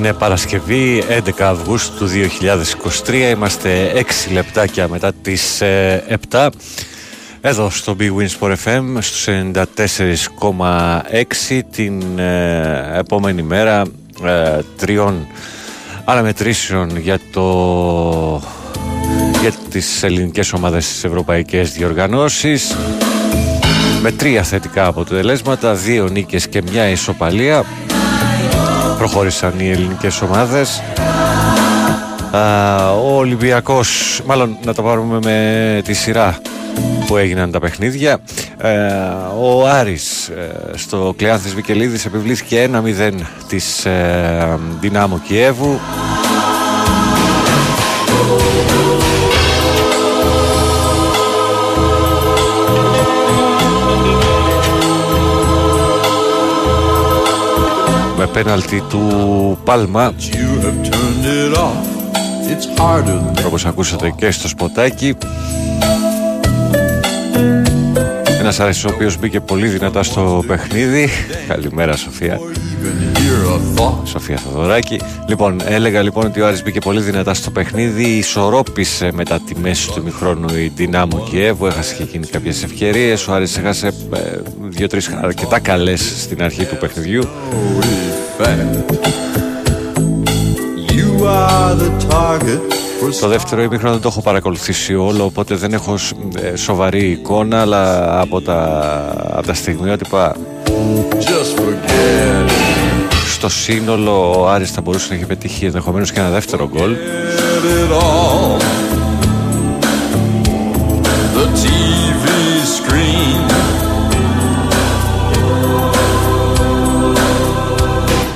είναι Παρασκευή 11 Αυγούστου του 2023. Είμαστε 6 λεπτάκια μετά τις ε, 7. Εδώ στο Big Wins for FM στους 94,6 την ε, επόμενη μέρα ε, τριών αναμετρήσεων για το για τις ελληνικές ομάδες στις ευρωπαϊκές διοργανώσεις με τρία θετικά αποτελέσματα, δύο νίκες και μια ισοπαλία προχώρησαν οι ελληνικές ομάδες. Α, ο Ολυμπιακός μάλλον να το πάρουμε με τη σειρά που έγιναν τα παιχνίδια. Ε, ο Άρης ε, στο Κλεάνθης Βικελίδης επιβλήθηκε 1-0 της ε, Δυνάμου Κιέβου πέναλτι του Πάλμα You have turned it off. It's harder than όπως ακούσατε και στο σποτάκι ένας Άρης ο οποίος μπήκε πολύ δυνατά στο παιχνίδι Καλημέρα Σοφία even hear a thought. Σοφία Θοδωράκη. Λοιπόν, έλεγα λοιπόν ότι ο Άρης μπήκε πολύ δυνατά στο παιχνίδι. Ισορρόπησε μετά τη μέση του μηχρόνου η Δυνάμου Κιέβου. Έχασε και εκείνη κάποιες ευκαιρίες. Ο Άρης έχασε ε, δύο-τρεις αρκετά καλές στην αρχή του παιχνιδιού. Oh, fact. You are the target for Το δεύτερο ημίχρονο δεν το έχω παρακολουθήσει όλο, οπότε δεν έχω ε, σοβαρή εικόνα, αλλά από τα, από τα στιγμιότυπα just forget it. στο σύνολο ο Άρης θα μπορούσε να έχει πετύχει ενδεχομένως και ένα δεύτερο γκολ.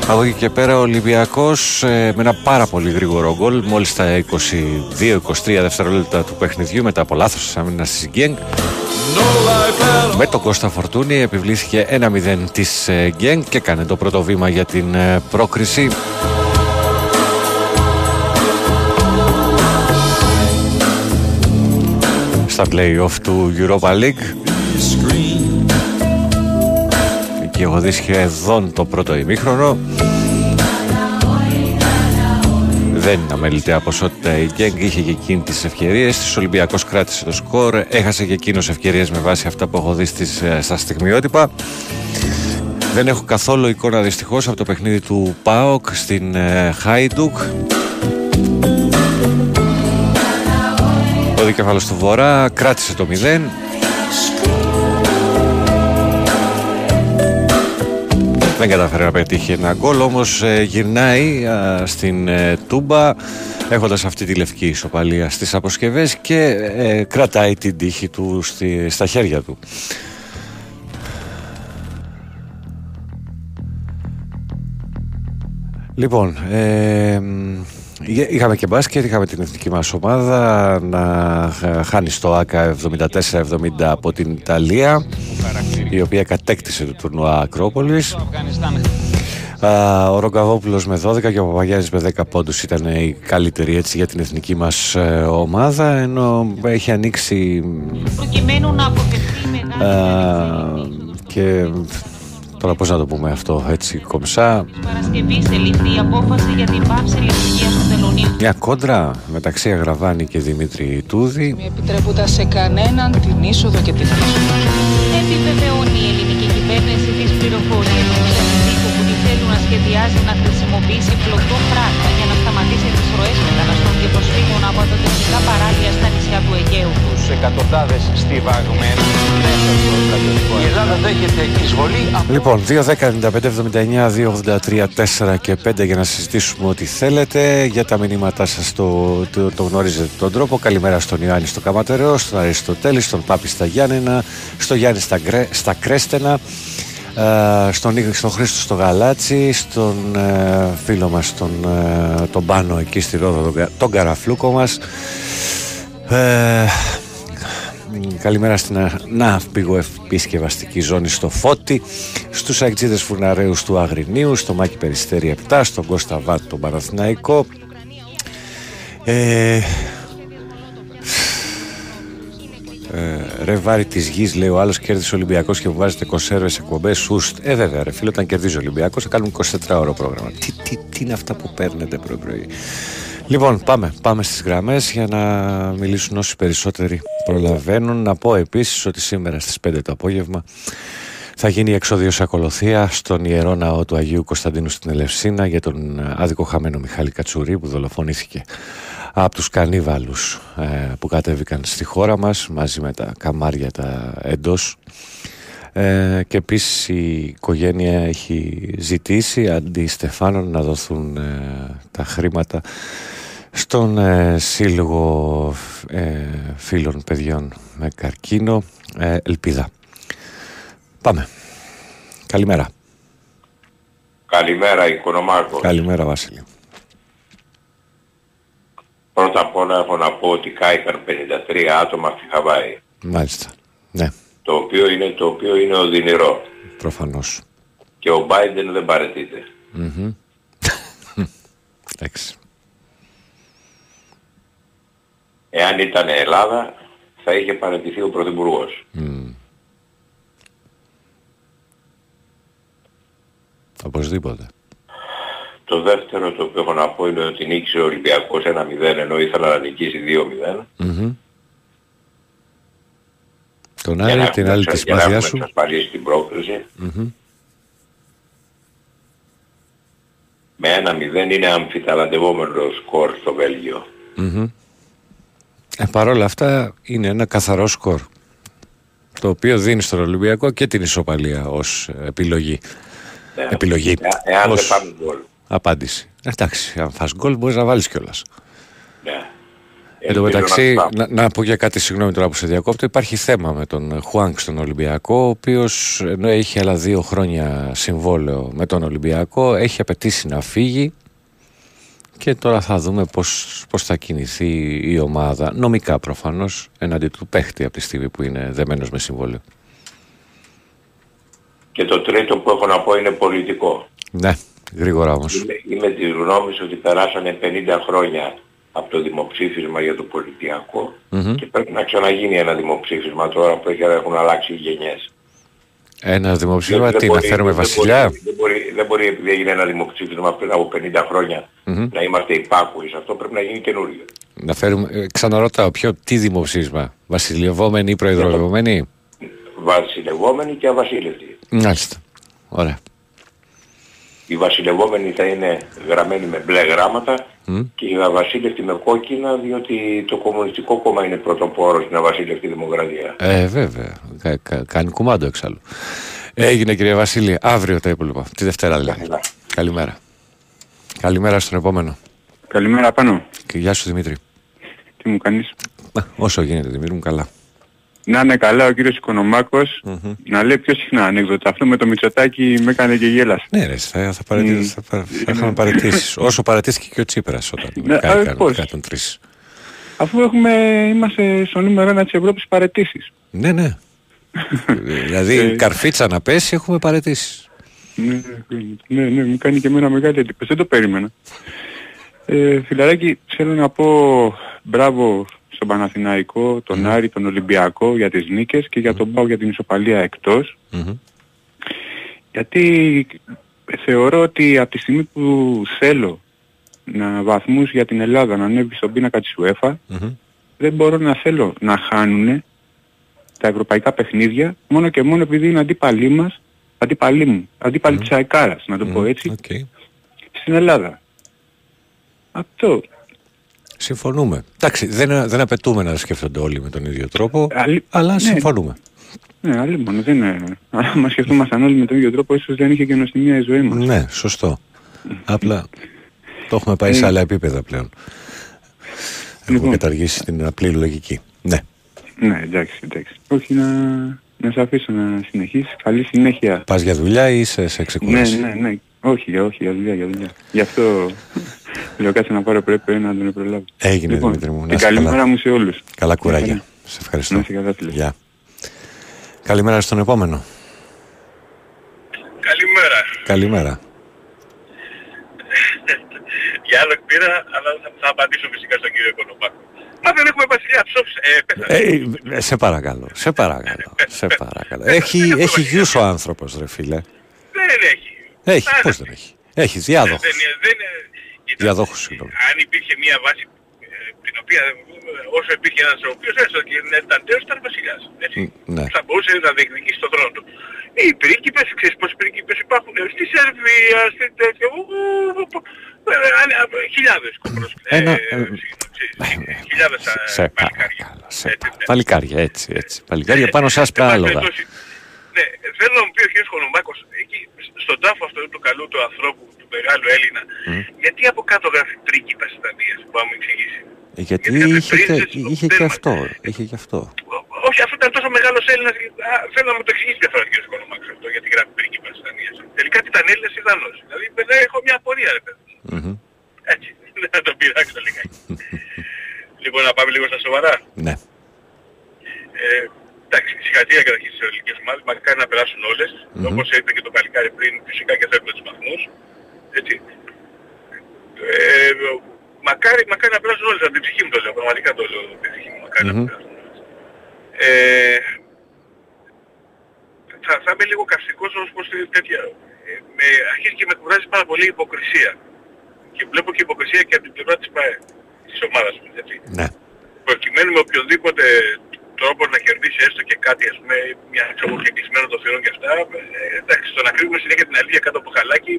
Από εκεί και πέρα ο Ολυμπιακός ε, με ένα πάρα πολύ γρήγορο γκολ μόλις τα 22-23 δευτερόλεπτα του παιχνιδιού μετά από λάθος της άμυνας της Γκένγκ No life at all. με τον Κώστα Φορτούνη επιβλήθηκε 1-0 της ε, Γκένγκ και έκανε το πρώτο βήμα για την ε, πρόκριση στα play-off του Europa League Screen. και έχω δει σχεδόν το πρώτο ημίχρονο. Δεν είναι αμεληταία ποσότητα η Γκέγκ είχε και εκείνη τις ευκαιρίες της. Ολυμπιακός κράτησε το σκορ έχασε και εκείνος ευκαιρίες με βάση αυτά που έχω δει στις, ε, στα στιγμιότυπα. Δεν έχω καθόλου εικόνα δυστυχώς από το παιχνίδι του ΠΑΟΚ στην ε, Χάιντουκ. Ο δικεφάλος του Βορρά κράτησε το 0 Δεν κατάφερε να πετύχει ένα γκολ, όμως ε, γυρνάει α, στην ε, Τούμπα έχοντας αυτή τη λευκή ισοπαλία στις αποσκευές και ε, κρατάει την τύχη του στη, στα χέρια του. Λοιπόν, ε, μ, Είχε- Είχαμε και μπάσκετ, είχαμε την εθνική μας ομάδα να χα- χάνει στο ΆΚΑ 74-70 από την Ιταλία η οποία κατέκτησε το τουρνουά Ακρόπολης Α, ο Ρογκαβόπουλος με 12 και ο Παπαγιάννης με 10 πόντους ήταν οι καλύτεροι έτσι για την εθνική μας ε, ομάδα ενώ έχει ανοίξει προκειμένου να αποφευθεί μεγάλη α, και τώρα πώς να το πούμε αυτό έτσι κομψά Παρασκευή ελήφθη η απόφαση για την πάυση λειτουργίας του τελωνίου. Μια κόντρα μεταξύ Αγραβάνη και Δημήτρη Τούδη. Μη επιτρέποντα σε κανέναν την είσοδο και την είσοδο. Επιβεβαιώνει η ελληνική κυβέρνηση τις πληροφορίες του που τη θέλουν να σχεδιάζει να χρησιμοποιήσει πλωτό πράγμα και προσφύγων από τα τουρκικά παράλια στα νησιά του Αιγαίου. τους εκατοντάδες στιβαγμένους μέσα στο στρατιωτικό. Η Ελλάδα δέχεται εισβολή από Λοιπόν, 2, 10, 95, 79, 2, 83, 4 και 5 για να συζητήσουμε ό,τι θέλετε. Για τα μηνύματά σας το, το, το γνωρίζετε τον τρόπο. Καλημέρα στον Ιωάννη στο Καματερό, στον Αριστοτέλη, στον Πάπη στα Γιάννενα, στο Γιάννη στα, Γκρέ- στα Κρέστενα, ε, στον, Ι- στον Χρήστο στο Γαλάτσι, στον ε, φίλο μας τον, ε, τον Πάνο εκεί στη Ρόδο, τον, Κα- τον Καραφλούκο μας. Ε, Καλημέρα στην α- ναυπηγο επισκευαστική ζώνη στο Φώτη, στους αεκτζίδες φουρναρέους του Αγρινίου, στο Μάκη Περιστέρη 7, στον Κώστα Βάτ τον Παναθηναϊκό. Ε, ε, ρε βάρη της γης, λέει ο άλλος, κέρδισε ο Ολυμπιακός και μου βάζετε κονσέρβες εκπομπές. Σουστ. Ε, βέβαια, ρε φίλε, όταν κερδίζει ο Ολυμπιακός θα κάνουμε 24 ώρο πρόγραμμα. Τι, τι, τι είναι αυτά που παίρνετε πρωί-πρωί; Λοιπόν, πάμε, πάμε στις γραμμές για να μιλήσουν όσοι περισσότεροι προλαβαίνουν. Να πω επίσης ότι σήμερα στις 5 το απόγευμα θα γίνει η εξόδιος ακολουθία στον Ιερό Ναό του Αγίου Κωνσταντίνου στην Ελευσίνα για τον άδικο χαμένο Μιχάλη Κατσουρί που δολοφονήθηκε από τους κανίβαλους ε, που κατέβηκαν στη χώρα μας μαζί με τα καμάρια τα εντός ε, και επίσης η οικογένεια έχει ζητήσει αντί Στεφάνων να δοθούν ε, τα χρήματα στον ε, σύλλογο ε, φίλων παιδιών με καρκίνο ε, Ελπίδα. Πάμε. Καλημέρα. Καλημέρα, Οικονομάκο. Καλημέρα Βασίλη. Πρώτα απ' όλα έχω να πω ότι κάηκαν 53 άτομα στη Χαβάη. Μάλιστα. Ναι, Το οποίο είναι, το οποίο είναι οδυνηρό. προφανώς. Και ο Biden δεν παρετείται. Εντάξει. Εάν ήταν Ελλάδα θα είχε παρετηθεί ο Πρωθυπουργός. Οπωσδήποτε. Το δεύτερο το οποίο έχω να πω είναι ότι νίκησε ο Ολυμπιακός 1-0 ενώ ήθελα να νικήσει 2-0. Μμμ. Τον Για να Άρη, έχουμε την άλλη εξα- της για να μαθιά έχουμε σου. εξασφαλίσει την πρόκληση. Με 1-0 είναι αμφιταλαντευόμενο σκορ στο Βέλγιο. Ε, Παρ' όλα αυτά είναι ένα καθαρό σκορ το οποίο δίνει στον Ολυμπιακό και την ισοπαλία ως επιλογή. Ναι. Επιλογή. Ε- Εάν Ως δεν πάμε γκολ. Απάντηση. Εντάξει, αν φας γκολ μπορείς να βάλεις κιόλας. Ναι. Εν τω Ελπίζω μεταξύ, να πάμε. να, να πω για κάτι, συγγνώμη τώρα που σε διακόπτω, υπάρχει θέμα με τον Χουάνκ στον Ολυμπιακό, ο οποίος ενώ έχει άλλα δύο χρόνια συμβόλαιο με τον Ολυμπιακό, έχει απαιτήσει να φύγει και τώρα θα δούμε πώς, πώς θα κινηθεί η ομάδα, νομικά προφανώς, εναντί του παίχτη από τη στιγμή που είναι δεμένος με συμβόλαιο. Και το τρίτο που έχω να πω είναι πολιτικό. Ναι, γρήγορα όμως. Είμαι, είμαι της γνώμης ότι περάσανε 50 χρόνια από το δημοψήφισμα για το πολιτιακό και πρέπει να ξαναγίνει ένα δημοψήφισμα τώρα που έχει- έχουν αλλάξει οι γενιές. Ένα δημοψήφισμα, Δεν τι, να μπορεί- φέρουμε δεν βασιλιά; μπορεί- Δεν μπορεί, δεν μπορεί επειδή έγινε ένα δημοψήφισμα πριν από 50 χρόνια να είμαστε υπάκουοι σε αυτό, πρέπει να γίνει καινούριο. Να φέρουμε, ε, ξαναρωτάω, ποιο, τι δημοψήφισμα, βασιλευόμενοι ή προεδρευόμενοι. Βασιλευόμενοι και αβασίλευτοι. Μάλιστα. Ωραία. Οι βασιλευόμενοι θα είναι γραμμένοι με μπλε γράμματα και οι αβασίλευτοι με κόκκινα διότι το Κομμουνιστικό Κόμμα είναι πρωτοπόρος στην αβασίλευτη δημοκρατία. Ε, βέβαια. Κα, κα- κάνει κουμάντο εξάλλου. Έγινε κύριε Βασίλη. Αύριο τα υπόλοιπα. Τη Δευτέρα δηλαδή. Καλημέρα. Καλημέρα. Καλημέρα στον επόμενο. Καλημέρα πάνω. Και γεια σου Δημήτρη. Τι μου κάνεις; Να, όσο γίνεται Δημήτρη μου καλά. Να είναι καλά ο κύριος Οικονομάκος. Να λέει πιο συχνά ανέκδοτα. Αυτό με το Μητσοτάκι με έκανε και γέλασε. Ναι ρε, θα, θα, παρατηρήσεις, θα, παρα- θα είχαμε παρατήσεις. Όσο παρατήθηκε και ο Τσίπρας όταν Ναι, κάηκαν, ε, πώς. κάηκαν τρεις. Αφού έχουμε, είμαστε στο νούμερο ένα της Ευρώπης παρετήσεις. Ναι, ναι. δηλαδή καρφίτσα να πέσει έχουμε παρατήσεις. Ναι, ναι, ναι, μου κάνει και εμένα μεγάλη εντύπωση. Δεν το περίμενα. Ε, φιλαράκι, θέλω να πω μπράβο στον Παναθηναϊκό, τον Άρη, τον Ολυμπιακό για τις νίκες και για τον Πάο για την ισοπαλία εκτός. Μμμ. Γιατί θεωρώ ότι από τη στιγμή που θέλω να βαθμούς για την Ελλάδα να ανέβει στον πίνακα της UEFA, Μμμ. δεν μπορώ να θέλω να χάνουν τα ευρωπαϊκά παιχνίδια μόνο και μόνο επειδή είναι αντίπαλοι μας, αντίπαλοι μου, αντίπαλοι της ΑΕΚάρας, να το πω έτσι, Οκ. στην Ελλάδα. Αυτό. Συμφωνούμε. Εντάξει, δεν, δεν απαιτούμε να σκέφτονται όλοι με τον ίδιο τρόπο, Αλλη- αλλά ναι. συμφωνούμε. Ναι, άλλη μόνο δεν είναι. Αν σκεφτόμασταν όλοι με τον ίδιο τρόπο, ίσως δεν είχε και νοστιμία η ζωή μας. Ναι, σωστό. Απλά το έχουμε πάει σε Ε, άλλα επίπεδα πλέον. Έχουμε Λοιπόν. καταργήσει την απλή λογική. Ναι. Ναι, εντάξει, εντάξει. Όχι να, να σε αφήσω να συνεχίσεις. Καλή συνέχεια. Πας για δουλειά ή είσαι σε Ναι, ξεκούραση. ναι, ναι. Όχι, για όχι, για δουλειά, για δουλειά. Γι' αυτό λέω κάτσε να πάρω πρέπει να τον προλάβω. Έγινε, Δημήτρη μου. Να την είσαι καλημέρα καλά. μου σε όλους. Καλά κουράγια. καλά. Σε ευχαριστώ. Να είσαι καλά, φίλε. Γεια. Καλημέρα στον επόμενο. Καλημέρα. Καλημέρα. Για άλλο πήρα, αλλά θα, θα απαντήσω φυσικά στον κύριο Κονοπάκο. Μα δεν έχουμε βασιλιά ψόφισε. Ε, πέθανε. Ε, σε παρακαλώ, σε παρακαλώ, σε παρακαλώ. Έχει, έχει γιους ο άνθρωπος ρε φίλε. Δεν έχει. Έχει, Άρα, πώς δεν έχει; Έχεις διάδοχος. Δεν, είναι- δεν, είναι- κοίτα, Διαδόχους, συγγνώμη. Αν υπήρχε μια βάση ε, την οποία ε, όσο υπήρχε ένας ο οποίος έστω και δεν ήταν τέος ήταν βασιλιάς. Έτσι. Μ, ναι. Θα μπορούσε να διεκδικήσει τον θρόνο του. Οι πρίγκιπες, ξέρεις πόσοι πρίγκιπες υπάρχουν ε, στη Σερβία, στη τέτοια, ου, ου, ου, ε, ε, ε, χιλιάδες κομπρός. Ένα, ε, ε, συγγνώμη, ξέρεις, Χιλιάδες ε, Σε παλικάρια. παρακαλώ, σε Έτσι, παρακαλώ. ναι. Παλικάρια, έτσι, έτσι. Παλικάρια πάνω σας Εν πάση άλογα. περιπτώσει, Ναι, θέλω να μου πει ο κ. Χονομάκος, εκεί στον τάφο αυτού του καλού του ανθρώπου, του μεγάλου Έλληνα, γιατί από κάτω γράφει πρίγκιπας Ισπανίας, που να μου εξηγήσει. Γιατί Γιατί κάθε είχε, και, princess είχε δεν και μας- αυτό. Είχε και αυτό. Ό- Όχι, αφού ήταν τόσο μεγάλος Έλληνας, α, θέλω να μου το εξηγήσει μια φορά ο κ. Χονομάκος αυτό, γιατί γράφει πρίγκιπας Ισπανίας. Τελικά τι ήταν Έλληνας ή Δανός. Δηλαδή, παιδιά, έχω μια απορία, ρε παιδί. Μμμ. Έτσι, να τον πειράξω λιγάκι. λοιπόν, να πάμε λίγο στα σοβαρά. Ναι. Ε, εντάξει, συγχαρητήρια καταρχήν στις ελληνικές ομάδες, μακάρι να περάσουν όλες, όπως είπε και το παλικάρι πριν, φυσικά και θέλουμε τους βαθμούς, έτσι. Ε, μακάρι, μακάρι να περάσουν όλες, από την ψυχή μου το λέω, πραγματικά το λέω, από την ψυχή μου, μακάρι Μμμ. να περάσουν όλες. Ε, θα, θα είμαι λίγο καυστικός ως προς τη τέτοια. Ε, με, αρχίζει και με κουράζει πάρα πολύ η υποκρισία. Και βλέπω και υποκρισία και από την πλευρά της ΠΑΕ, της ομάδας μου, έτσι Ναι. προκειμένου με οποιοδήποτε τρόπο να κερδίσει έστω και κάτι, ας πούμε, μια ξέρω και κλεισμένο το θηρόν και αυτά, ε, εντάξει, το να κρύβουμε συνέχεια την αλήθεια κάτω από χαλάκι,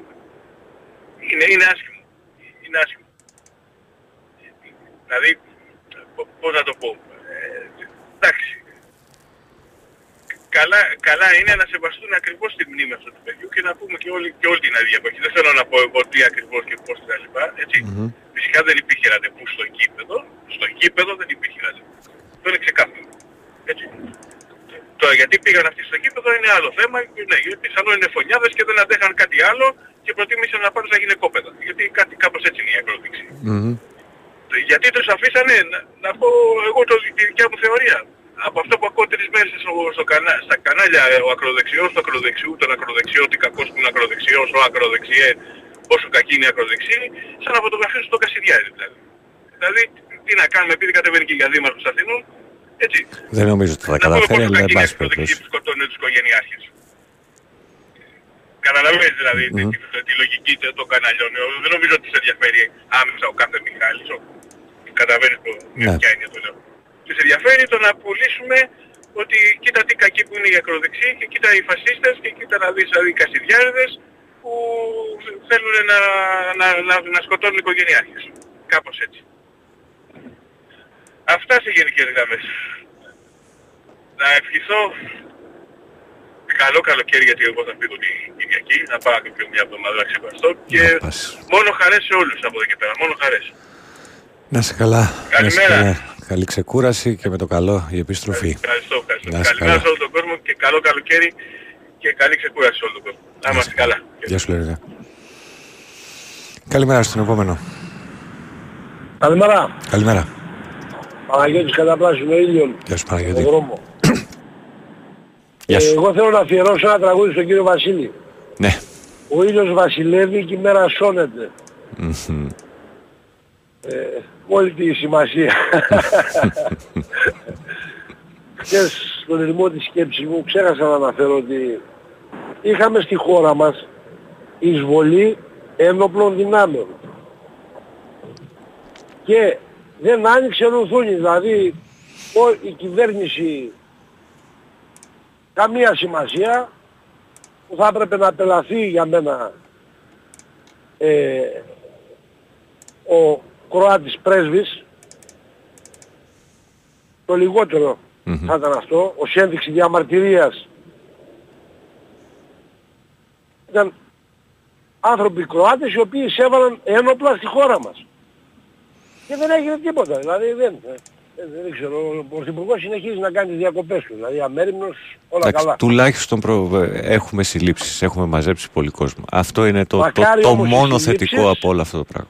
είναι, είναι άσχημο. Είναι άσχημο. Δηλαδή, πο- πώς να το πω, ε, εντάξει, καλά, καλά είναι να σεβαστούν ακριβώς τη μνήμη αυτού του παιδιού και να πούμε και όλη, και όλη την αδεία εποχή. Δεν θέλω να πω εγώ τι ακριβώς και πώς και τα λοιπά, έτσι. Μμμ. Φυσικά δεν υπήρχε ραντεβού στο γήπεδο. Στο γήπεδο δεν υπήρχε ραντεβού. Αυτό είναι ξεκάθαρο. Έτσι. Τώρα γιατί πήγαν αυτοί στο γήπεδο είναι άλλο θέμα. Ναι, γιατί πιθανόν είναι φωνιάδες και δεν αντέχαν κάτι άλλο και προτίμησαν να πάνε στα γυναικόπαιδα. Γιατί κάτι κάπως έτσι είναι η ακροδείξη. Μμμ. Γιατί τους αφήσανε, να, να πω εγώ το, τη δικιά μου θεωρία. Από αυτό που ακούω τρεις μέρες στο, στο κανά, στα κανάλια, ε, ο ακροδεξιός του ακροδεξιού, τον ακροδεξιό, ότι κακός που είναι ακροδεξιός, ο ακροδεξιέ, όσο κακή είναι η ακροδεξή, σαν να φωτογραφίζουν στον Κασιδιάρη δηλαδή. Δηλαδή, τι να κάνουμε, επειδή κατεβαίνει και για δήμαρχος Αθηνών, έτσι. Δεν νομίζω ότι θα Να πούμε καταφέρει, πόσο αλλά εν κακή είναι η πάση ακροδεξή περιπτώσει. που σκοτώνουν τους οικογενειάρχες. Καταλαβαίνεις δηλαδή τη, Μμμ. τη, τη λογική των των καναλιών. Ε, Δεν νομίζω ότι σε ενδιαφέρει άμεσα ο κάθε Μιχάλης. Ο, καταλαβαίνεις το, με Ναι. ποια έννοια το λέω. Τους ενδιαφέρει το να πουλήσουμε ότι κοίτα τι κακοί που είναι οι ακροδεξιοί και κοίτα οι φασίστες και κοίτα να δεις δηλαδή οι κασιδιάριδες που θέλουν να, να, να, να σκοτώνουν οικογενειάρχες. Κάπως έτσι. Αυτά σε γενικές γραμμές. Να ευχηθώ καλό καλοκαίρι γιατί εγώ θα φύγω την Κυριακή, να πάω και πιο μια εβδομάδα να ξεκουραστώ και Να πας. μόνο χαρές σε όλους από εδώ και πέρα, μόνο χαρές. Να σε καλά. Να σε Καλημέρα. καλά. Καλή ξεκούραση και με το καλό η επιστροφή. Ευχαριστώ, ευχαριστώ. Να είσαι Καλημέρα καλά. σε όλο τον κόσμο και καλό καλοκαίρι και καλή ξεκούραση σε όλο τον κόσμο. Να είμαστε καλά. Γεια σου, Λερίδα. Καλημέρα στον επόμενο. Καλημέρα. Καλημέρα. Παναγιώτης Καταπλάσινο ήλιον, Γεια σου, στον Παναγιώτη. δρόμο. Γεια Ε, σου. εγώ θέλω να αφιερώσω ένα τραγούδι στον κύριο Βασίλη. Ναι. Ο ήλιος βασιλεύει και η μέρα σώνεται. Μμμ. Ε, όλη τη σημασία. Χθες στον ρυθμό της σκέψης μου ξέχασα να αναφέρω ότι είχαμε στη χώρα μας εισβολή ένοπλων δυνάμεων. Και δεν άνοιξε ρουθούνι, δηλαδή ο- η κυβέρνηση καμία σημασία που θα έπρεπε να απελαθεί για μένα ε, ο Κροάτης πρέσβης. Το λιγότερο θα ήταν αυτό, ως ένδειξη διαμαρτυρίας ήταν άνθρωποι Κροάτες οι οποίοι εισέβαλαν ένοπλα στη χώρα μας. Και δεν έγινε τίποτα. Δηλαδή δεν, δεν, δεν ξέρω, ο Πρωθυπουργός συνεχίζει να κάνει τις διακοπές του. Δηλαδή αμέριμνος όλα Εντάξει, καλά. τουλάχιστον προ... έχουμε συλλήψεις, έχουμε μαζέψει πολύ κόσμο. Αυτό είναι το, το, Μακάρι το όμως οι μόνο συλλήψεις- θετικό από όλο αυτό το πράγμα.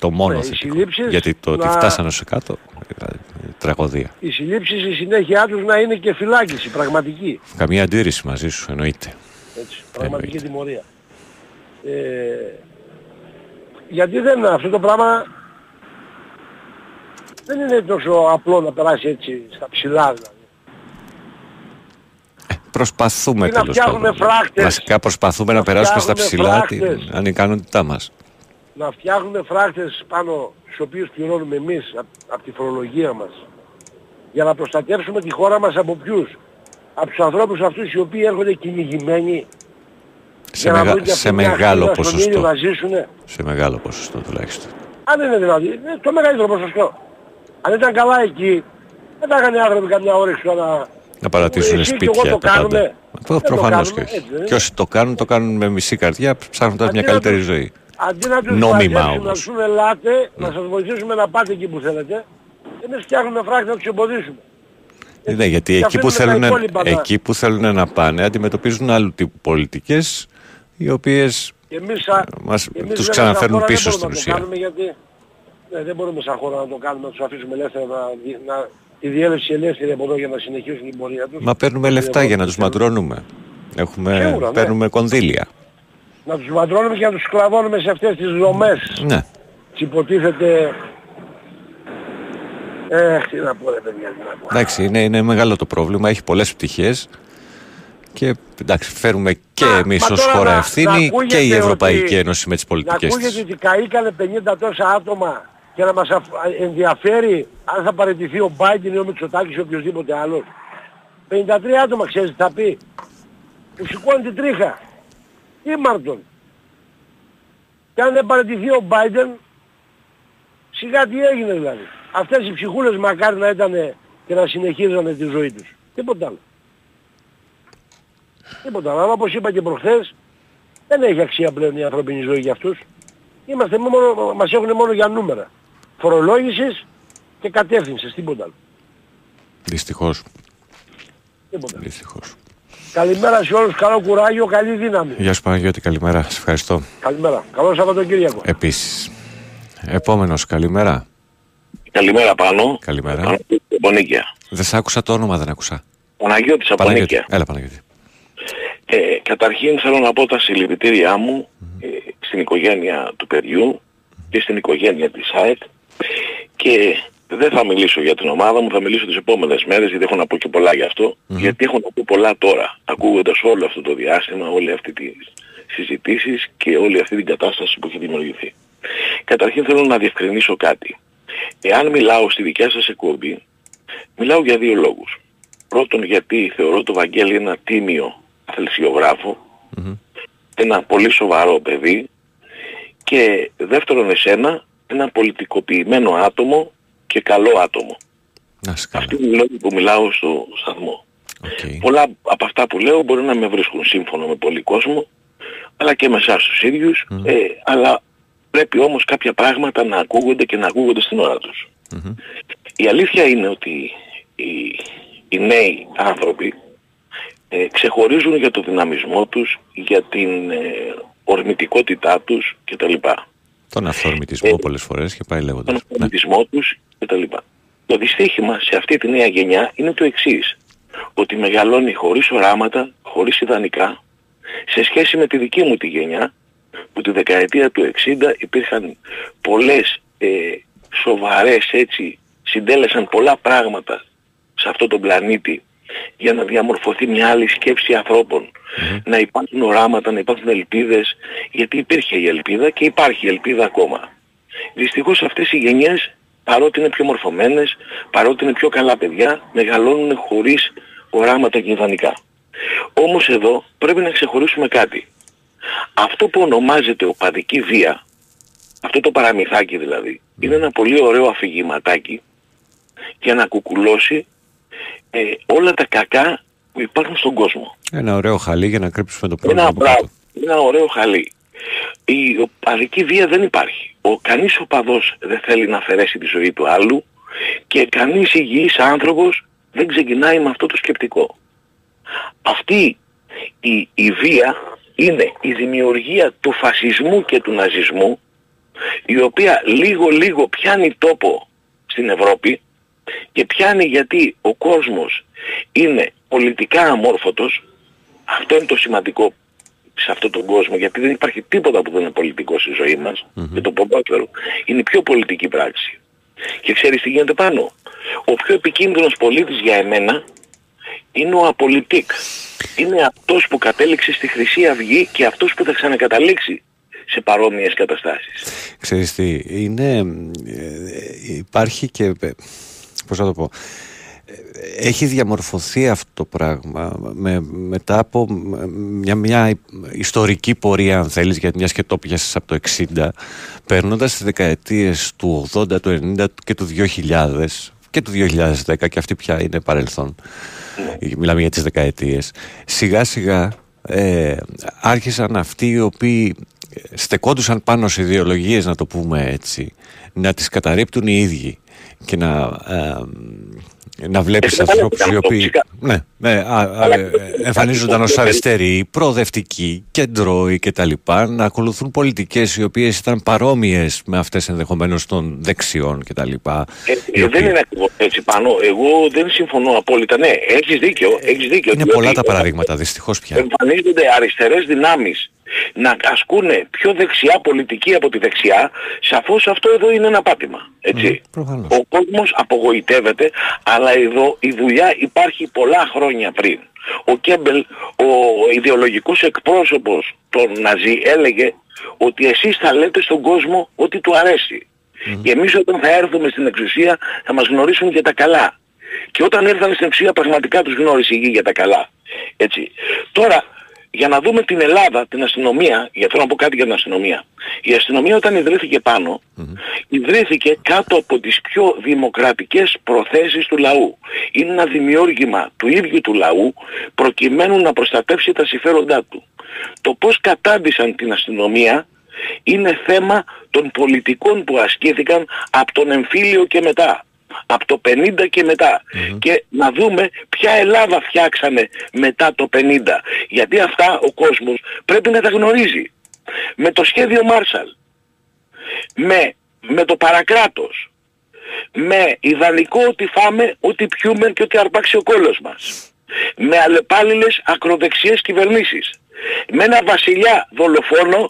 Το μόνο Ναι, οι θετικό. συλλήψεις Γιατί το ότι να- φτάσανε σε κάτω, δηλαδή, τραγωδία. Οι συλλήψεις η συνέχειά τους να είναι και φυλάκιση, πραγματική. Καμία αντίρρηση μαζί σου, εννοείται. Έτσι, πραγματική τιμωρία. Ε, γιατί δεν αυτό το πράγμα δεν είναι τόσο απλό να περάσει έτσι στα ψηλά δηλαδή. Προσπαθούμε Ή να τέλος φτιάχνουμε πάντων. φράκτες. Βασικά προσπαθούμε να, Να περάσουμε στα φτιάχνουμε ψηλά φράκτες. την ανικανότητά μας. Να φτιάχνουμε φράκτες πάνω στους οποίους πληρώνουμε εμείς από τη φορολογία μας για να προστατεύσουμε τη χώρα μας από ποιους; Από τους ανθρώπους αυτούς οι οποίοι έρχονται κυνηγημένοι Σε, για να μεγα- βρουν και σε αυτοί μια μεγάλο χλίδα στον ήλιο ποσοστό. να ζήσουνε. Σε μεγάλο ποσοστό τουλάχιστον. Αν είναι δηλαδή, είναι το μεγαλύτερο ποσοστό. Αν ήταν καλά εκεί, δεν θα είχαν οι άνθρωποι καμιά όρεξη τώρα να... Να παρατήσουν Εσύ και εγώ σπίτια το τα πάντα. κάνουμε. Προ- Δεν το Προφανώς και κάνουμε, όχι. έτσι δεν είναι. Και όσοι το κάνουν, το κάνουν με μισή καρδιά, ψάχνοντας μια Αντί να καλύτερη τους- ζωή. Αντί να τους Νόμιμα μαζέψουν, να όμως. τους πούνε ελάτε, να σας βοηθήσουμε να πάτε εκεί που θέλετε, εμείς φτιάχνουμε φράκτη να τους εμποδίσουμε. Ναι, γιατί και εκεί που, αφήνουμε τα θέλουν, υπόλοιπα να- εκεί που θέλουν να πάνε αντιμετωπίζουν άλλου τύπου πολιτικές οι οποίες Και εμείς, σα- Μας- και εμείς τους βέβαια ξαναφέρνουν σαν χώρα πίσω δεν μπορούμε στην να το ουσία. κάνουμε γιατί ναι, δεν μπορούμε σαν χώρα να το κάνουμε, να τους αφήσουμε ελεύθερα να, δι- να, τη διέλευση ελεύθερη από εδώ για να συνεχίσουν την πορεία τους. Μα παίρνουμε λεφτά για να τους μαντρώνουμε. Έχουμε, Σίγουρα, ναι. παίρνουμε κονδύλια. Να τους μαντρώνουμε και να τους σκλαβώνουμε σε αυτές τις δομές. Ναι. τις υποτίθεται... Ε, τι να πω ρε παιδιά, τι να πω. Εντάξει, είναι, είναι μεγάλο το πρόβλημα, έχει πολλές πτυχές και εντάξει, φέρουμε και Μα- εμείς μα ως τώρα χώρα να- ευθύνη να και η ακούγεται Ευρωπαϊκή ότι- Ένωση με τις Να πολιτικές ακούγεται της. ότι καήκανε 50 τόσα άτομα και να μας αφ- ενδιαφέρει αν θα παραιτηθεί ο Μπάιντεν ή ο Μητσοτάκης ή οποιοδήποτε άλλος. 53 άτομα ξέρεις τι θα πει. Που σηκώνει την τρίχα. Ήμαρτον. Και αν δεν παραιτηθεί ο Μπάιντεν, σιγά τι έγινε δηλαδή. Αυτές οι ψυχούλες μακάρι να ήταν και να συνεχίζανε τη ζωή τους. Τίποτα άλλο. Τίποτα άλλο. Αλλά όπως είπα και προχθές, δεν έχει αξία πλέον η ανθρώπινη ζωή για αυτούς. Είμαστε μόνο, μας έχουν μόνο για νούμερα. Φορολόγησης και κατεύθυνσης, τίποτα άλλο. Δυστυχώς. Τίποτα. Δυστυχώς. Καλημέρα σε όλους, καλό κουράγιο, καλή δύναμη. Γεια σου Παναγιώτη, καλημέρα. Σε ευχαριστώ. Καλημέρα. Καλό Σαββατοκύριακο. Επίσης. Επόμενος, καλημέρα. Καλημέρα πάνω. Καλημέρα. Παναγιώτης από Νίκαια. Δεν σ' άκουσα το όνομα, δεν άκουσα. Παναγιώτης από Παναγιώτη. Νίκαια. Έλα Παναγιώτη. Ε, καταρχήν θέλω να πω τα συλληπιτήριά μου ε, στην οικογένεια του παιδιού και στην οικογένεια της ΑΕΚ και δεν θα μιλήσω για την ομάδα μου, θα μιλήσω τις επόμενες μέρες γιατί έχω να πω και πολλά γι' αυτό γιατί έχω να πω πολλά τώρα ακούγοντας όλο αυτό το διάστημα, όλη αυτή τις συζητήσεις και όλη αυτή την κατάσταση που έχει δημιουργηθεί. Καταρχήν θέλω να διευκρινίσω κάτι. Εάν μιλάω στη δικιά σας εκπομπή, μιλάω για δύο λόγους. Πρώτον γιατί θεωρώ το Βαγγέλη ένα τίμιο αθλησιογράφο, ένα πολύ σοβαρό παιδί και δεύτερον εσένα ένα πολιτικοποιημένο άτομο και καλό άτομο. Να σε καλά. Αυτή είναι η λόγη που μιλάω στο σταθμό. Οκ. Πολλά από αυτά που λέω μπορεί να με βρίσκουν σύμφωνο με πολύ κόσμο, αλλά και με εσάς τους ίδιους, ε, αλλά πρέπει όμως κάποια πράγματα να ακούγονται και να ακούγονται στην ώρα τους. Η αλήθεια είναι ότι οι, οι νέοι άνθρωποι ε, ξεχωρίζουν για το δυναμισμό τους, για την ε, ορμητικότητά τους κτλ. Τον αυθορμητισμό πολλές φορές και πάει Τον λέγοντας. Ναι. ορμητισμό τους κτλ. Το δυστύχημα σε αυτή τη νέα γενιά είναι το εξής. Ότι μεγαλώνει χωρίς οράματα, χωρίς ιδανικά, σε σχέση με τη δική μου τη γενιά, που τη δεκαετία του 60 υπήρχαν πολλές ε, σοβαρές έτσι, συντέλεσαν πολλά πράγματα σε αυτόν τον πλανήτη για να διαμορφωθεί μια άλλη σκέψη ανθρώπων. Να υπάρχουν οράματα, να υπάρχουν ελπίδες, γιατί υπήρχε η ελπίδα και υπάρχει η ελπίδα ακόμα. Δυστυχώς αυτές οι γενιές, παρότι είναι πιο μορφωμένες, παρότι είναι πιο καλά παιδιά, μεγαλώνουν χωρίς οράματα και ιδανικά. Όμως εδώ πρέπει να ξεχωρίσουμε κάτι. Αυτό που ονομάζεται οπαδική βία, αυτό το παραμυθάκι δηλαδή, είναι ένα πολύ ωραίο αφηγηματάκι για να κουκουλώσει ε, όλα τα κακά που υπάρχουν στον κόσμο. Ένα ωραίο χαλί για να κρύψουμε το Ένα, πρόβλημα. από μπράβο, κάτω. ένα ωραίο χαλί. Η οπαδική βία δεν υπάρχει. Ο κανείς οπαδός δεν θέλει να αφαιρέσει τη ζωή του άλλου και κανείς υγιής άνθρωπος δεν ξεκινάει με αυτό το σκεπτικό. Αυτή η, η βία είναι η δημιουργία του φασισμού και του ναζισμού η οποία λίγο λίγο πιάνει τόπο στην Ευρώπη και πιάνει γιατί ο κόσμος είναι πολιτικά αμόρφωτος. Αυτό είναι το σημαντικό σε αυτόν τον κόσμο γιατί δεν υπάρχει τίποτα που δεν είναι πολιτικό στη ζωή μας. Και το ποδόσφαιρο. Είναι η πιο πολιτική πράξη. Και ξέρεις τι γίνεται πάνω. Ο πιο επικίνδυνος πολίτης για εμένα είναι ο απολυτικ είναι αυτός που κατέληξε στη Χρυσή Αυγή και αυτός που θα ξανακαταλήξει σε παρόμοιες καταστάσεις. Ξέρεις τι, είναι, ε, υπάρχει και, ε, πώς να το πω, ε, έχει διαμορφωθεί αυτό το πράγμα με, μετά από μια, μια ιστορική πορεία αν θέλεις γιατί μια και το πιάσεις από το 60 παίρνοντας τις δεκαετίες του 80, του 90 και του 2000 και του 2010 και αυτή πια είναι παρελθόν. Μιλάμε για τις δεκαετίες. Σιγά σιγά ε, άρχισαν αυτοί οι οποίοι στεκόντουσαν πάνω σε ιδεολογίες να το πούμε έτσι να τις καταρρύπτουν οι ίδιοι και να, ε, να βλέπεις Ε, ανθρώπους οι αυτό, οποίοι φυσικά. ναι, ναι, α, α, ε, εμφανίζονταν ως αριστεροί, προοδευτικοί, κεντρώοι και τα λοιπά, να ακολουθούν πολιτικές οι οποίες ήταν παρόμοιες με αυτές ενδεχομένως των δεξιών και τα λοιπά. Ε, οι ε, οποίοι- δεν είναι ακριβώς έτσι πάνω. Εγώ δεν συμφωνώ απόλυτα. Ναι, έχεις δίκιο. Έχεις δίκιο. Είναι διότι πολλά τα παραδείγματα, δυστυχώς πια. Εμφανίζονται αριστερές δυνάμεις να ασκούν πιο δεξιά πολιτική από τη δεξιά, σαφώς αυτό εδώ είναι ένα πάτημα. Έτσι. προφανώς. Ο κόσμος απογοητεύεται, αλλά εδώ η δουλειά υπάρχει πολλά χρόνια πριν. Ο Κέμπελ, ο ιδεολογικός εκπρόσωπος των Ναζί έλεγε ότι εσείς θα λέτε στον κόσμο ότι του αρέσει. Και εμείς όταν θα έρθουμε στην εξουσία θα μας γνωρίσουν για τα καλά. Και όταν ήρθαν στην εξουσία πραγματικά τους γνώρισε η γη για τα καλά. Έτσι. Τώρα, για να δούμε την Ελλάδα, την αστυνομία, για θέλω να πω κάτι για την αστυνομία. Η αστυνομία όταν ιδρύθηκε πάνω, ιδρύθηκε κάτω από τις πιο δημοκρατικές προθέσεις του λαού. Είναι ένα δημιούργημα του ίδιου του λαού προκειμένου να προστατεύσει τα συμφέροντά του. Το πώς κατάντησαν την αστυνομία είναι θέμα των πολιτικών που ασκήθηκαν από τον εμφύλιο και μετά. Από το 50 και μετά. Και να δούμε ποια Ελλάδα φτιάξανε μετά το 50. Γιατί αυτά ο κόσμος πρέπει να τα γνωρίζει. Με το σχέδιο Μάρσαλ. Με, με το παρακράτος. Με ιδανικό ότι φάμε, ότι πιούμε και ότι αρπάξει ο κόλος μας. Με αλλεπάλληλες ακροδεξιές κυβερνήσεις. Με ένα βασιλιά δολοφόνο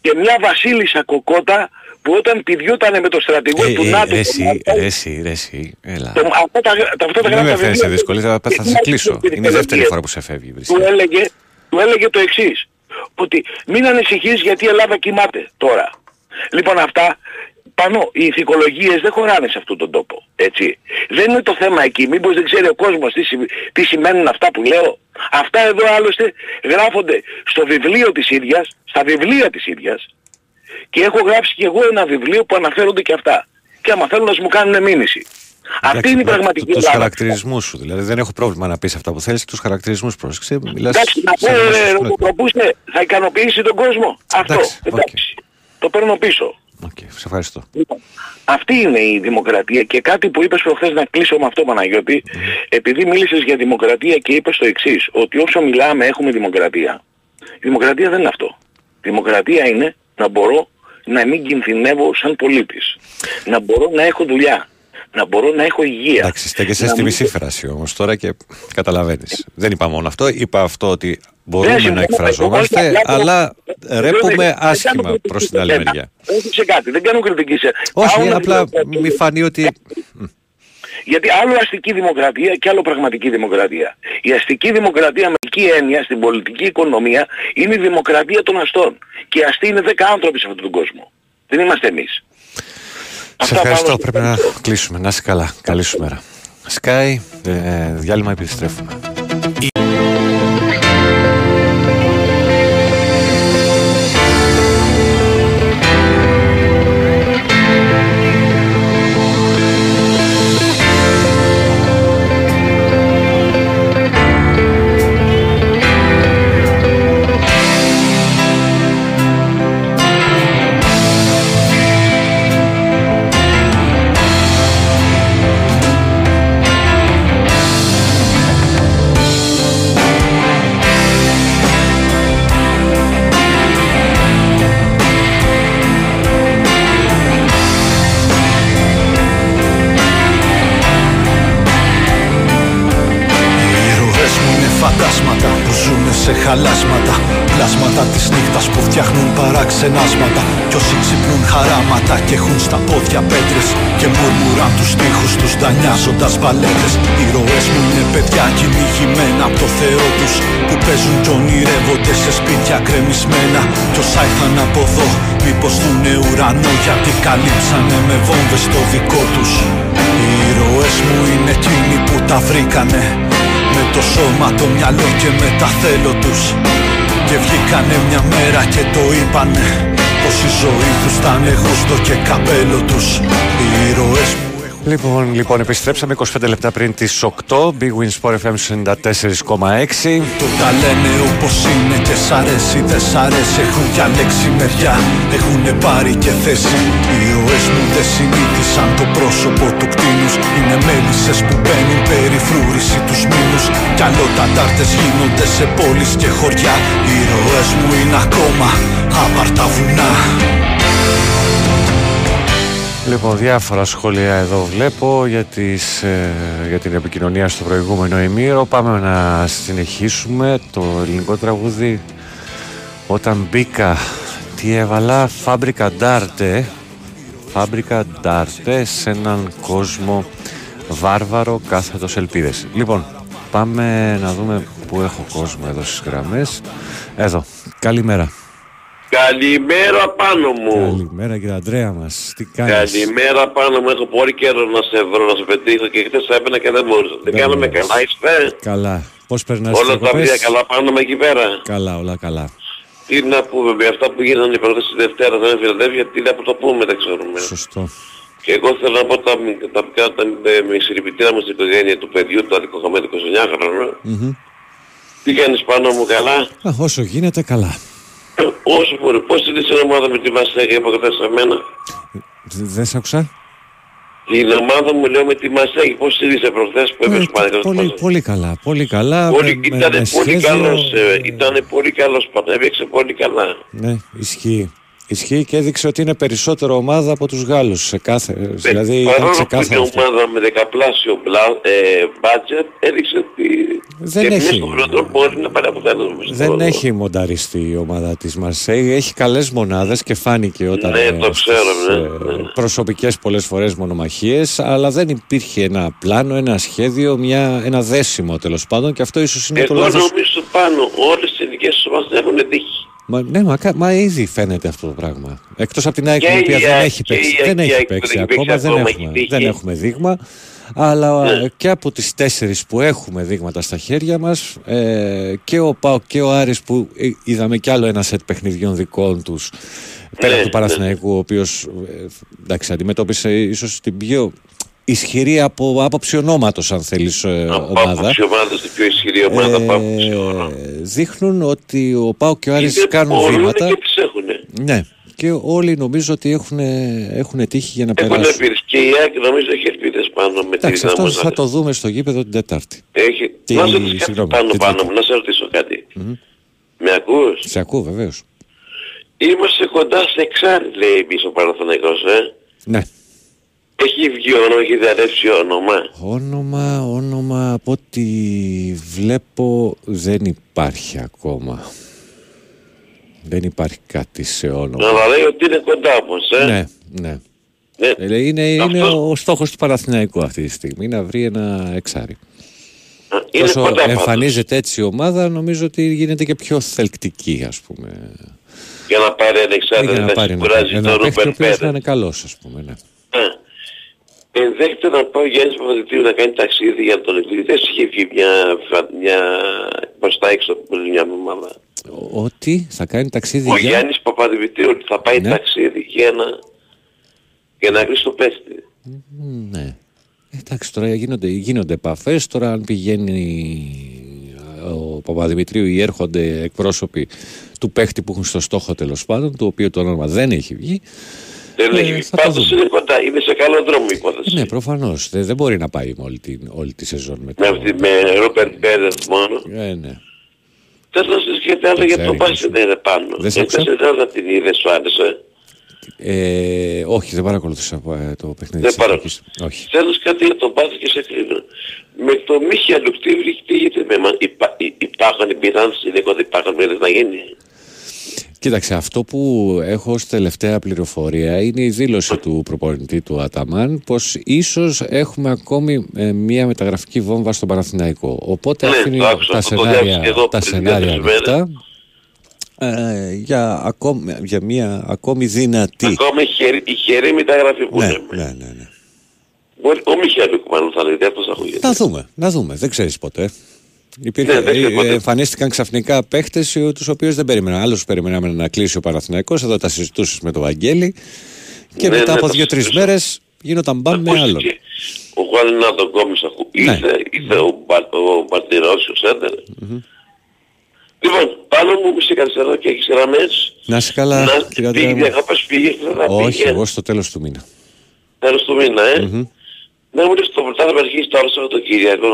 και μια βασίλισσα κοκότα που όταν πηδιούτανε με το στρατηγό Ε, του ε, ΝΑΤΟ... ρε τον εσύ, Μάρσαλ, ρε εσύ, ρε εσύ, έλα. το, αυτά τα, τα, αυτά τα Μην με γράμματα φέρεις σε βιβλία- δυσκολία, θα, θα σε κλείσω. Είναι η δεύτερη φορά που σε φεύγει. του Βρίσκεται. έλεγε, του έλεγε το εξής. Ότι μην ανησυχείς γιατί η Ελλάδα κοιμάται τώρα. Λοιπόν αυτά πάνω οι ηθικολογίες δεν χωράνε σε αυτόν τον τόπο. Έτσι. Δεν είναι το θέμα εκεί. Μήπως δεν ξέρει ο κόσμος τι, σημ- τι σημαίνουν αυτά που λέω. Αυτά εδώ άλλωστε γράφονται στο βιβλίο της ίδιας, στα βιβλία της ίδιας και έχω γράψει και εγώ ένα βιβλίο που αναφέρονται και αυτά. Και άμα θέλουν να μου κάνουν μήνυση. Αυτή είναι η πραγματική Τους Ελλάδα. χαρακτηρισμούς σου. Δηλαδή δεν έχω πρόβλημα να πεις αυτά που θέλεις, τους χαρακτηρισμούς πρόσεξε. Μιλάς Εντάξει, να πω σαν ένας ρε, συνολικός. Ρωτοπούστε, θα ικανοποιήσει τον κόσμο. Αυτό, Εντάξει, εντάξει. Το παίρνω πίσω. Οκ, σε ευχαριστώ. Λοιπόν, αυτή είναι η δημοκρατία και κάτι που είπες προχθές να κλείσω με αυτό Παναγιώτη, επειδή μίλησες για δημοκρατία και είπες το εξής, ότι όσο μιλάμε έχουμε δημοκρατία. Η δημοκρατία δεν είναι αυτό. Η δημοκρατία είναι να μπορώ να μην κινδυνεύω σαν πολίτης. Να μπορώ να έχω δουλειά. Να μπορώ να έχω υγεία. Εντάξει, στέκεσαι Να στη μην- μισή φράση όμως τώρα και καταλαβαίνεις. Δεν είπα μόνο αυτό. Είπα αυτό ότι μπορούμε Δεν να συμφωνώ. εκφραζόμαστε, Εγώ απλά- αλλά Δεν- ρέπουμε δεν κάνω άσχημα κριτική προς σε την άλλη σένα. μεριά. Πρόσεξε κάτι, δεν κάνω κριτική σε... Όχι, Πάω να απλά δημοκρατία. μη φανεί ότι. Γιατί άλλο αστική δημοκρατία και άλλο πραγματική δημοκρατία. Η αστική δημοκρατία με εκεί έννοια στην πολιτική οικονομία είναι η δημοκρατία των αστών. Και οι αστεί είναι 10 άνθρωποι σε αυτόν τον κόσμο. Δεν είμαστε εμείς. Σε Αυτά ευχαριστώ. πάνω Πρέπει να κλείσουμε. Να είσαι καλά. Καλή σου μέρα. Sky, ε, διάλειμμα επιστρέφουμε. Παραξενάσματα Κι όσοι ξυπνούν χαράματα και έχουν στα πόδια πέτρες Και μουρμουράν τους στίχους τους δανειάζοντας μπαλέτες Οι ροές μου είναι παιδιά κυνηγημένα από το Θεό τους Που παίζουν κι ονειρεύονται σε σπίτια κρεμισμένα. Κι όσα ήρθαν από εδώ μήπως δουνε ουρανό Γιατί καλύψανε με βόμβες το δικό τους. Οι ροές μου είναι εκείνοι που τα βρήκανε με το σώμα, το μυαλό και με τα θέλω τους Και βγήκανε μια μέρα και το είπανε Πως η ζωή τους ήταν γούστο και καπέλο τους. Οι ήρωες μου Λοιπόν, λοιπόν, επιστρέψαμε 25 λεπτά πριν τις 8. Big Win Sport FM 94,6. Το τα λένε όπως είναι και σ' αρέσει δεν σ' αρέσει. Έχουν διαλέξει μεριά, έχουν πάρει και θέση. Οι ροές μου δεν συνήθισαν το πρόσωπο του κτίνους. Είναι μέλισσες που μπαίνουν περιφρούρηση τους μήνους. Κι άλλο τα τάρτες γίνονται σε πόλεις και χωριά Οι ροές μου είναι ακόμα άπαρτα βουνά Λοιπόν, διάφορα σχόλια εδώ βλέπω για, τις, ε, για την επικοινωνία στο προηγούμενο ημίρο. Πάμε να συνεχίσουμε το ελληνικό τραγούδι. Όταν μπήκα, τι έβαλα, Φάμπρικα Ντάρτε. Φάμπρικα Ντάρτε σε έναν κόσμο βάρβαρο κάθετος ελπίδες. Λοιπόν, πάμε να δούμε που έχω κόσμο εδώ στις γραμμές. Εδώ, καλημέρα. Καλημέρα πάνω μου. Καλημέρα κύριε Αντρέα μας. Τι κάνεις; Καλημέρα πάνω μου. Έχω πολύ καιρό να σε βρω, να σε πετύχω και χθες έπαινα και δεν μπορούσα. Δεν κάναμε μπορείς. καλά, είστε; Καλά. Πώς περνάς τις Όλα τα διακοπές; βρία καλά πάνω με εκεί πέρα; Καλά, όλα καλά. Τι να πούμε, με αυτά που γίνανε οι πρώτες τη Δευτέρα θα είναι Φιλαδέλφια, τι να το πούμε, δεν ξέρουμε. Σωστό. Και εγώ θέλω να πω τα, τα, τα, τα, με συλληπιτήρα μου στην οικογένεια του παιδιού, το αδικοχαμένο 29χρονο. Μμμ. Τι κάνεις πάνω μου καλά; Α, όσο γίνεται καλά. Όσο μπορεί, πώς είναι στην ομάδα με τη Μασέγα από χθες σε μένα. Δε- Δεν σ' άκουσα. Την ομάδα μου λέω με τη Μασέγη, πώς στήριζε προχθές που έπαιζε πάλι. Ε, πολύ, πολύ καλά. Πολύ καλά. Πολύ, με- με- ήτανε με πολύ σχέδιο, καλός, ε, ήτανε πολύ καλός πάντα, έπαιξε πολύ καλά. Ναι, ισχύει. Ισχύει και έδειξε ότι είναι περισσότερο ομάδα από τους Γάλλους σε κάθε, δηλαδή ήταν Ε, Παρόλο που είναι ξεκάθαρο αυτό. ομάδα με δεκαπλάσιο μπλα- ε, budget, έδειξε ότι Δεν και έχει. μέσα στον χρόνο μπορεί να πάρει αποτέλεσμα. Δεν έχει μονταριστεί η ομάδα της Μαρσέη. Έχει καλές μονάδες και φάνηκε όταν Ναι, το στις, ξέρω, ναι, ε, προσωπικές πολλές φορές μονομαχίες αλλά δεν υπήρχε ένα πλάνο, ένα σχέδιο, μια, ένα δέσιμο τέλος πάντων και αυτό ίσως είναι το Εγώ λάθος. νομίζω πάνω όλες οι ειδικές ομάδες έχουν τύχει. Μα, ναι, μα, κα- μα ήδη φαίνεται αυτό το πράγμα. Εκτός από την ΑΕΚ Και η οποία η δεν ΑΕΚ, έχει και η παίξει, ΑΕΚ, δεν η έχει ΑΕΚ που παίξει δεν έχει ακόμα, παίξει δεν ακόμα, έχουμε, έχει τύχει. δεν έχουμε δείγμα. Αλλά Ναι. ε, και από τις τέσσερις που έχουμε δείγματα στα χέρια μας ε, και ο ΠΑΟ και ο Άρης που ε, είδαμε κι άλλο ένα σετ παιχνιδιών δικών τους πέρα Ναι, του Παναθηναϊκού ο οποίος ε, εντάξει, αντιμετώπισε ίσως την πιο ισχυρή από άποψη ονόματος αν θέλεις ε, Από ομάδα. άποψη ομάδας την πιο ισχυρή ομάδα από άποψη Ε, δείχνουν ότι ο Πάο και ο Άρης Είναι κάνουν μπορούν βήματα. και τις έχουνε. Ναι. Και όλοι νομίζω ότι έχουν, έχουν τύχει για να Έχουν περάσουν. ελπίδες. Και η ΑΕΚ νομίζω έχει ελπίδες πάνω με τη Εντάξει, αυτό δυνάμωση. θα το δούμε στο γήπεδο την Τετάρτη. Έχει... Τι- Να σε ρωτήσω κάτι συγγνώμη, πάνω τι πάνω τρίτη. μου, να σε ρωτήσω κάτι. Με ακούς; Σε ακούω βεβαίως. Είμαστε κοντά σε εξάρι λέει πίσω ο Παναθηναϊκός, ε. Ναι. Έχει βγει όνομα, έχει διαρρεύσει όνομα. Όνομα, όνομα από ό,τι βλέπω δεν υπάρχει ακόμα. Δεν υπάρχει κάτι σε όνομα. Αλλά λέει ότι είναι κοντά όμως, ε. Ναι, ναι. Ναι. Ε, Είναι, είναι ο στόχος του Παναθηναϊκού αυτή τη στιγμή να βρει ένα εξάρι. Είναι Όσο κοντά πάντως. εμφανίζεται έτσι η ομάδα νομίζω ότι γίνεται και πιο θελκτική ας πούμε. Για να πάρει ένα εξάρι, Για να να πάρει ένα, κουράζει ένα τον παίχτη ο Ρούπερ οποίος να Πέρε. είναι καλός ας πούμε. Ναι. Ενδέχεται να πάει ο Γιάννης Παπαδητήριου να κάνει ταξίδι για τον Εκκλήδη. Δεν σου είχε βγει μια, μια μπροστά έξω πριν μια εβδομάδα. Ότι θα κάνει ταξίδι Ο για... Γιάννης Παπαδημητρίου ότι θα πάει Ναι. ταξίδι για να, για να βρει το παίχτη. Ναι. Εντάξει τώρα γίνονται, γίνονται επαφές, τώρα αν πηγαίνει ο Παπαδημητρίου ή έρχονται εκπρόσωποι του παίχτη που έχουν στο στόχο τέλος πάντων, το οποίο το όνομα δεν έχει βγει. Δεν Ε, έχει βγει. θα το Πάντως δούμε. είναι κοντά, είναι σε καλό δρόμο η υπόθεση. Ναι, προφανώς. Δεν, δεν μπορεί να πάει με όλη, την, όλη τη σεζόν με Με, το... αυτή, με Ρόπερ Πέρες μόνο. Ε, ναι. Θες να σας και άλλο για το ξέρει, μπάσκετ είναι πάνω. Δεν σε Ε, άκουσα. δεν την είδες σου άρεσε; Ε, όχι, δεν παρακολουθούσα ε, το παιχνίδι Δεν της παρακολουθούσα. Εθνικής. Όχι. Θέλεις κάτι να το πάθεις και σε κρίνω. Με το Μίχαλου τι τι γίνεται με μα- υπά, υ- υπάρχουν οι πειράνες, ειδικότερα υπάρχουν μέρες να γίνει. Κοίταξε, αυτό που έχω ως τελευταία πληροφορία είναι η δήλωση του προπονητή του Αταμάν πως ίσως έχουμε ακόμη ε, μία μεταγραφική βόμβα στον Παναθηναϊκό. Οπότε Ναι, αφήνει το άκουσα, τα το- το σενάρια, διάβασα και εδώ τα πριν σενάρια δύο-τρεις μέρες. ανοιχτά ε, για, ακόμη, για μία ακόμη δυνατή. Ακόμα η χερή, η χερή μεταγραφή που Ναι, λέμε. ναι, ναι, ναι. Μπορεί, ο Μιχαλούκ μάλλον θα λέει, αυτός ακούγεται. Να δούμε, να δούμε, δεν ξέρεις ποτέ. Υπήρχε, Ναι, δεν ξέρεις ε, ποτέ. εμφανίστηκαν ξαφνικά παίχτες τους οποίους δεν περίμεναν. Άλλους περιμέναμε να κλείσει ο Παναθηναϊκός, εδώ τα συζητούσες με τον Βαγγέλη και Ναι, μετά ναι, από τα δύο-τρεις συζητούσα. μέρες γίνονταν μπαμ με άλλον. Ακούστηκε ο Γουαλινάτο Γκόμις ακού. Ναι. Ήρθε, ήρθε ο, Μπα, ο Μπαρτιρός, ο Σέντερ. Λοιπόν, πάνω μου που σε καθυστερώ και έχεις γραμμές. Να είσαι καλά, να κύριε πήγε Αντρέα. διακοπές, πήγε, δεν θα Όχι, πήγε. εγώ στο τέλος του μήνα. Τέλος του μήνα, ε. Μμμ. Να μου λες το πρωτάθλημα αρχίζει τώρα Σαββατοκύριακο.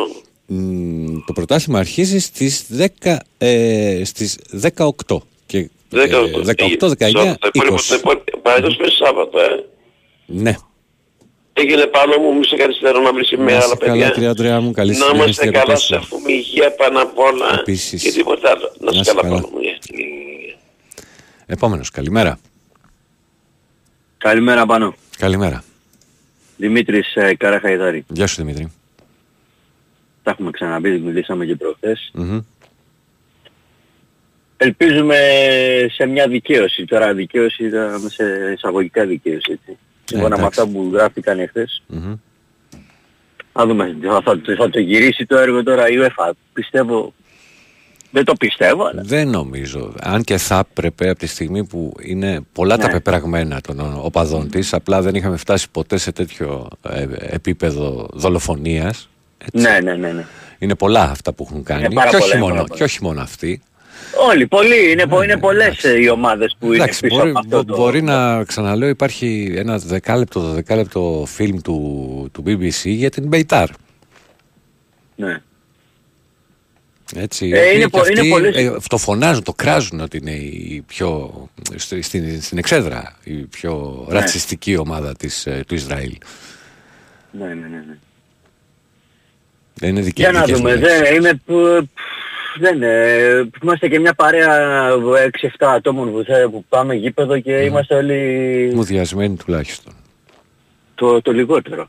Μ, Το πρωτάθλημα αρχίζει στις 10, ε, στις 18 και ε, 18, 18, 19, 20. Παραδείγματος με Σάββατο, ε. Ναι. Έγινε πάνω μου, μη σε καθυστερώ να βρεις με Να άλλα είσαι καλά παιδιά. κύριε Αντρέα μου, καλή Να συνέχεια είμαστε στις καλά, διακοπές σε σου. έχουμε υγεία πάνω απ' όλα Επίσης. και τίποτα άλλο. Να Να είσαι είσαι καλά καλά. πάνω μου. γεια. Επόμενος, καλημέρα. Καλημέρα πάνω. Καλημέρα. Δημήτρης ε, Καραχαϊδάρη. Γεια σου Δημήτρη. Τα έχουμε ξαναπεί, μιλήσαμε και προχθές. Μμμ. Ελπίζουμε σε μια δικαίωση. Τώρα δικαίωση ήταν σε εισαγωγικά δικαίωση. Έτσι. Σύμφωνα με εντάξει. αυτά που γράφτηκαν εχθές. Μμμ. Θα δούμε. Θα, θα, θα το γυρίσει το έργο τώρα η UEFA. Πιστεύω. Δεν το πιστεύω, αλλά. Δεν νομίζω. Αν και θα έπρεπε από τη στιγμή που είναι πολλά τα Ναι. πεπραγμένα των οπαδών της, απλά δεν είχαμε φτάσει ποτέ σε τέτοιο ε, επίπεδο δολοφονία. Ναι, ναι, ναι. ναι. Είναι πολλά αυτά που έχουν κάνει. Είναι πάρα και, όχι πολλά, είναι μόνο, πάρα πολλά. και όχι μόνο αυτοί. Όλοι, πολλοί. Είναι, πο- είναι πολλές ε, οι ομάδες που είναι Ναι, Εντάξει, πίσω μπορεί, από αυτό μπο- το... μπορεί να ξαναλέω, υπάρχει ένα δεκάλεπτο, δεκάλεπτο φιλμ του, του BBC για την Μπεϊτάρ. Ναι. Έτσι, Ε, οι οποίοι είναι και πο- είναι αυτοί, πολλές- ε, το φωνάζουν, το κράζουν ότι είναι η πιο, στη- στην, στην εξέδρα η πιο Ναι. ρατσιστική ομάδα της, ε, του Ισραήλ. Ναι, ναι, ναι. ναι. Δεν είναι δική Για να δικές δούμε. μου λέξεις. Δεν, είμαι, που- δεν, ε, είμαστε και μια παρέα 6-7 ατόμων που, θα- που πάμε γήπεδο και είμαστε όλοι Μουδιασμένοι τουλάχιστον. το, το λιγότερο.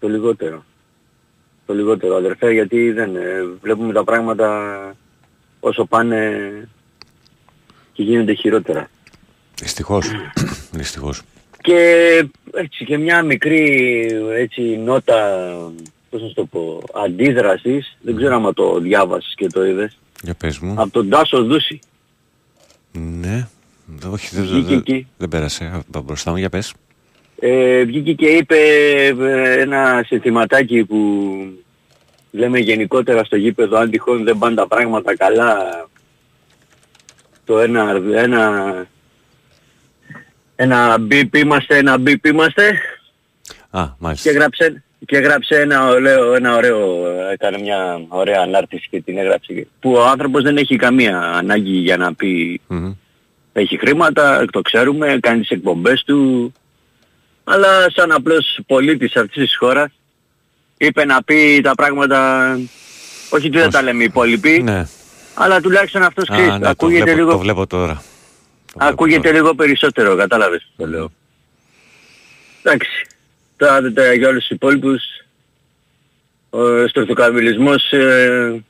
Το λιγότερο. Το λιγότερο αδερφέ γιατί δεν ε, βλέπουμε τα πράγματα όσο πάνε και γίνονται χειρότερα. Δυστυχώς. Δυστυχώς. Και έτσι και μια μικρή έτσι νότα, πώς να σου το πω, αντίδρασης, δεν ξέρω άμα το διάβασες και το είδες, Για πες μου. από τον Τάσο Δούση. Ναι. Όχι, δεν, Βγήκε δεν, εκεί. δεν πέρασε από μπροστά μου. Για πες. Ε, βγήκε και είπε ε, ένα συνθηματάκι που λέμε γενικότερα στο γήπεδο αν τυχόν δεν πάνε τα πράγματα καλά το ένα, ένα, ένα μπιπ είμαστε, ένα μπιπ είμαστε Α, και μάλιστα. έγραψε, και έγραψε ένα, ωραίο, ένα ωραίο, έκανε μια ωραία ανάρτηση και την έγραψε που ο άνθρωπος δεν έχει καμία ανάγκη για να πει Μμμ. έχει χρήματα, το ξέρουμε, κάνει τις εκπομπές του, αλλά σαν απλός πολίτης αυτής της χώρας είπε να πει τα πράγματα, όχι ότι δεν τα λέμε οι υπόλοιποι, Ναι. αλλά τουλάχιστον αυτός Α, ξέρεις, ναι, το ακούγεται, βλέπω, λίγο, το βλέπω τώρα. Το βλέπω ακούγεται τώρα. λίγο περισσότερο, κατάλαβες τι το λέω. Εντάξει, τώρα τώρα για όλους τους υπόλοιπους, ο στορθοκαμιλισμός, ε,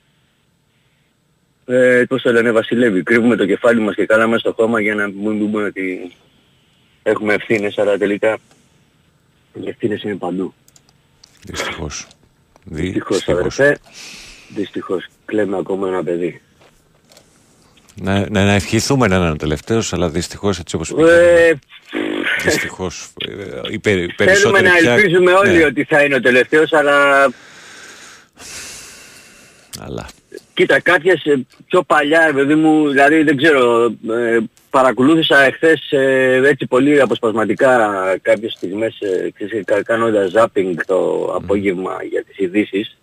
ε, πώς το λένε, βασιλεύει. Κρύβουμε το κεφάλι μας και καλά μέσα στο χώμα για να μην πούμε ότι έχουμε ευθύνες, αλλά τελικά οι ευθύνες είναι παντού. Δυστυχώς. Δυστυχώς Δυστυχώς. αδερφέ, δυστυχώς κλαίμε ακόμα ένα παιδί. Να, να, να ευχηθούμε να είναι ο τελευταίος, αλλά δυστυχώς έτσι όπως Ε, Δυστυχώς. ε, οι περι- οι θέλουμε περισσότεροι να πια- ελπίζουμε όλοι ναι, ότι θα είναι ο τελευταίος, αλλά Αλλά Κοίτα, κάποιες ε, πιο παλιά, παιδί μου, δηλαδή δεν ξέρω, ε, παρακολούθησα εχθές ε, έτσι πολύ αποσπασματικά κάποιες στιγμές, ε, ξέρεις, κα- κάνοντας zapping το απόγευμα για τις ειδήσεις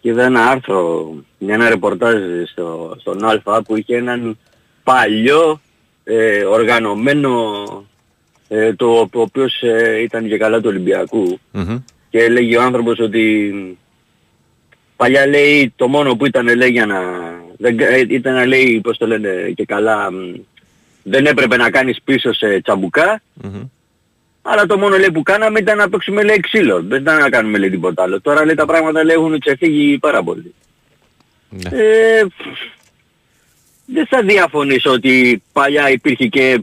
και είδα ένα άρθρο, ένα ρεπορτάζ στο, στον Α που είχε έναν παλιό ε, οργανωμένο ε, το, ο οποίος ε, ήταν και καλά του Ολυμπιακού Μμμ. και έλεγε ο άνθρωπος ότι παλιά λέει το μόνο που ήταν λέει για να... Δεν, κα- ε, ήταν να λέει, πώς το λένε και καλά, μ, δεν έπρεπε να κάνεις πίσω σε τσαμπουκά, Μμμ. αλλά το μόνο λέει που κάναμε ήταν να παίξουμε λέει ξύλο. Δεν ήταν να κάνουμε λέει τίποτα άλλο. Τώρα λέει τα πράγματα λέει έχουν ξεφύγει πάρα πολύ. Ναι. Ε, δεν θα διαφωνήσω ότι παλιά υπήρχε και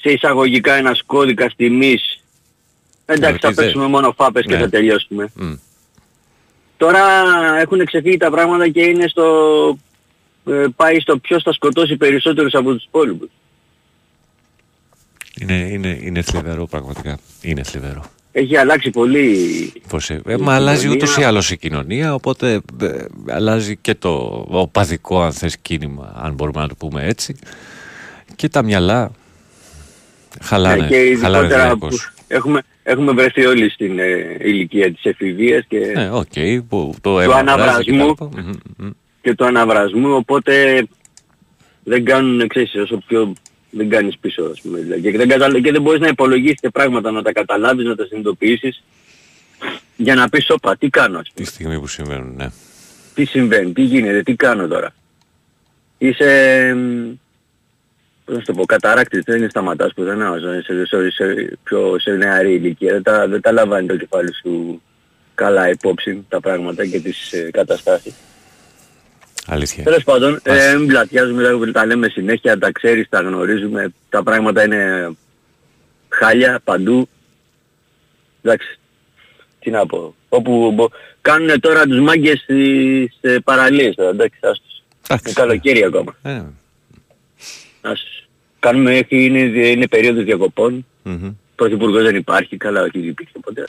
σε εισαγωγικά ένας κώδικας τιμής. Εντάξει θα Ότι δεν- παίξουμε μόνο φάπες και Ναι. θα τελειώσουμε. Μμ. Τώρα έχουν ξεφύγει τα πράγματα και είναι στο... ε, πάει στο ποιος θα σκοτώσει περισσότερους από τους υπόλοιπους. Είναι, είναι, είναι θλιβερό πραγματικά. Είναι θλιβερό. Έχει αλλάξει πολύ Πώς, ε, Η μα αλλάζει κοινωνία- ούτως ή άλλως η κοινωνία, οπότε ε, αλλάζει και το οπαδικό αν θες κίνημα, αν μπορούμε να το πούμε έτσι. Και τα μυαλά χαλάνε, Ναι, και χαλάνε ειδικότερα που διαρκώς. έχουμε, έχουμε βρεθεί όλοι στην ε, ηλικία της εφηβείας και, Ναι, οκ, που το του αίμα βράζει και τα αναβρασμού. λοιπά. Μμμ, μμμ. και του αναβρασμού, οπότε δεν κάνουν εξής, όσο πιο δεν κάνεις πίσω, ας πούμε. Δηλαδή. Και, δεν καταλα... και δεν μπορείς να υπολογίσεις και πράγματα, να τα καταλάβεις, να τα συνειδητοποιήσεις, για να πεις, όπα, τι κάνω, ας πούμε. Τη στιγμή που συμβαίνουν, ναι. Τι συμβαίνει, τι γίνεται, τι κάνω τώρα. Είσαι, μ, πώς να σου το πω, καταράκτης, δεν σταματάς πουθενά, σε, σε, σε, σε, πιο σε νεαρή ηλικία, δεν τα, δεν τα λαμβάνει το κεφάλι σου καλά υπόψη τα πράγματα και τις ε, καταστάσεις. Αλήθεια. Τέλος πάντων, ε, μην πλατιάζουμε, δηλαδή, τα λέμε συνέχεια, τα ξέρεις, τα γνωρίζουμε, τα πράγματα είναι χάλια παντού. Εντάξει, τι να πω. Όπου μπο... κάνουν τώρα τους μάγκες στις ε, παραλίες τώρα, εντάξει, άστος. Είναι καλοκαίρι ακόμα. Ε, Άστος. Κάνουμε, έχει, είναι, είναι περίοδος διακοπών. μμμ. Πρωθυπουργός δεν υπάρχει, καλά όχι δεν υπήρχε ποτέ.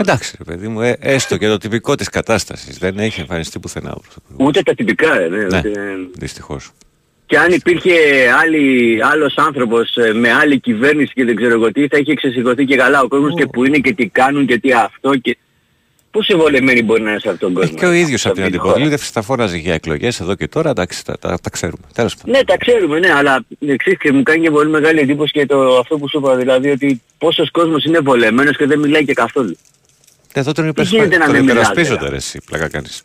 Εντάξει, ρε παιδί μου, ε, έστω και το τυπικό της κατάστασης. Δεν έχει εμφανιστεί πουθενά ο Πρωθυπουργός. Ούτε τα τυπικά, ε, ναι, Ναι, ούτε- δυστυχώς. Και αν υπήρχε άλλη, άλλος άνθρωπος ε, με άλλη κυβέρνηση και δεν ξέρω εγώ τι, θα είχε ξεσηκωθεί και καλά ο κόσμος και που είναι και τι κάνουν και τι αυτό και... Πόσο βολεμένοι μπορεί να είναι σε αυτόν τον κόσμο; Και ο ίδιος από την αυτή τη χώρα. αντιπολίτευση θα φώναζε για εκλογές εδώ και τώρα, εντάξει, τα, τα, τα ξέρουμε. Τέλος πάντων. Ναι, τα ξέρουμε, ναι, αλλά εξής και μου κάνει και πολύ μεγάλη εντύπωση και το, αυτό που σου είπα, δηλαδή ότι πόσος κόσμος είναι βολεμένος και δεν μιλάει και καθόλου. Εδώ τον, Τι γίνεται να τον μην μιλάτε, υπερασπίζονται ρε. ρε εσύ, πλάκα κάνεις.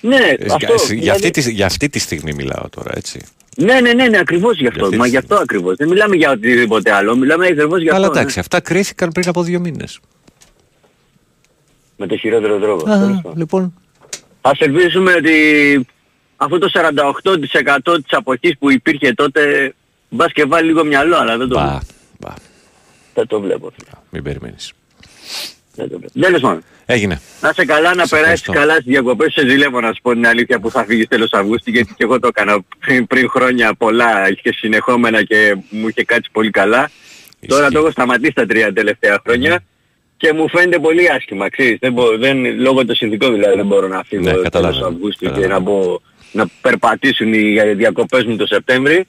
Ναι, Ε, αυτό. για, εσύ- για, δηλαδή- αυτή τη, για αυτή τη στιγμή μιλάω τώρα, έτσι. Ναι, ναι, ναι, ναι, ακριβώς γι' αυτό. αυτή Μα τη γι' αυτό ακριβώς. Δεν μιλάμε για οτιδήποτε άλλο, μιλάμε ακριβώς γι' αυτό. Αλλά ναι. εντάξει, αυτά κρίθηκαν πριν από δύο μήνες. Με το χειρότερο τρόπο. Α, τέλος πάντων. λοιπόν. Ας ελπίσουμε ότι αυτό το 48% της αποχής που υπήρχε τότε μπας και βάλει λίγο μυαλό, αλλά δεν το Μπα, βλέπω. μπα, Δεν το βλέπω. μην περιμένεις. Δεν το βλέπω. Τέλος πάντων. Έγινε. Να σε καλά, να Σε περάσεις ευχαριστώ. καλά στις διακοπές. Σε ζηλεύω να σου πω την αλήθεια που θα φύγεις τέλος Αυγούστου γιατί και εγώ το έκανα πριν, πριν χρόνια πολλά και συνεχόμενα και μου είχε κάτσει πολύ καλά. Τώρα το έχω σταματήσει τα τρία τελευταία χρόνια και μου φαίνεται πολύ άσχημα, ξέρεις. Δεν μπορώ, δεν, λόγω των συνθηκών δηλαδή δεν μπορώ να φύγω Ναι, τέλος καταλαβαίνω, Αυγούστου και καταλαβαίνω. να, μπω, να περπατήσουν οι διακοπές μου το Σεπτέμβρη.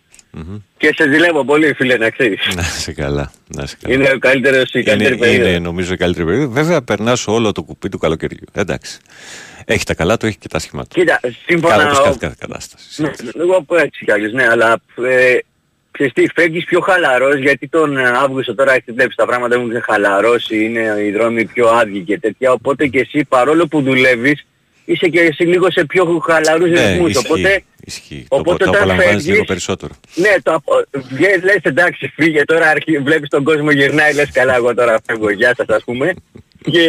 Και σε ζηλεύω πολύ φίλε να ξέρεις. Να είσαι καλά. Να είσαι καλά. Είναι ο καλύτερος, η καλύτερη είναι, περίοδος. είναι νομίζω η καλύτερη περίοδος. Βέβαια περνάς όλο το κουπί του καλοκαιριού. Εντάξει. Έχει τα καλά του, έχει και τα σχήμα του. Κοίτα, σύμφωνα... Καλά όπως ο- κάθε, κάθε κατάσταση. Ναι, εγώ πω έτσι κι άλλως, ναι, αλλά ε, ξέρεις τι, φεύγεις πιο χαλαρός γιατί τον ε, Αύγουστο τώρα έχεις βλέπεις τα πράγματα έχουν ξεχαλαρώσει, είναι οι δρόμοι πιο άδειοι και τέτοια, οπότε και εσύ παρόλο που δουλεύεις είσαι και εσύ λίγο σε πιο χαλαρούς Ναι, ρυθμούς, ισχύει, οπότε ισχύει. οπότε το, το όταν απολαμβάνεις φεύγεις- λίγο περισσότερο. ναι, το απο... βγες, λες εντάξει φύγε τώρα αρχι... βλέπεις τον κόσμο γυρνάει λες καλά εγώ τώρα φεύγω γεια σας ας πούμε και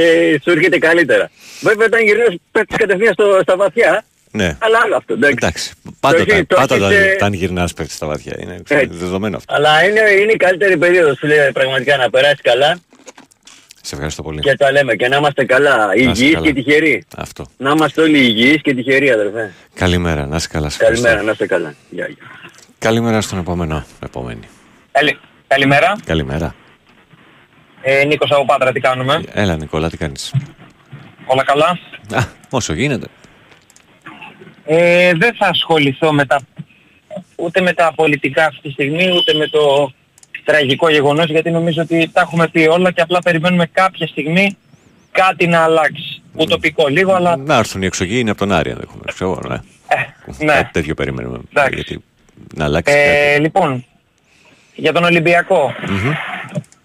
σου έρχεται καλύτερα. Βέβαια όταν γυρνάς πέφτεις κατευθείαν στο, στα βαθιά Ναι. αλλά άλλο αυτό εντάξει. Εντάξει. Πάντα, Το έχει- τα- το πάντα έχεις, όταν, ε, όταν γυρνάς πέφτεις στα βαθιά. Είναι Έτσι. δεδομένο αυτό. Αλλά είναι, είναι η καλύτερη περίοδος φίλε πραγματικά να περάσει καλά Σε ευχαριστώ πολύ. και τα λέμε και να είμαστε καλά, Να είστε υγιείς καλά. και τυχεροί. Αυτό. Να είμαστε όλοι υγιείς και τυχεροί αδερφέ. Καλημέρα. Να είσαι καλά. σε ευχαριστώ. Καλημέρα, να είστε καλά. Γεια, γεια. Καλημέρα στον επόμενο. Επόμενη. Καλη- Καλημέρα. Καλημέρα. Ε, Νίκος από Πάτρα, τι κάνουμε; Έλα Νικόλα, τι κάνεις; Όλα καλά; Α, όσο γίνεται. Ε, δεν θα ασχοληθώ με τα, ούτε με τα πολιτικά αυτή τη στιγμή, ούτε με το τραγικό γεγονός, γιατί νομίζω ότι τα έχουμε πει όλα και απλά περιμένουμε κάποια στιγμή κάτι να αλλάξει. Ουτοπικό λίγο, αλλά Να έρθουν οι εξωγήινοι από τον Άρη ενδεχομένως. Ξέρω εγώ, ναι. ναι. Κάτι τέτοιο περιμένουμε. Εντάξει. Γιατί να αλλάξει Ε, κάτι. λοιπόν, για τον Ολυμπιακό. Μμμ.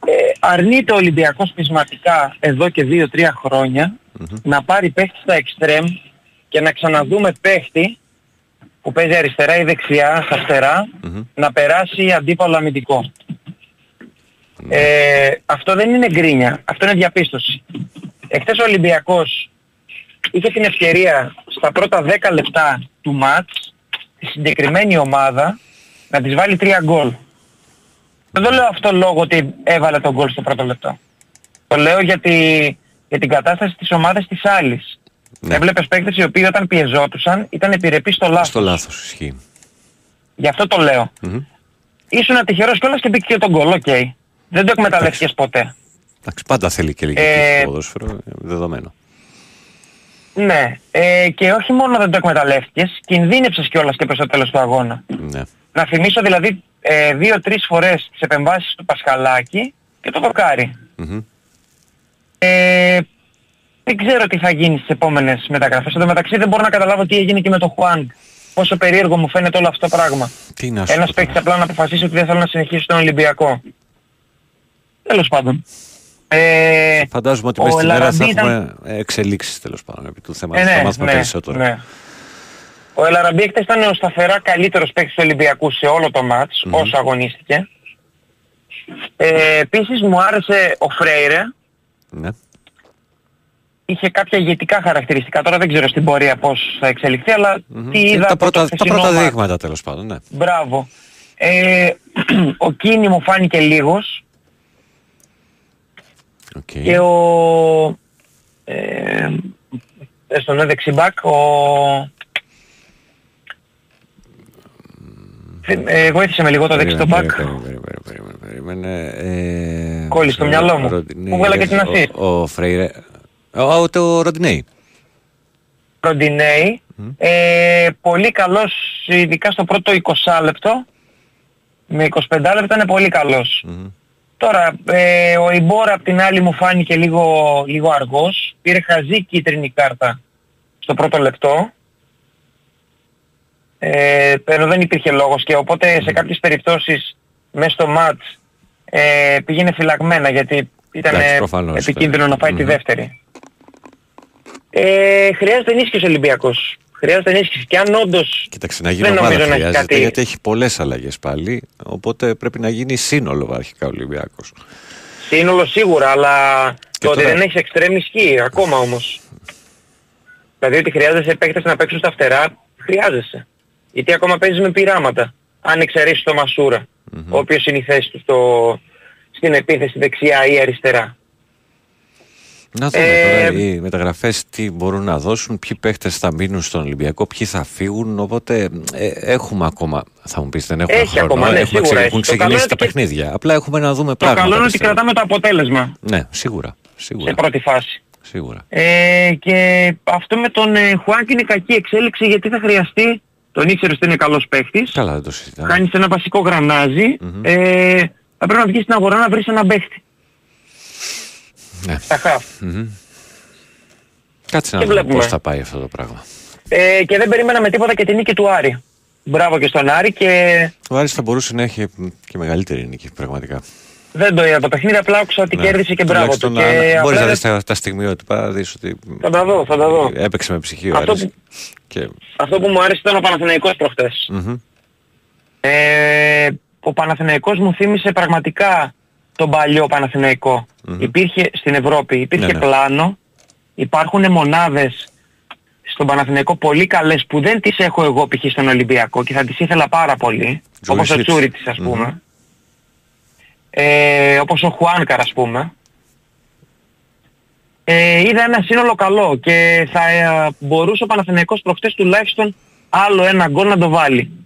Ε, αρνείται ο Ολυμπιακός πεισματικά εδώ και 2-3 χρόνια να πάρει παίχτη στα εξτρέμ και να ξαναδούμε παίχτη που παίζει αριστερά ή δεξιά, στα φτερά, να περάσει αντίπαλο αμυντικό. Ε, αυτό δεν είναι γκρίνια, αυτό είναι διαπίστωση. Εχθές ο Ολυμπιακός είχε την ευκαιρία στα πρώτα 10 λεπτά του μάτς τη συγκεκριμένη ομάδα να της βάλει 3 γκολ. Δεν το λέω αυτό λόγω ότι έβαλε το γκολ στο πρώτο λεπτό. Το λέω γιατί, για την κατάσταση της ομάδας της άλλης. Ναι. Έβλεπες παίκτες οι οποίοι όταν πιεζόντουσαν ήταν επιρρεπείς στο λάθος. Στο λάθος ισχύει. Γι' αυτό το λέω. Ήσουν τυχερός κιόλας και μπήκε και το γκολ, οκ. Δεν το εκμεταλλεύτηκες ποτέ. Εντάξει, πάντα θέλει και λίγη Ε, ε... ποδόσφαιρο, δεδομένο. Ναι, ε, και όχι μόνο δεν το εκμεταλλεύτηκες, κινδύνεψες κιόλας και προς το τέλος του αγώνα. Ναι. Να θυμίσω δηλαδή ε, δύο-τρεις φορές τις επεμβάσεις του Πασχαλάκη και το δοκάρι. Μμμ. Ε, δεν ξέρω τι θα γίνει στις επόμενες μεταγραφές. Εν τω μεταξύ δεν μπορώ να καταλάβω τι έγινε και με τον Χουάνγκ. Πόσο περίεργο μου φαίνεται όλο αυτό το πράγμα. Τι να σου Ένας πω παίκτης απλά να αποφασίσει ότι δεν θέλω να συνεχίσει στον Ολυμπιακό. Τέλος πάντων. Ε, Φαντάζομαι ότι ο μέσα στη μέρα θα Ελαραμπή ήταν- έχουμε εξελίξεις τέλος πάντων επί του θέματος. Ε, θα ναι, μάθουμε ναι, περισσότερο. ναι. Ο Ελαραμπή χτες ήταν ο σταθερά καλύτερος παίκτης του Ολυμπιακού σε όλο το μάτς, όσο αγωνίστηκε. Ε, επίσης μου άρεσε ο Φρέιρε, Ναι. Είχε κάποια ηγετικά χαρακτηριστικά. Τώρα δεν ξέρω στην πορεία πώς θα εξελιχθεί, αλλά τι Και είδα τα από πρώτα, το τα χθεσινό πρώτα μάτς. δείγματα τέλος πάντων, ναι. Μπράβο. Ε, ο Κίνη μου φάνηκε λίγος Οκ. και ο... Ε, στον ε, δεξιμπάκ, ο... Ε, βοήθησε με λίγο το δεξιτό μπακ. Περίμενε, περίμενε, περίμενε, περίμενε, ε, Κόλλησε στο μυαλό μου. Ροντινέι, Μου βγάλε και την ο- assist. Ο Φρέιρε. Ο, ο, το Ροντινέι. Ροντινέι. Ε, πολύ καλός, ειδικά στο πρώτο 20 λεπτό. Με 25 λεπτά είναι πολύ καλός. Τώρα, ε, ο Ιμπόρα απ' την άλλη μου φάνηκε λίγο, λίγο αργός. Πήρε χαζή κίτρινη κάρτα στο πρώτο λεπτό. Ε, pero δεν υπήρχε λόγος και οπότε σε κάποιες περιπτώσεις μέσα στο μάτς ε, πήγαινε φυλαγμένα γιατί ήταν Εντάξει, ε, προφανώς, επικίνδυνο ναι. να φάει τη Μμμ. δεύτερη. Ε, χρειάζεται ενίσχυση ο Ολυμπιακός. Χρειάζεται ενίσχυση. Και αν όντως Κοίταξε, να γίνει δεν ομάδα νομίζω να έχει χρειάζεται, κάτι... γιατί έχει πολλές αλλαγές πάλι, οπότε πρέπει να γίνει σύνολο αρχικά ο Ολυμπιακός. Σύνολο σίγουρα, αλλά το ότι τώρα- δεν έχεις εξτρέμ ισχύει ακόμα όμως. Δηλαδή ότι χρειάζεσαι παίκτες να παίξουν στα φτερά, χρειάζεσαι. Γιατί ακόμα παίζεις με πειράματα. Αν εξαιρέσεις το μασουρα ο οποίος είναι η θέση του στο, στην επίθεση δεξιά ή αριστερά. Να δούμε Ε, τώρα οι μεταγραφές τι μπορούν να δώσουν, ποιοι παίχτες θα μείνουν στον Ολυμπιακό, ποιοι θα φύγουν, οπότε ε, έχουμε ακόμα, θα μου πεις δεν έχουμε Έχει χρόνο, ακόμα, ναι, έχουμε σίγουρα ξε- έχουν έχει. Το καλό ξεκινήσει είναι τα ότι- παιχνίδια, απλά έχουμε να δούμε Το πράγματα. καλό είναι ότι πιστεύω. κρατάμε το αποτέλεσμα Ναι, σίγουρα, σίγουρα, σε πρώτη φάση. σίγουρα. Ε, και αυτό με τον ε, Χουάνκ είναι κακή εξέλιξη γιατί θα χρειαστεί, τον ήξερες ότι είναι καλός παίχτης, Καλά δεν το συζητάμε. κάνεις ένα βασικό γρανάζι, ε, θα πρέπει να βγεις στην αγορά να βρεις έναν παίχτη. Ναι. Στα χαφ. Μμμ. Κάτσε να Και δούμε βλέπουμε. πώς θα πάει αυτό το πράγμα. Ε, και δεν περίμενα με τίποτα και την νίκη του Άρη. Μπράβο και στον Άρη και Ο Άρης θα μπορούσε να έχει μ, και μεγαλύτερη νίκη πραγματικά. δεν το είδα το παιχνίδι, απλά άκουσα ότι Ναι. κέρδισε και μπράβο του. Τουλάχιστον Και να- απλά Μπορείς να δεν- δεις τα, τα στιγμιότυπα, να δεις ότι Θα τα δω, θα τα δω. έπαιξε με ψυχή ο Αυτό Άρης. που- Και... Αυτό που μου άρεσε ήταν ο Παναθηναϊκός προχτές. μμμ. Ε, ο Παναθηναϊκός μου θύμισε πραγματικά τον παλιό Παναθηναϊκό. Υπήρχε στην Ευρώπη, υπήρχε Ναι, ναι. πλάνο, υπάρχουν μονάδες στον Παναθηναϊκό πολύ καλές που δεν τις έχω εγώ π.χ. στον Ολυμπιακό και θα τις ήθελα πάρα πολύ, όπως ο Τζούρισιτς. Τσούριτης ας πούμε. Ε, όπως ο Χουάνκαρ ας πούμε. Ε, είδα ένα σύνολο καλό και θα ε, μπορούσε ο Παναθηναϊκός προχτές τουλάχιστον άλλο ένα γκολ να το βάλει.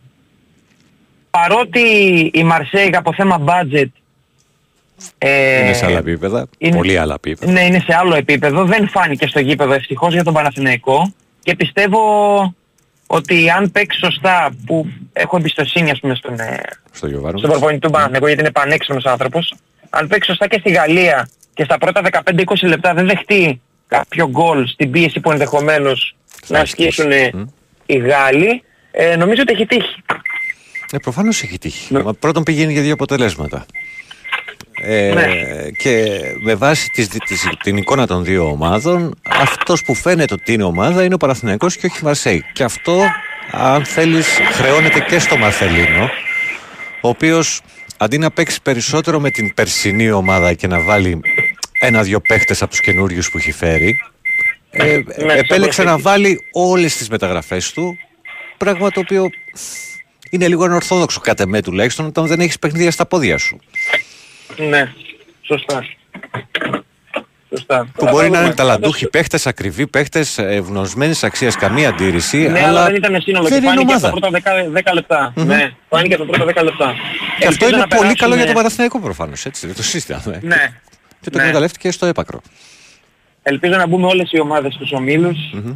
Παρότι η Μαρσέιγ από θέμα budget ε, είναι σε άλλα επίπεδα, είναι- πολύ άλλα επίπεδα. ναι, είναι σε άλλο επίπεδο. Δεν φάνηκε στο γήπεδο ευτυχώς για τον Παναθηναϊκό και πιστεύω ότι αν παίξει σωστά που έχω εμπιστοσύνη ας πούμε στον, ε, Στο Γιωβάνο. στον προπονητή του Παναθηναϊκού γιατί είναι πανέξυπνος άνθρωπος αν παίξει σωστά και στη Γαλλία και στα πρώτα 15-20 λεπτά δεν δεχτεί κάποιο γκολ στην πίεση που ενδεχομένως να ασκήσουν ε, οι Γάλλοι ε, νομίζω ότι έχει τύχει. Ε, προφανώς έχει τύχει. Ναι. Μα πρώτον πηγαίνει για δύο αποτελέσματα. Ε, Ναι. Και με βάση τις, τις- την εικόνα των δύο ομάδων, αυτός που φαίνεται ότι είναι ομάδα είναι ο Παναθηναϊκός και όχι η Μαρσέη. Και αυτό, αν θέλεις, χρεώνεται και στο Μαρθελίνο, ο οποίος αντί να παίξει περισσότερο με την περσινή ομάδα και να βάλει ένα-δυο παίχτες από τους καινούριους που έχει φέρει, ε, Ναι, επέλεξε σαν να προσθήκη. βάλει όλες τις μεταγραφές του, πράγμα το οποίο είναι λίγο ανορθόδοξο κατά με τουλάχιστον όταν δεν έχεις παιχνίδια στα πόδια σου. Ναι, σωστά. Σωστά. Που μπορεί να είναι ταλαντούχοι παίχτες, ακριβοί παίχτες, ευνοσμένη αξίας, καμία αντίρρηση. Ναι, αλλά δεν ήταν σύνολο δεν και είναι φάνηκε από τα ομάδα. πρώτα 10, 10 λεπτά. Μμμ. Ναι, φάνηκε από τα πρώτα 10 λεπτά. Και αυτό Ελπίζω είναι να πολύ περάσουν, καλό για τον ε, Παναθηναϊκό προφανώς. Έτσι, δεν το συζητάμε. Ναι. Και το ναι. εκμεταλλεύτηκε στο έπακρο. Ελπίζω να μπούμε όλες οι ομάδες στους ομίλους. Μμμ.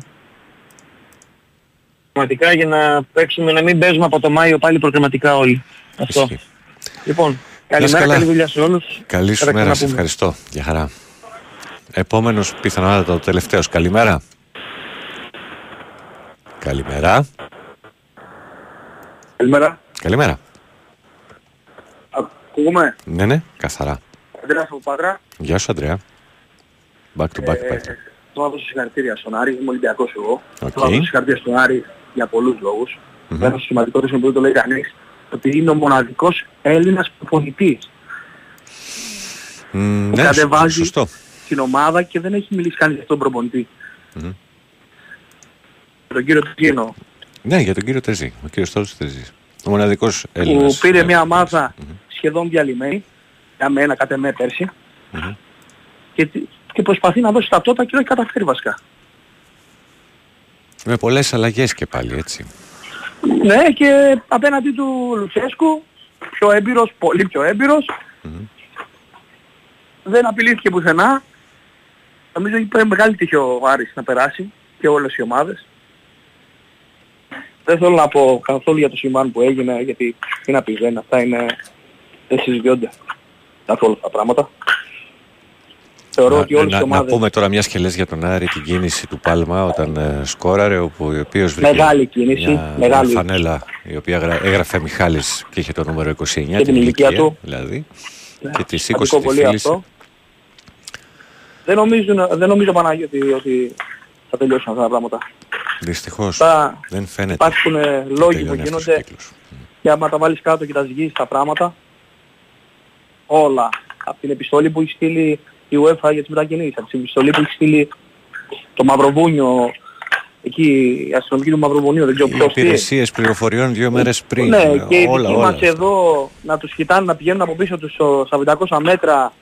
Πραγματικά για να παίξουμε, να μην παίζουμε από το Μάιο πάλι προκριματικά όλοι. Αυτό. Ισχύει. Λοιπόν, Να είσαι καλημέρα, καλά. καλή δουλειά σε όλους. Καλή σου Θα τα μέρα, σε ξαναπούμε. ευχαριστώ. Γεια χαρά. Επόμενος πιθανότατα ο τελευταίος. Καλημέρα. Καλημέρα. Καλημέρα. Καλημέρα. Ακούγομαι. Ναι, ναι, καθαρά. Αντρέας από Πάτρα. Γεια σου, Αντρέα. Back to back, Ε, Πέτρο. Θέλω να δώσω συγχαρητήρια στον Άρη, είμαι Ολυμπιακός εγώ. Οκ. Θέλω να δώσω συγχαρητήρια στον Άρη για πολλούς λόγους. Μμμ. Ένα σημαντικότερο είναι που δεν το λέει κανείς, ότι είναι ο μοναδικός Έλληνας προπονητής Μ, που Ναι, κατεβάζει σωστό. την ομάδα και δεν έχει μιλήσει κανείς για τον προπονητή. Μμμ. Τον κύριο Τουκίνο, Ναι, για τον κύριο Τερζή. Ο κύριος Τόλος Τερζής. Ο μοναδικός Έλληνας. που πήρε ε, μια ομάδα σχεδόν διαλυμένη, για μένα κατ' εμέ πέρσι, Μμμ. και, τι- και προσπαθεί να δώσει ταυτότητα και το έχει καταφέρει βασικά. Με πολλές αλλαγές και πάλι, έτσι. Ναι, και απέναντι του Λουτσέσκου, πιο έμπειρος, πολύ πιο έμπειρος, δεν απειλήθηκε πουθενά. Νομίζω είπε μεγάλη τύχη ο Άρης να περάσει και όλες οι ομάδες. Δεν θέλω να πω καθόλου για το συμβάν που έγινε, γιατί τι να πεις, δεν, αυτά είναι, δεν συζητιόνται καθόλου αυτά τα πράγματα. Θεωρώ να, ότι όλες να, οι να ομάδες... πούμε τώρα μιας και λες για τον Άρη την κίνηση του Πάλμα όταν ε, σκόραρε, όπου, ο οποίος βρήκε Μεγάλη κίνηση, μια, μεγάλη. μια φανέλα η οποία γρα- έγραφε Μιχάλης και είχε το νούμερο 29, Και την ηλικία του. δηλαδή, Ναι, και τη σημαντικό σήκωσε τη πολύ φίλης. αυτό. Δεν νομίζω, δεν νομίζω Παναγιώτη ότι θα τελειώσουν αυτά τα πράγματα. Δυστυχώς Θα δεν φαίνεται. Υπάρχουν ε, λόγοι που τελειώνει αυτός ο γίνονται και άμα τα βάλεις κάτω και τα σγείς τα πράγματα, όλα, από την επιστολή που έχει στείλει η UEFA για τις μετακινήσεις, από την επιστολή που έχει στείλει το Μαυροβούνιο, εκεί η αστυνομική του Μαυροβουνίου, δεν ξέρω Οι ποιος τι. υπηρεσίες πληροφοριών δύο μέρες πριν. Ναι, ε, και οι όλα, δικοί όλα. μας εδώ να τους κοιτάνε να πηγαίνουν από πίσω τους στο- στα 500 μέτρα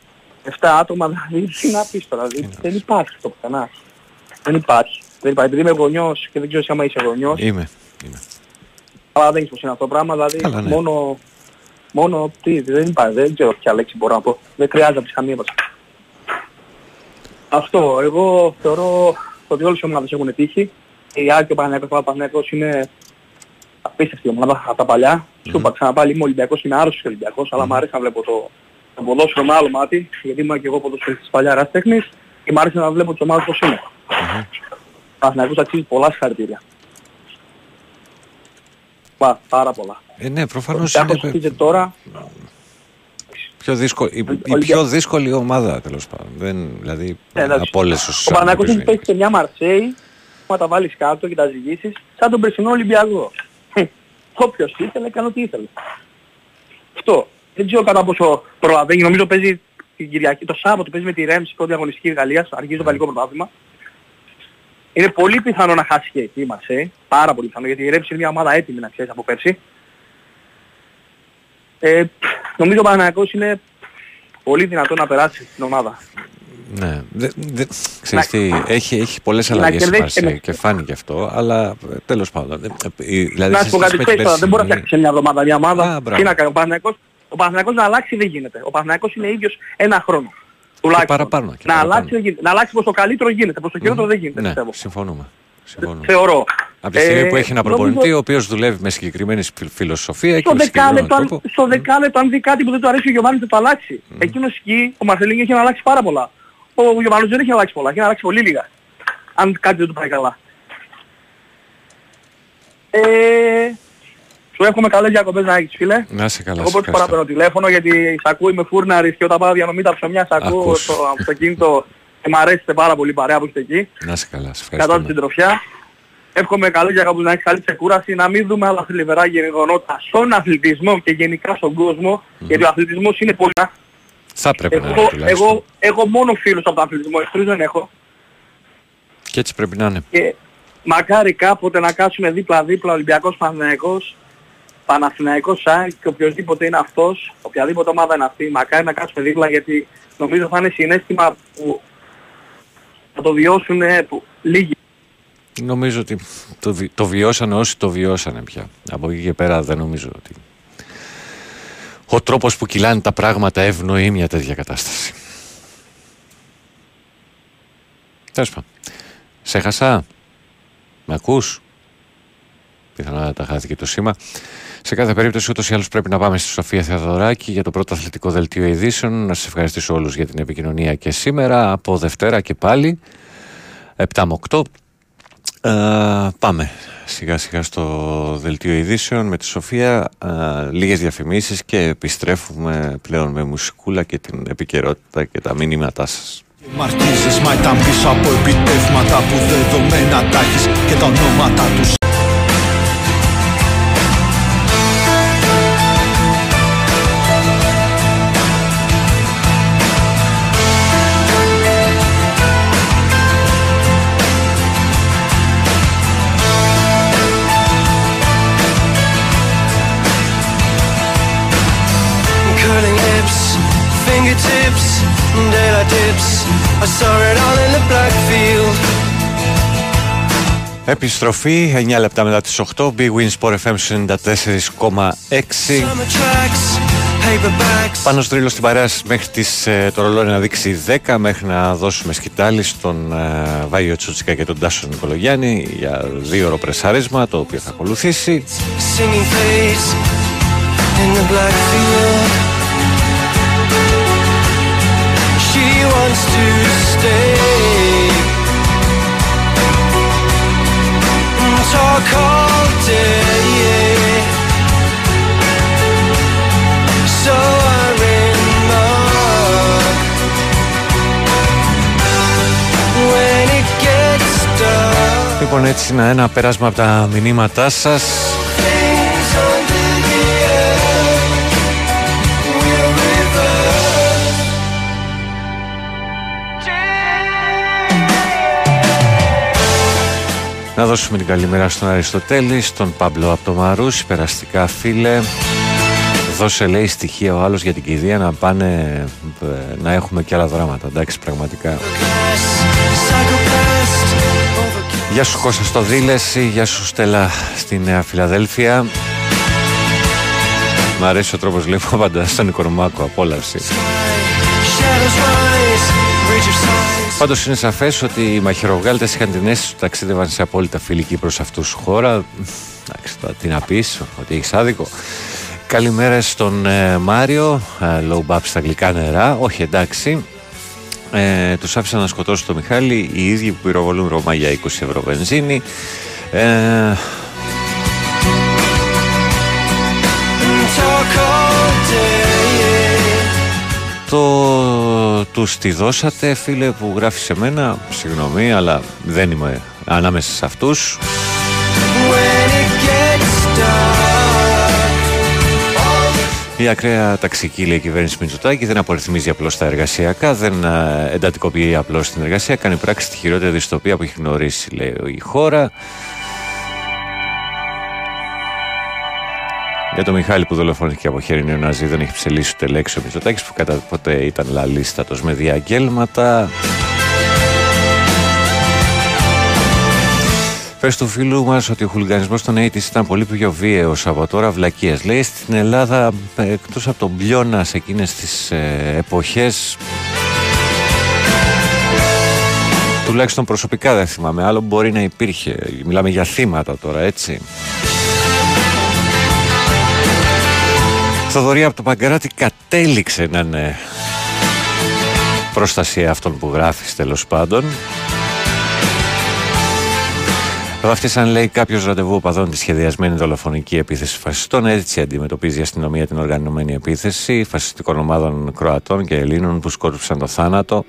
7 άτομα, δηλαδή τι να πεις τώρα, δηλαδή, δεν υπάρχει το πουθενά. Δεν υπάρχει. Δεν υπάρχει. Επειδή είμαι γονιός και δεν ξέρω εσύ άμα είσαι γονιός, Είμαι. αλλά δεν ξέρεις πως είναι αυτό το πράγμα, δηλαδή Καλά, ναι. μόνο, μόνο τι, δεν υπάρχει, δεν ξέρω ποια λέξη μπορώ να πω. Δεν χρειάζεται να πεις καμία μας. Αυτό, εγώ θεωρώ ότι όλες οι ομάδες έχουν τύχει. Η Άκη και ο Παναγιακός, ο Παναγιακός είναι απίστευτη ομάδα από τα παλιά. Σου είπα ξανά πάλι είμαι Ολυμπιακός, είμαι άρρωστος Ολυμπιακός, αλλά μου αρέσει να βλέπω το, το ποδόσφαιρο με άλλο μάτι, γιατί είμαι και εγώ ποδοσφαιριστής της παλιάς τέχνης και μου αρέσει να βλέπω τις ομάδες πώς είναι. Ο Παναγιακός αξίζει πολλά συγχαρητήρια. Πα, πάρα πολλά. Ε, ναι, Ο προφανώς Ολυμπιακός είναι αρχίζει τώρα, πιο δύσκολη, η, η Ολυμπια- πιο δύσκολη ομάδα τέλος πάντων. Δεν, δηλαδή Ε, εντάξει. από όλες όσους Ο Παναγιακός έχει αντιμετωπίζει. παίξει σε μια Μαρσέη, άμα τα βάλεις κάτω και τα ζυγίσεις, σαν τον περσινό Ολυμπιακό. Όποιος ήθελε, έκανε ό,τι ήθελε. Αυτό. Δεν ξέρω κατά πόσο προλαβαίνει. Νομίζω παίζει την Κυριακή, το Σάββατο παίζει με τη Ρέμς πρώτη αγωνιστική Γαλλίας, αρχίζει το γαλλικό πρωτάθλημα. Είναι πολύ πιθανό να χάσει και εκεί η Μαρσέη. Πάρα πολύ πιθανό, γιατί η Ρέμς είναι μια ομάδα έτοιμη να ξέρεις από πέρσι. Ε, νομίζω ο Παναγιακός είναι πολύ δυνατό να περάσει την ομάδα. Ναι, δε, δε, ξέρεις τι, έχει, έχει πολλές να αλλαγές η κερδίσει Μαρσέη ένα- και φάνηκε αυτό, αλλά ε, τέλος πάντων. ε, ε, Δηλαδή, να σε σου πω σχέση κάτι με την ξέρεις τώρα, δεν μπορεί να περσινή- φτιάξεις σε μια εβδομάδα μια ομάδα. μπράβο. Τι να κάνει, ο Παναθηναϊκός, ο Παναθηναϊκός να αλλάξει δεν γίνεται. Ο Παναθηναϊκός είναι ίδιος ένα χρόνο. Τουλάχιστον. παραπάνω, και να παραπάνω. αλλάξει δεν γίνεται. Να αλλάξει προς το καλύτερο γίνεται, προς το χειρότερο δεν γίνεται, Ναι, πιστεύω. συμφωνούμε. Συμφωνούμε. Θεωρώ. Από τη στιγμή Ε, που έχει ένα νομίζω- προπονητή ο οποίος δουλεύει με συγκεκριμένη φιλ- φιλοσοφία και Στο με συγκεκριμένο δεκάλεπτο, αν, τρόπο. στο δεκάλεπτο αν δει κάτι που δεν του αρέσει ο Γιωβάνης θα το αλλάξει. Εκείνος εκεί, ο Μαρσελίνιο έχει αλλάξει πάρα πολλά. Ο Γιωβάνος δεν έχει αλλάξει πολλά, έχει αλλάξει πολύ λίγα. Αν κάτι δεν του πάει καλά. Ε, Σου εύχομαι καλές διακοπές να έχεις φίλε. Να είσαι καλά. Εγώ σε πρώτη φορά ευχαριστώ. παίρνω τηλέφωνο γιατί σ' ακούω είμαι φούρναρης και όταν πάω διανομή τα ψωμιά σ' ακούω Ακούς. στο αυτοκίνητο και μ' αρέσετε πάρα πολύ η παρέα που είστε εκεί. Να είσαι καλά. Σε Κατά ευχαριστώ. την τροφιά. Εύχομαι καλή διακοπή να έχεις καλή ξεκούραση, να μην δούμε άλλα θλιβερά γεγονότα στον αθλητισμό και γενικά στον κόσμο, γιατί ο αθλητισμός είναι πολύ... Θα έπρεπε να είναι Εγώ, τουλάχιστον. εγώ έχω μόνο φίλους από τον αθλητισμό, εχθρούς δεν έχω. Και έτσι πρέπει να είναι. Και μακάρι κάποτε να κάτσουμε δίπλα-δίπλα Ολυμπιακός Παναθηναϊκός, Παναθηναϊκός ΣΑΕ και οποιοδήποτε είναι αυτός, οποιαδήποτε ομάδα είναι αυτή, μακάρι να κάτσουμε δίπλα γιατί νομίζω θα είναι συνέστημα που θα το βιώσουν ε, που, λίγοι. Νομίζω ότι το, βι- το βιώσανε όσοι το βιώσανε πια. Από εκεί και πέρα δεν νομίζω ότι ο τρόπος που κυλάνε τα πράγματα ευνοεί μια τέτοια κατάσταση. Τέλος πάντων. Σε χασά. Με ακούς; Πιθανότατα χάθηκε το σήμα. Σε κάθε περίπτωση ούτως ή άλλως πρέπει να πάμε στη Σοφία Θεοδωράκη για το πρώτο αθλητικό δελτίο ειδήσεων. Να σας ευχαριστήσω όλους για την επικοινωνία και σήμερα από Δευτέρα και πάλι 7 με 8 ε, πάμε σιγά σιγά στο δελτίο ειδήσεων με τη Σοφία ε, λίγες διαφημίσεις και επιστρέφουμε πλέον με μουσικούλα και την επικαιρότητα και τα μηνύματά σας. Μαρτίζεις μα ήταν πίσω από επιτεύγματα που δεδομένα τα έχεις και τα ονόματα τους Επιστροφή 9 λεπτά μετά τις 8 Big Win Sport FM 94,6 Summer tracks, paperbacks. Πάνω στρίλο στην παρέα σας μέχρι τις, ε, το ρολόι να δείξει 10 μέχρι να δώσουμε σκητάλη στον ε, Βάγιο Τσούτσικα και τον Τάσο Νικολογιάννη για δύο ώρο πρεσάρισμα το οποίο θα ακολουθήσει Singing face in the black field. She wants to and Talk all day. So I remark when it gets dark. Λοιπόν έτσι να ένα πέρασμα από τα μηνύματά σας Να δώσουμε την καλημέρα στον Αριστοτέλη, στον Παμπλό από το Μαρούς, περαστικά φίλε. Δώσε λέει στοιχεία ο άλλος για την κηδεία να πάνε ε, να έχουμε και άλλα δράματα. Εντάξει πραγματικά. Γεια σου Κώστα στο Δήλεση, γεια σου Στέλλα στη Νέα Φιλαδέλφια. Μ' αρέσει ο τρόπος βλέπω πάντα στον Οικονομάκο, απόλαυση. Shadows rise, bridge of sighs. Πάντως είναι σαφές ότι οι μαχαιροβγάλτες είχαν την αίσθηση ότι ταξίδευαν σε απόλυτα φιλική προς αυτούς χώρα. Εντάξει, τώρα τι να πεις, ότι έχεις άδικο. Καλημέρα στον ε, Μάριο, ε, low bab στα γλυκά νερά. Όχι, εντάξει. Ε, τους άφησαν να σκοτώσουν τον Μιχάλη οι ίδιοι που πυροβολούν Ρωμά για 20 ευρώ βενζίνη. Ε, Talk all day. Το τους τη δώσατε φίλε που γράφεις σε μένα Συγγνώμη αλλά δεν είμαι ανάμεσα σε αυτούς When it gets dark. Η ακραία ταξική, λέει η κυβέρνηση Μητσοτάκη, δεν απορριθμίζει απλώς τα εργασιακά, δεν α, εντατικοποιεί απλώς την εργασία, κάνει πράξη τη χειρότερη δυστοπία που έχει γνωρίσει, λέει η χώρα. Για τον Μιχάλη που δολοφονήθηκε από χέρι νεοναζί δεν έχει ψελίσει ούτε λέξη ο Μητσοτάκης που κατά ποτέ ήταν λαλίστατος με διαγγέλματα. Πες του φίλου μας ότι ο χουλιγανισμός των 80's ήταν πολύ πιο βίαιος από τώρα βλακίες. Λέει στην Ελλάδα ε, εκτός από τον Πλιώνα σε εκείνες τις ε, εποχές τουλάχιστον προσωπικά δεν θυμάμαι άλλο μπορεί να υπήρχε. Μιλάμε για θύματα τώρα έτσι. Θοδωρία από το Παγκράτη κατέληξε να είναι προστασία αυτών που γράφεις τέλος πάντων. Βαφτίσαν, λέει, κάποιος ραντεβού οπαδών της σχεδιασμένη δολοφονική επίθεση φασιστών. Έτσι αντιμετωπίζει η αστυνομία την οργανωμένη επίθεση φασιστικών ομάδων Κροατών και Ελλήνων που σκόρπισαν το θάνατο.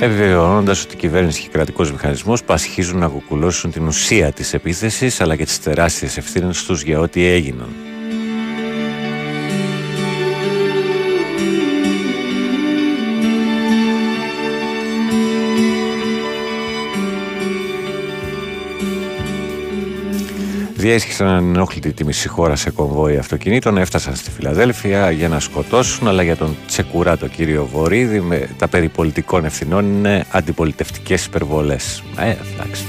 Επιβεβαιώνοντας ότι η κυβέρνηση και ο κρατικός μηχανισμός πασχίζουν να κουκουλώσουν την ουσία της επίθεσης αλλά και τις τεράστιες ευθύνες τους για ό,τι έγιναν. Διέσχισαν ανενόχλητη τη μισή χώρα σε κομβόι αυτοκινήτων, έφτασαν στη Φιλαδέλφια για να σκοτώσουν, αλλά για τον Τσεκουρά, το κύριο Βορύδη, με τα περί πολιτικών ευθυνών είναι αντιπολιτευτικές υπερβολές. Ε, εντάξει.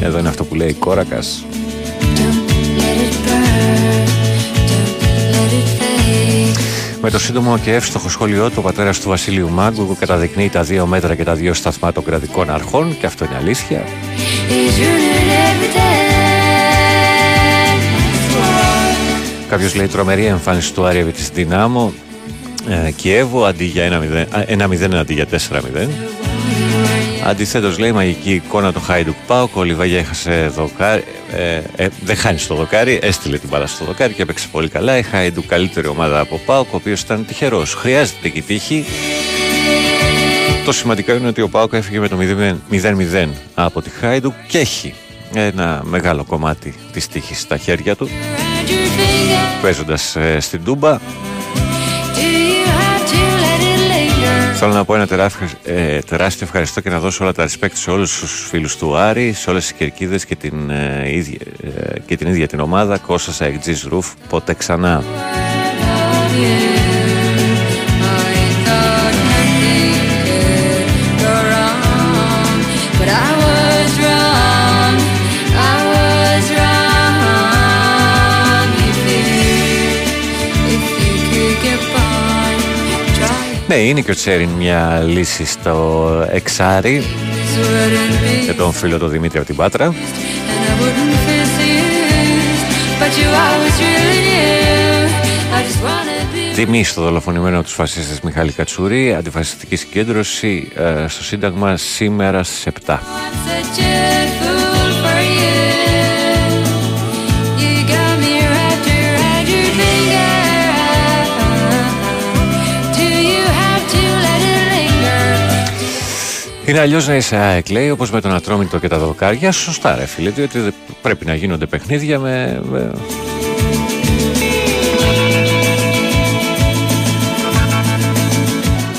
Εδώ είναι αυτό που λέει Κόρακας. Με το σύντομο και εύστοχο σχόλιο του, ο πατέρας του Βασίλειου Μάγκου καταδεικνύει τα δύο μέτρα και τα δύο σταθμά των κρατικών αρχών, και αυτό είναι αλήθεια. Κάποιος λέει τρομερή εμφάνιση του Άριεβη της Δυνάμω. Ε, Κιέβο αντί για 1-0 αντί για 4-0. Αντιθέτως, λέει μαγική εικόνα του Χάιντουκ Πάουκ. Ο Λιβάγια έχασε δοκάρι. Ε, ε, δεν χάνει στο δοκάρι, έστειλε την μπάλα στο δοκάρι και έπαιξε πολύ καλά. Η Χάιντουκ καλύτερη ομάδα από Πάουκ, ο οποίος ήταν τυχερός. Χρειάζεται και τύχη. Το σημαντικό είναι ότι ο Πάουκ έφυγε με το 0-0 από τη Χάιντουκ και έχει ένα μεγάλο κομμάτι της τύχης στα χέρια του παίζοντας ε, στην Τούμπα Θέλω να πω ένα τεράστιο, ε, τεράστιο ευχαριστώ και να δώσω όλα τα respect σε όλους τους φίλους του Άρη, σε όλες τις κερκίδες και την, ε, ίδια, ε, και την ίδια την ομάδα, Κώστας Αεκτζής Ρουφ, ποτέ ξανά. Ναι, είναι και ο Τσέριν μια λύση στο εξάρι για τον φίλο του Δημήτρη από την Πάτρα. Τιμή στο δολοφονημένο τους φασίστες Μιχάλη Κατσούρη, αντιφασιστική συγκέντρωση ε, στο Σύνταγμα σήμερα στις 7. Είναι αλλιώς να είσαι ΑΕΚ, λέει, όπως με τον Ατρόμητο και τα δοκάρια. Σωστά, ρε φίλε, διότι πρέπει να γίνονται παιχνίδια με. με...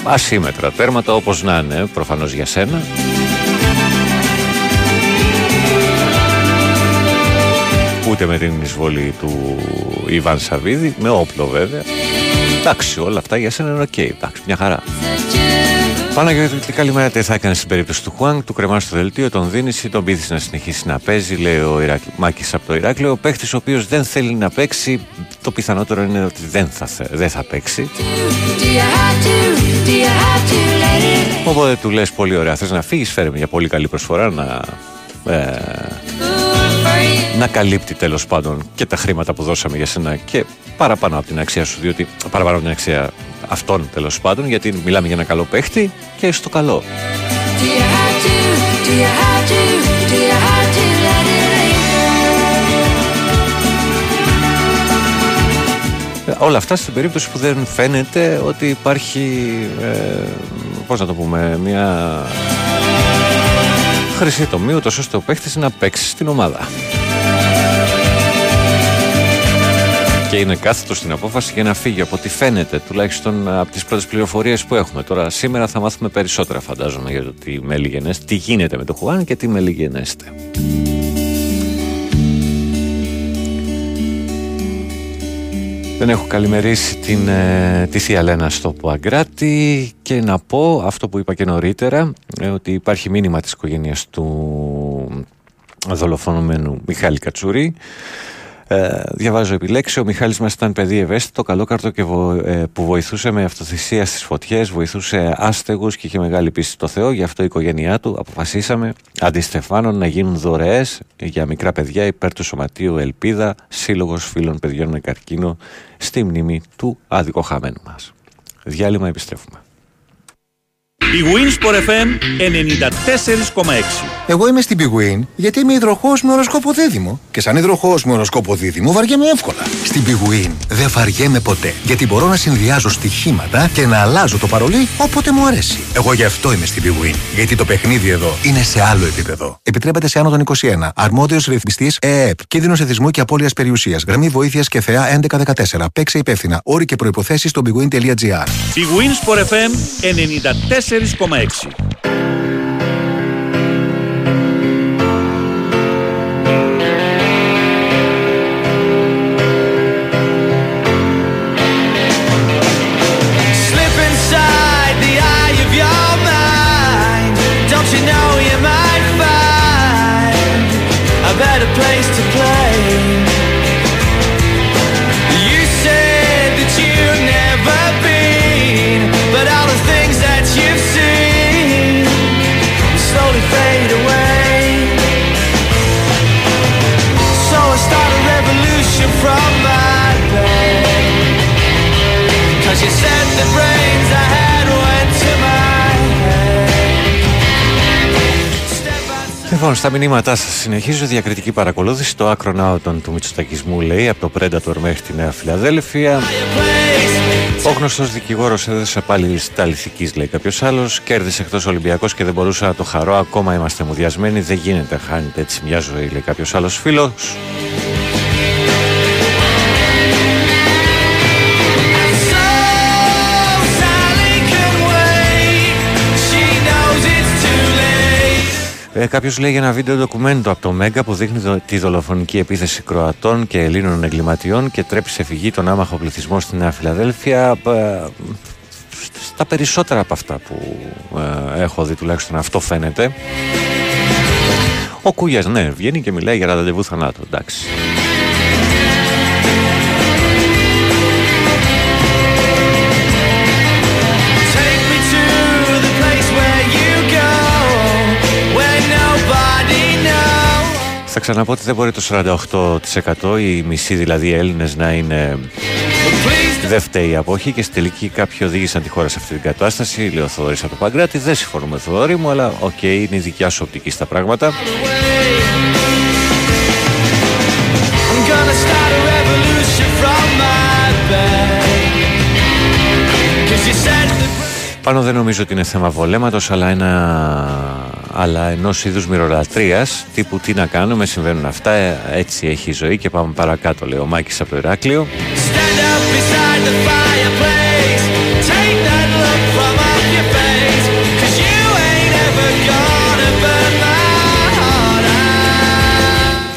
ασύμετρα τέρματα όπως να είναι προφανώς για σένα ούτε με την εισβολή του Ιβάν Σαββίδη με όπλο βέβαια εντάξει όλα αυτά για σένα είναι OK okay, εντάξει μια χαρά Πάνω για το καλημέρα τι θα έκανε στην περίπτωση του Χουάνγκ, του κρεμά στο δελτίο, τον δίνεις ή τον πείθεις να συνεχίσει να παίζει, λέει ο Ιράκ... Μάκης από το Ηράκλειο. Ο παίχτης ο οποίος δεν θέλει να παίξει, το πιθανότερο είναι ότι δεν θα, δεν θα παίξει. Οπότε του λες πολύ ωραία, θες να φύγεις, φέρε μια πολύ καλή προσφορά να. Ε, να καλύπτει τέλος πάντων και τα χρήματα που δώσαμε για σένα και παραπάνω από την αξία σου, διότι παραπάνω από την αξία αυτών τέλος πάντων, γιατί μιλάμε για ένα καλό παίχτη και στο καλό. Ε, όλα αυτά στην περίπτωση που δεν φαίνεται ότι υπάρχει, ε, πώς να το πούμε, μια χρυσή τομή, ούτως ώστε ο παίχτης να παίξει στην ομάδα. Και είναι κάθετος στην απόφαση για να φύγει από ό,τι φαίνεται, τουλάχιστον από τις πρώτες πληροφορίες που έχουμε. Τώρα, σήμερα θα μάθουμε περισσότερα, φαντάζομαι, για το τι μελιγενέστε, τι γίνεται με το Χουάν και τι μελιγενέστε. Δεν έχω καλημερίσει την, ε, τη Θεία Λένα στο Πουαγκράτη και να πω αυτό που είπα και νωρίτερα, ε, ότι υπάρχει μήνυμα της οικογένειας του δολοφονωμένου Μιχάλη Κατσούρη ε, διαβάζω επιλέξει. Ο Μιχάλης μας ήταν παιδί ευαίσθητο, καλόκαρτο και ε, που βοηθούσε με αυτοθυσία στις φωτιές, βοηθούσε άστεγους και είχε μεγάλη πίστη στο Θεό. Γι' αυτό η οικογένειά του αποφασίσαμε αντιστεφάνων να γίνουν δωρεές για μικρά παιδιά υπέρ του Σωματείου Ελπίδα, σύλλογος φίλων παιδιών με καρκίνο στη μνήμη του άδικο χαμένου μας. Διάλειμμα επιστρέφουμε. Η Winsport FM 94,6 Εγώ είμαι στην Big Win γιατί είμαι υδροχός με οροσκόπο δίδυμο. Και σαν υδροχός με οροσκόπο δίδυμο βαριέμαι εύκολα. Στην Big Win δεν βαριέμαι ποτέ. Γιατί μπορώ να συνδυάζω στοιχήματα και να αλλάζω το παρολί όποτε μου αρέσει. Εγώ γι' αυτό είμαι στην Big Win. Γιατί το παιχνίδι εδώ είναι σε άλλο επίπεδο. Επιτρέπεται σε άνω των 21. Αρμόδιος ρυθμιστής ΕΕΠ. Κίνδυνο εθισμού και απώλειας περιουσίας. Γραμμή βοήθειας και θεά 1114. Παίξε υπεύθυνα. Όροι και προποθέσει στο bigwin.gr. Η Winsport FM Mercedes Comex. Λοιπόν, στα μηνύματά σας συνεχίζω διακριτική παρακολούθηση. Το άκρο ναότον του Μητσοτακισμού λέει από το Predator μέχρι τη Νέα Φιλαδέλφια. Ο γνωστός δικηγόρος έδωσε πάλι λίστα αληθικής, λέει κάποιος άλλος. Κέρδισε εκτός Ολυμπιακός και δεν μπορούσα να το χαρώ. Ακόμα είμαστε μουδιασμένοι. Δεν γίνεται, χάνετε έτσι μια ζωή, λέει κάποιος άλλος φίλος. Ε, Κάποιος λέει για ένα βίντεο ντοκουμέντο από το Μέγκα που δείχνει δο- τη δολοφονική επίθεση Κροατών και Ελλήνων εγκληματιών και τρέπει σε φυγή τον άμαχο πληθυσμό στη Νέα Φιλαδέλφια. Ε, Στα περισσότερα από αυτά που ε, έχω δει, τουλάχιστον αυτό φαίνεται. Ο Κούγιας, ναι, βγαίνει και μιλάει για ραντεβού θανάτου. Εντάξει. Θα ξαναπώ ότι δεν μπορεί το 48% οι μισοί δηλαδή Έλληνες να είναι δεν φταίει η αποχή και στη τελική κάποιοι οδήγησαν τη χώρα σε αυτή την κατάσταση. Λέει ο Θοδωρής από το Παγκράτι. Δεν συμφωνούμε, Θοδωρή μου, αλλά οκ, είναι η δικιά σου οπτική στα πράγματα. I'm gonna start a revolution from my bed. Cause you said the Πάνο δεν νομίζω ότι είναι θέμα βολέματος, αλλά, ένα... αλλά ενός είδους μοιρολατρίας, τύπου τι να κάνουμε, συμβαίνουν αυτά, ε, έτσι έχει η ζωή και πάμε παρακάτω, λέει ο Μάκης από το Ηράκλειο. stand up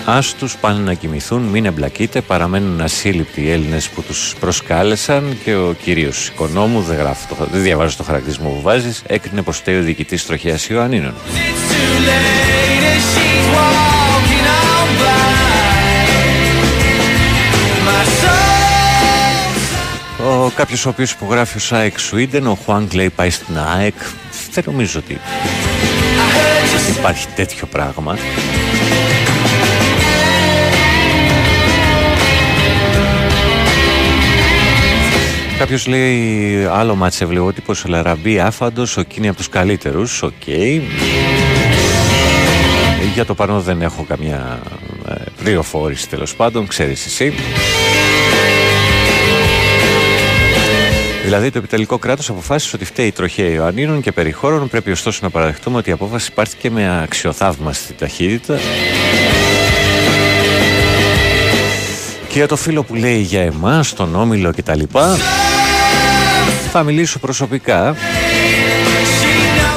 out. Ας τους πάνε να κοιμηθούν, μην εμπλακείτε, παραμένουν ασύλληπτοι οι Έλληνες που τους προσκάλεσαν και ο κυρίως οικονόμου, δεν, γράφω το, δεν διαβάζω το χαρακτηρισμό που βάζεις, έκρινε πως φταίει ο διοικητής τροχέας Ιωαννίνων. Too late as she's walking on by. My soul. Ο κάποιος ο οποίος υπογράφει ως ΑΕΚ Sweden, ο Χουάνγκ λέει πάει στην ΑΕΚ, δεν νομίζω ότι υπάρχει τέτοιο πράγμα. Κάποιος λέει άλλο ματσευλαιότυπο, ο Λαραμπή άφαντος, ο Κίνη από τους καλύτερους. Οκ. Για το παρόν δεν έχω καμιά ε, πληροφόρηση τέλος πάντων, ξέρεις εσύ. Δηλαδή το επιτελικό κράτος αποφάσισε ότι φταίει η τροχέα Ιωαννίνων και περιχώρων. Πρέπει ωστόσο να παραδεχτούμε ότι η απόφαση πάρθηκε με αξιοθαύμαστη ταχύτητα. Και για το φίλο που λέει για εμάς, τον Όμιλο κτλ. Θα μιλήσω προσωπικά.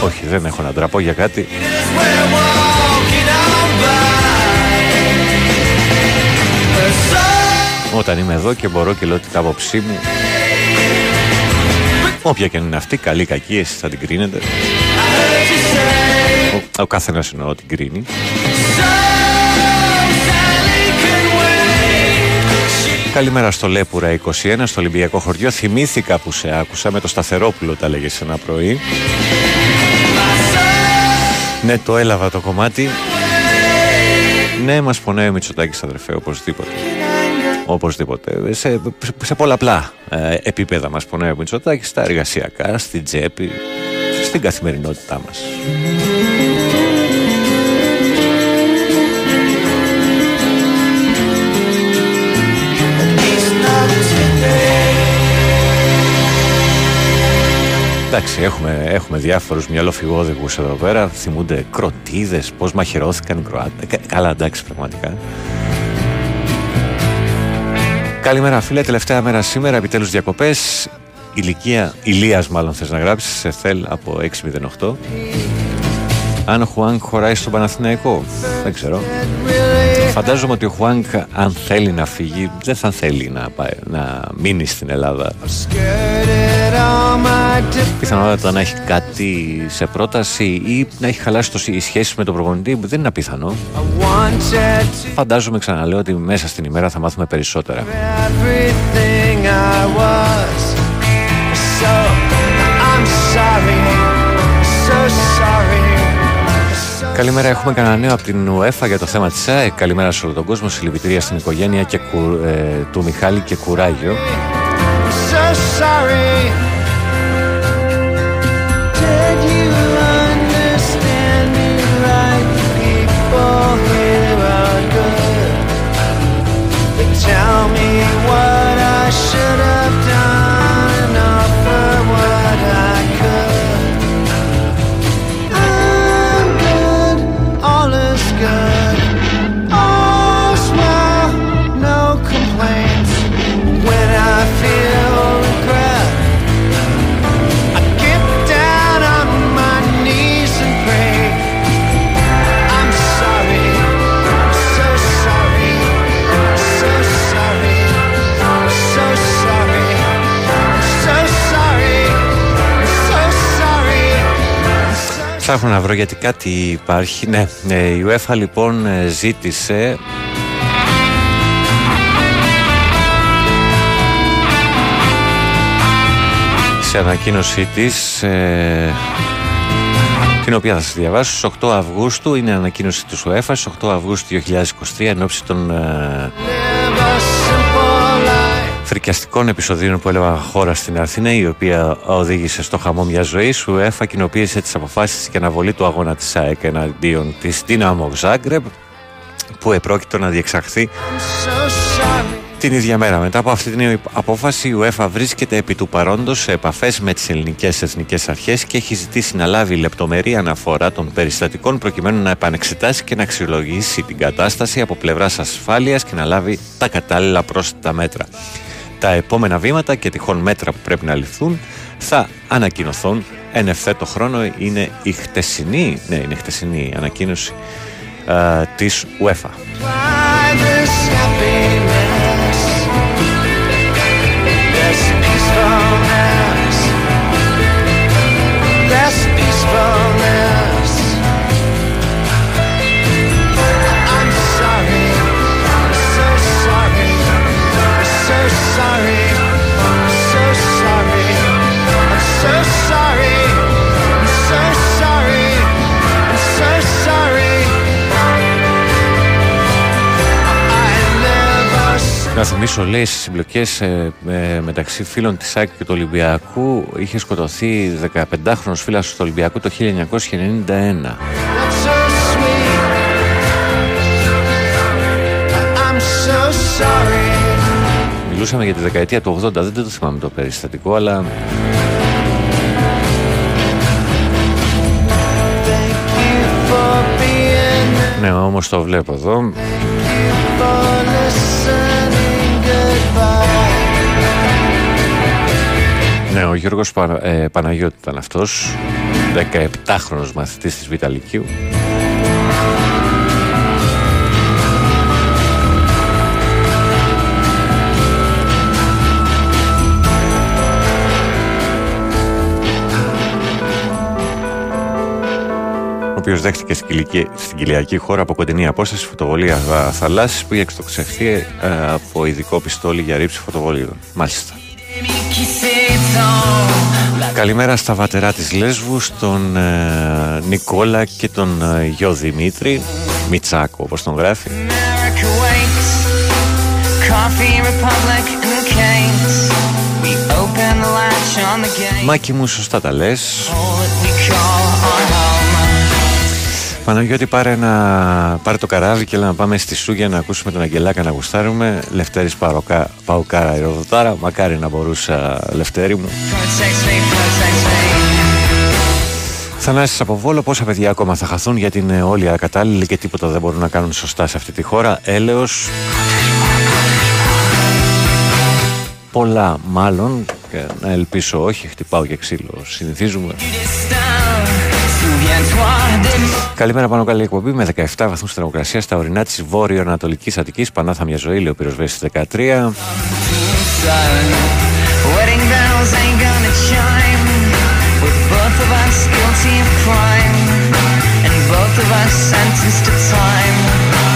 Όχι, δεν έχω να ντραπώ για κάτι. Όταν είμαι εδώ και μπορώ και λέω την άποψή μου Όποια και αν είναι αυτή, καλή ή κακή, εσείς θα την κρίνετε Ο, ο καθένας εννοώ την κρίνει Καλημέρα στο Λέπουρα 21, στο Ολυμπιακό χωριό. Θυμήθηκα που σε άκουσα με το Σταθερόπουλο, τα λέγες ένα πρωί. Ναι, το έλαβα το κομμάτι. Ναι, μας πονάει ο Μητσοτάκης, αδερφέ, οπωσδήποτε. Οπωσδήποτε. Σε, σε πολλαπλά ε, επίπεδα μας πονάει ο Μητσοτάκης, στα εργασιακά, στην τσέπη, στην καθημερινότητά μας. Εντάξει, έχουμε, έχουμε διάφορους μυαλοφυγόδικους εδώ πέρα. Θυμούνται κροτίδες, πώς μαχαιρώθηκαν οι Κροάτες. Κα- Καλά, εντάξει, πραγματικά. Καλημέρα φίλε, τελευταία μέρα σήμερα, επιτέλους διακοπές. Ηλικία, Ηλίας μάλλον θες να γράψεις, σε θέλ από 608. Αν ο Χουάνκ χωράει στον Παναθηναϊκό, δεν ξέρω. Φαντάζομαι ότι ο Χουάνκ αν θέλει να φύγει, δεν θα θέλει να, πάει, να μείνει στην Ελλάδα. Πιθανότατα να έχει κάτι σε πρόταση ή να έχει χαλάσει το, η σχέση με τον προπονητή που δεν είναι απίθανο. Φαντάζομαι ξαναλέω ότι μέσα στην ημέρα θα μάθουμε περισσότερα. Καλημέρα, έχουμε κανένα νέο από την UEFA για το θέμα της ΑΕΚ. Καλημέρα σε όλο τον κόσμο, συλληπιτήρια στην οικογένεια και κου- ε, του Μιχάλη και κουράγιο. so sorry. Ψάχνω να βρω γιατί κάτι υπάρχει. Ναι, ε, η UEFA λοιπόν ε, ζήτησε σε ανακοίνωσή της ε, την οποία θα σας διαβάσω στις 8 Αυγούστου είναι ανακοίνωση του UEFA στις 8 Αυγούστου 2023 εν ώψη των ε, φρικιαστικών επεισοδίων που έλαβαν χώρα στην Αθήνα, η οποία οδήγησε στο χαμό μιας ζωής, η UEFA κοινοποίησε τις αποφάσεις και αναβολή του αγώνα της ΑΕΚ εναντίον της Δύναμο Ζάγκρεπ, που επρόκειτο να διεξαχθεί την ίδια μέρα. Μετά από αυτή την απόφαση, η UEFA βρίσκεται επί του παρόντος σε επαφές με τις ελληνικές εθνικές αρχές και έχει ζητήσει να λάβει λεπτομερή αναφορά των περιστατικών προκειμένου να επανεξετάσει και να αξιολογήσει την κατάσταση από πλευράς ασφάλειας και να λάβει τα κατάλληλα πρόσθετα μέτρα. Τα επόμενα βήματα και τυχόν μέτρα που πρέπει να ληφθούν θα ανακοινωθούν εν ευθέτω χρόνο. Είναι η χτεσινή, ναι, είναι η χτεσινή ανακοίνωση α, της UEFA. Να θυμίσω, λέει, στις συμπλοκές μεταξύ φίλων της ΑΕΚ και του Ολυμπιακού είχε σκοτωθεί 15χρονο φίλο του Ολυμπιακού το 1991. I'm so sorry. Μιλούσαμε για τη δεκαετία του 80, δεν το θυμάμαι το περιστατικό, αλλά For being ναι, όμως το βλέπω εδώ. Ναι, ο Γιώργος Πα, ε, Παναγιώτη ήταν αυτός, 17χρονος μαθητής της Β' Λυκείου. ο οποίος δέχτηκε στην, κυλική- στην κοιλιακή χώρα από κοντινή απόσταση φωτοβολία θαλάσσης που είχε εξτοξευθεί ε, από ειδικό πιστόλι για ρήψη φωτοβολίδων. Μάλιστα. Καλημέρα στα βατερά της Λέσβου, στον ε, Νικόλα και τον ε, γιο Δημήτρη, Μιτσάκο όπως τον γράφει. America waits, Coffee Republic and Canes. We open the latch on the gate. Μάκη μου, σωστά τα λες. Παναγιώτη πάρε, ένα, πάρε το καράβι και έλα να πάμε στη Σούγια να ακούσουμε τον Αγγελάκα να γουστάρουμε. Λευτέρης Παροκά, Παουκάρα Ηροδοτάρα. Μακάρι να μπορούσα Λευτέρη μου. Protect me, protect me. Θανάσης από Βόλο, πόσα παιδιά ακόμα θα χαθούν για την ε, όλη ακατάλληλη και τίποτα δεν μπορούν να κάνουν σωστά σε αυτή τη χώρα. Έλεος. Πολλά μάλλον, και να ελπίσω όχι, χτυπάω και ξύλο, συνηθίζουμε. Souviens-toi des mots. Καλημέρα πάνω καλή εκπομπή με 17 βαθμούς θερμοκρασία στα ορεινά της βόρειο-ανατολικής Αττικής. Πανάθα μια ζωή, λέει ο πυροσβέστης 13. Sun. Wedding bells ain't gonna chime. With both of us guilty of crime. And both of us sentenced to time.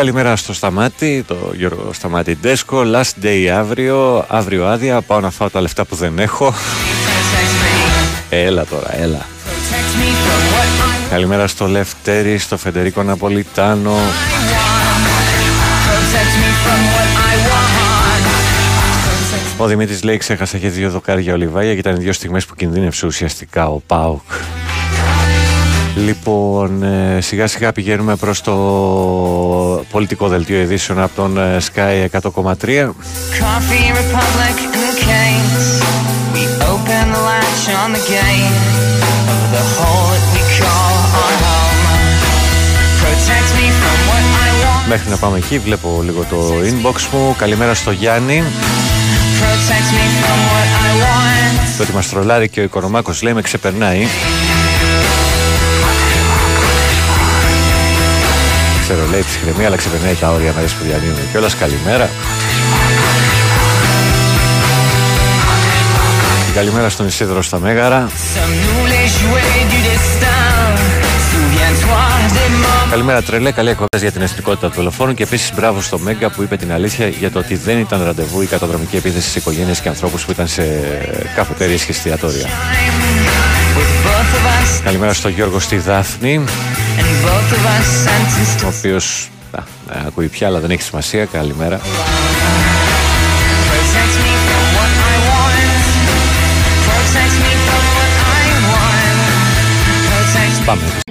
Καλημέρα στο Σταμάτη, το Γιώργο Σταμάτη Ντέσκο. Last day αύριο, αύριο άδεια. Πάω να φάω τα λεφτά που δεν έχω. Έλα τώρα, έλα. Protect me from what I Καλημέρα στο Λευτέρη, στο Φεντερίκο Ναπολιτάνο. want. Protect me from what I want. Ο Δημήτρης λέει ξέχασα και δύο δοκάρια ολιβάγια και ήταν οι δύο στιγμές που κινδύνευσε ουσιαστικά ο Πάουκ. Λοιπόν, ε, σιγά σιγά πηγαίνουμε προς το πολιτικό δελτίο ειδήσεων από τον ε, Sky 100,3. Coffee Republic and Canes. We open the latch on the gate of the hole that we call our home. Protect me from what I want. Μέχρι να πάμε εκεί βλέπω λίγο το inbox μου. Καλημέρα στο Γιάννη. Protect me from what I want. Το ότι μας τρολάρει και ο Οικονομάκος λέει με ξεπερνάει. Ξέρω λέει ψυχραιμία αλλά ξεπερνάει τα όρια μέρες που διανύουμε. Κιόλας καλημέρα. Καλημέρα στον Ισίδωρο στα Μέγαρα. Some nous les jouets du destin. Souviens-toi des moments. Καλημέρα τρελέ, καλή εκπομπή για την εθνικότητα του δολοφόνου και επίσης μπράβο στο Μέγκα που είπε την αλήθεια για το ότι δεν ήταν ραντεβού η καταδρομική επίθεση σε οικογένειες και ανθρώπους που ήταν σε καφετέρειες και εστιατόρια. Καλημέρα στον Γιώργο στη Δάφνη, and both of us sentenced ο to οποίο ακούει πια, αλλά δεν έχει σημασία. Καλημέρα. Protect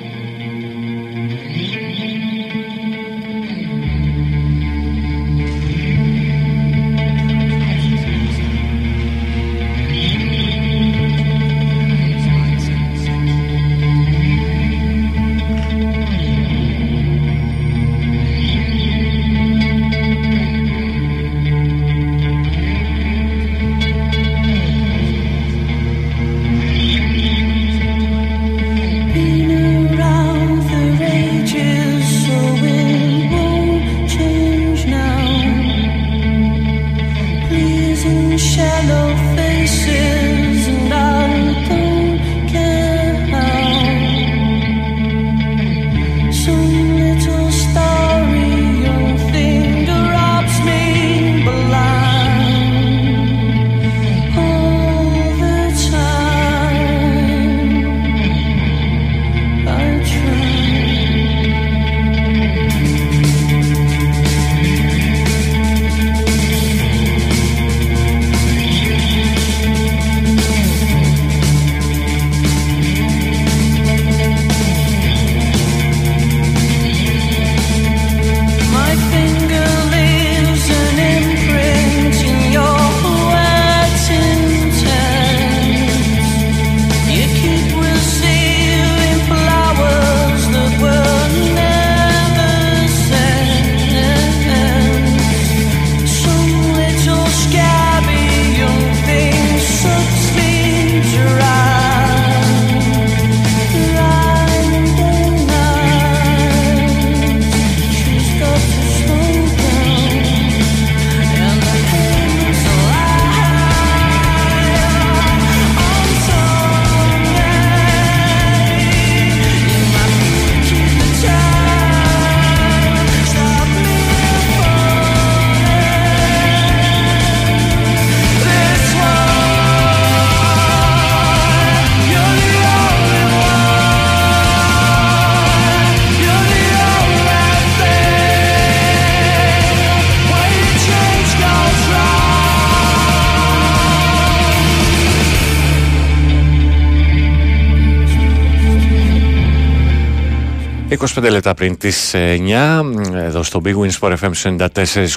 25 λεπτά πριν τις 9 εδώ στο Big Win Sport FM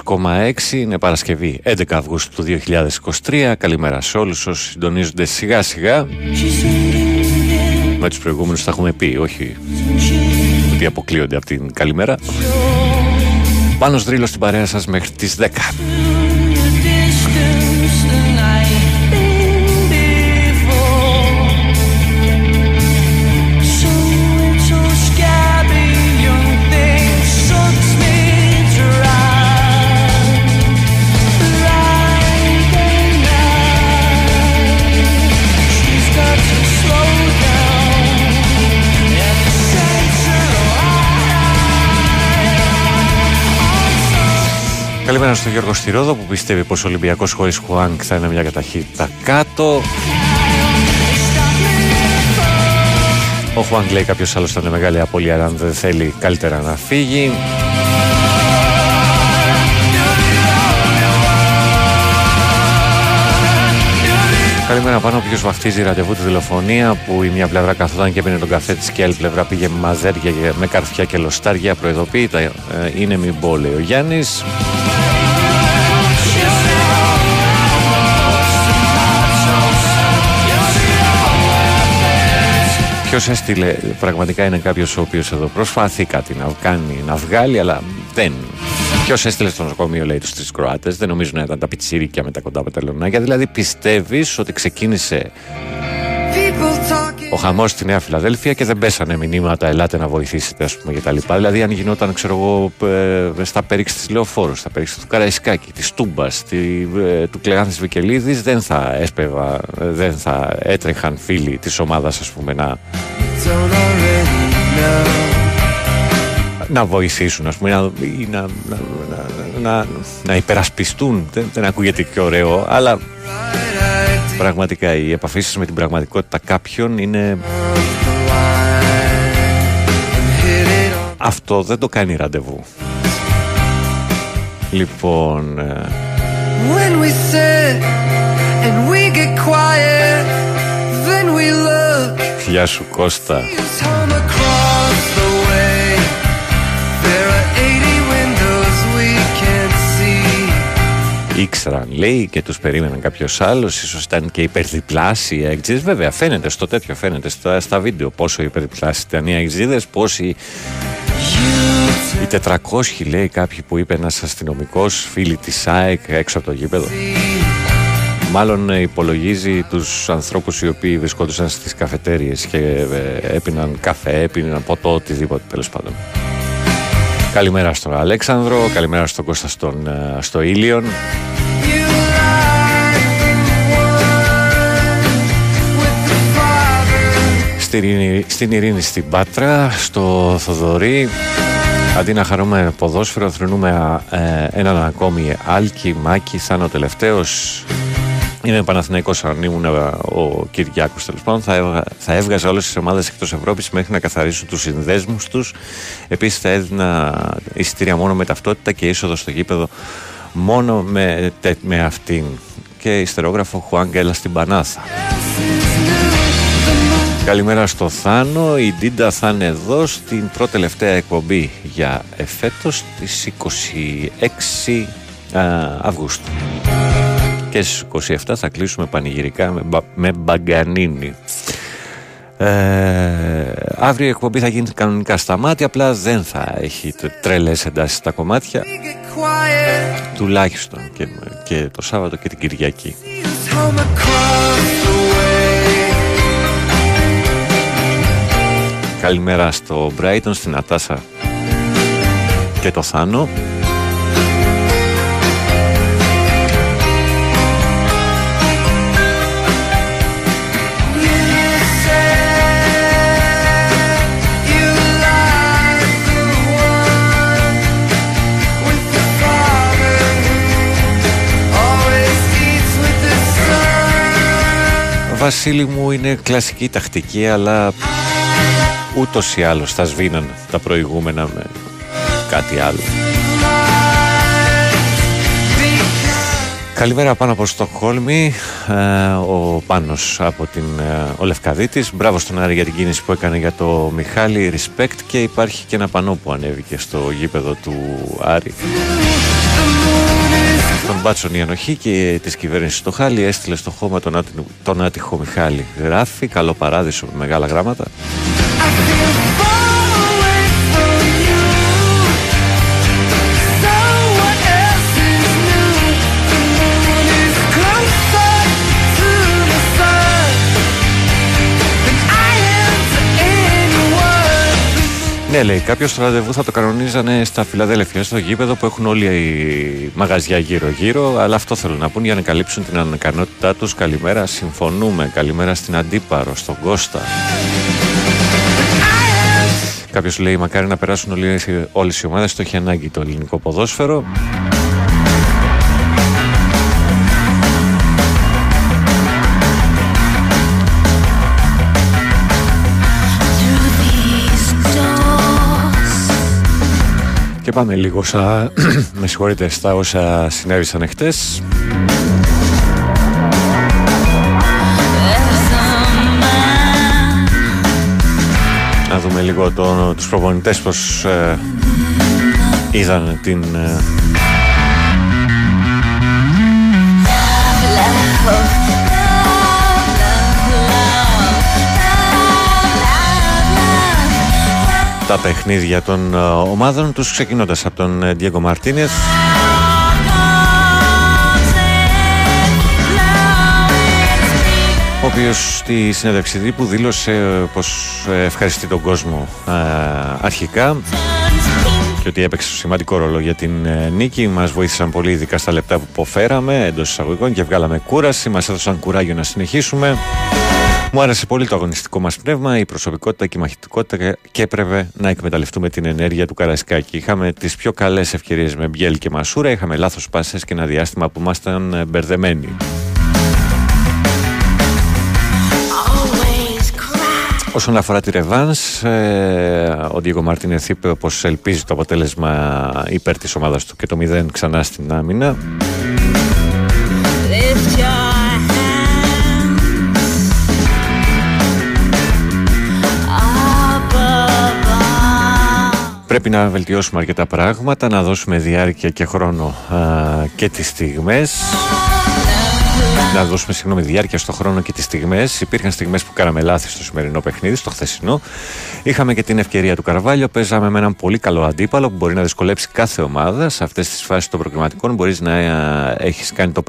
94,6 είναι Παρασκευή 11 Αυγούστου του 2023 καλημέρα σε όλους όσοι συντονίζονται σιγά σιγά. Με τους προηγούμενους θα έχουμε πει όχι ότι αποκλείονται από την καλημέρα. Πάνω δρύλος στην παρέα σας μέχρι τις 10 Καλημέρα στον Γιώργο Στυρόδο που πιστεύει πως ο Ολυμπιακός χωρίς Χουάνκ θα είναι μια καταχύτητα κάτω. Ο Χουάνκ λέει κάποιος άλλος θα είναι μεγάλη απώλεια αν δεν θέλει καλύτερα να φύγει. Καλημέρα πάνω όποιος βαφτίζει ραντεβού τη δολοφονία που η μια πλευρά καθόταν και έπαιρνε τον καφέ της και η άλλη πλευρά πήγε με μαζέρια και με καρφιά και λοστάρια προειδοποιείται ε, είναι μη μπω λέει ο Γιάννης. Ποιος έστειλε, πραγματικά είναι κάποιος ο οποίος εδώ προσπαθεί κάτι να κάνει, να βγάλει, αλλά δεν. Ποιος έστειλε στο νοσοκομείο, λέει, τους τρεις Κροάτες. Δεν νομίζω να ήταν τα πιτσίρικια με τα κοντά πεταλονάκια. Δηλαδή πιστεύεις ότι ξεκίνησε ο χαμός στη Νέα Φιλαδέλφια και δεν πέσανε μηνύματα, ελάτε να βοηθήσετε, ας πούμε, κτλ. Δηλαδή, αν γινόταν, ξέρω εγώ, ε, στα πέριξη της Λεωφόρου, στα πέριξη του Καραϊσκάκη, της Τούμπας, ε, του Κλεγάνθη Βικελίδης, δεν θα έσπευα, ε, δεν θα έτρεχαν φίλοι της ομάδας, ας πούμε, να. Να βοηθήσουν, ας πούμε, να, να, να, να, να υπερασπιστούν. Δεν, δεν ακούγεται και ωραίο, αλλά Πραγματικά η επαφή σας με την πραγματικότητα κάποιων είναι... Αυτό δεν το κάνει ραντεβού. Λοιπόν... ε, When we sit and we get quiet, then we look Γεια σου Κώστα. Ήξεραν λέει και τους περίμεναν κάποιος άλλος Ίσως ήταν και υπερδιπλάσιοι οι έξιδες Βέβαια φαίνεται στο τέτοιο φαίνεται στα, στα βίντεο Πόσο υπερδιπλάσιοι ήταν οι έξιδες Πόσοι οι 400 λέει κάποιοι που είπε ένας αστυνομικός Φίλοι της ΣΑΕΚ έξω από το γήπεδο Μάλλον ε, υπολογίζει τους ανθρώπους οι οποίοι βρισκόντουσαν στις καφετέριες και ε, έπιναν καφέ, έπιναν ποτό, οτιδήποτε τέλος πάντων. Καλημέρα στον Αλέξανδρο, καλημέρα στον Κώστα στον, ε, στο Ήλιον. Στην, Ειρήνη- στην Ειρήνη στην Πάτρα, στο Θοδωρή. Αντί να χαρούμε ποδόσφαιρο, θρυνούμε ε, έναν ακόμη Άλκη, Μάκη, θα είναι ο τελευταίος. Είμαι Παναθηναϊκός αν ήμουν ε, ο Κυριάκος τέλος πάντων θα, έβγα- θα έβγαζα όλες τις ομάδες εκτός Ευρώπης μέχρι να καθαρίσουν τους συνδέσμους τους επίσης θα έδινα εισιτήρια μόνο με ταυτότητα και είσοδο στο γήπεδο μόνο με, τε- με αυτήν και ιστερόγραφο Χουάνγκελα στην Πανάθα Καλημέρα στο Θάνο. Η Ντίντα θα είναι εδώ στην πρώτη τελευταία εκπομπή για εφέτος τις 26 α, Αυγούστου. Και στις 27 θα κλείσουμε πανηγυρικά με, μπα- με μπαγκανίνι. Ε, αύριο η εκπομπή θα γίνει κανονικά στα μάτια, απλά δεν θα έχει τε- τρελές εντάσεις στα κομμάτια. Τουλάχιστον και, και το Σάββατο και την Κυριακή. Home across the way. Καλημέρα στο Brighton, στην Νατάσα και το Θάνο. Βασίλη μου είναι κλασική τακτική αλλά ούτως ή άλλως θα σβήναν τα προηγούμενα με κάτι άλλο. Καλημέρα πάνω από Στοκχόλμη, ε, ο Πάνος από την ε, ο Λευκαδίτης. Μπράβο στον Άρη για την κίνηση που έκανε για το Μιχάλη, respect και υπάρχει και ένα πανό που ανέβηκε στο γήπεδο του Άρη. Τον μπάτσον η ανοχή και της κυβέρνησης του Χάλι έστειλε στο χώμα τον, άτι, τον άτυχο Μιχάλη. Γράφει, καλό παράδεισο με μεγάλα γράμματα. Ναι, λέει κάποιος το ραντεβού θα το κανονίζανε στα Φιλαδέλφια, στο γήπεδο που έχουν όλοι οι μαγαζιά γύρω-γύρω. Αλλά αυτό θέλουν να πούν για να καλύψουν την ανακανότητά τους. Καλημέρα, συμφωνούμε. Καλημέρα στην Αντίπαρο, στον Κώστα. Κάποιος λέει: Μακάρι να περάσουν όλες οι ομάδες. Το έχει ανάγκη το ελληνικό ποδόσφαιρο. Και πάμε λίγο σα... με συγχωρείτε στα όσα συνέβησαν εχθές. Να δούμε λίγο το, τους προπονητές πως ε, είδαν την ε, τα παιχνίδια των ε, ομάδων τους ξεκινώντας από τον ε, Diego Μαρτίνεθ ο οποίος στη συνέντευξη τύπου δήλωσε ε, πως ευχαριστεί τον κόσμο αρχικά και ότι έπαιξε σημαντικό ρόλο για την νίκη. Μας βοήθησαν πολύ ειδικά στα λεπτά που υποφέραμε εντός εισαγωγικών και βγάλαμε κούραση. Μας έδωσαν κουράγιο να συνεχίσουμε. Μου άρεσε πολύ το αγωνιστικό μας πνεύμα, η προσωπικότητα και η μαχητικότητα και έπρεπε να εκμεταλλευτούμε την ενέργεια του Καρασκάκη. Είχαμε τις πιο καλές ευκαιρίες με Μπιέλ και Μασούρα, είχαμε λάθος πάσες και ένα διάστημα που ήμασταν μπερδεμένοι. Όσον αφορά τη Ρεβάνς, ε, ο Ντίγκο Μαρτίνεθ είπε πως ελπίζει το αποτέλεσμα υπέρ της ομάδας του και το 0 ξανά στην άμυνα. Πρέπει να βελτιώσουμε αρκετά πράγματα, να δώσουμε διάρκεια και χρόνο α, και τις στιγμές να δώσουμε συγγνώμη διάρκεια στο χρόνο και τις στιγμές. Υπήρχαν στιγμές που κάναμε λάθη στο σημερινό παιχνίδι, στο χθεσινό. Είχαμε και την ευκαιρία του Καρβάλιο. Παίζαμε με έναν πολύ καλό αντίπαλο που μπορεί να δυσκολέψει κάθε ομάδα. Σε αυτές τις φάσεις των προκριματικών μπορείς να ε, έχεις κάνει το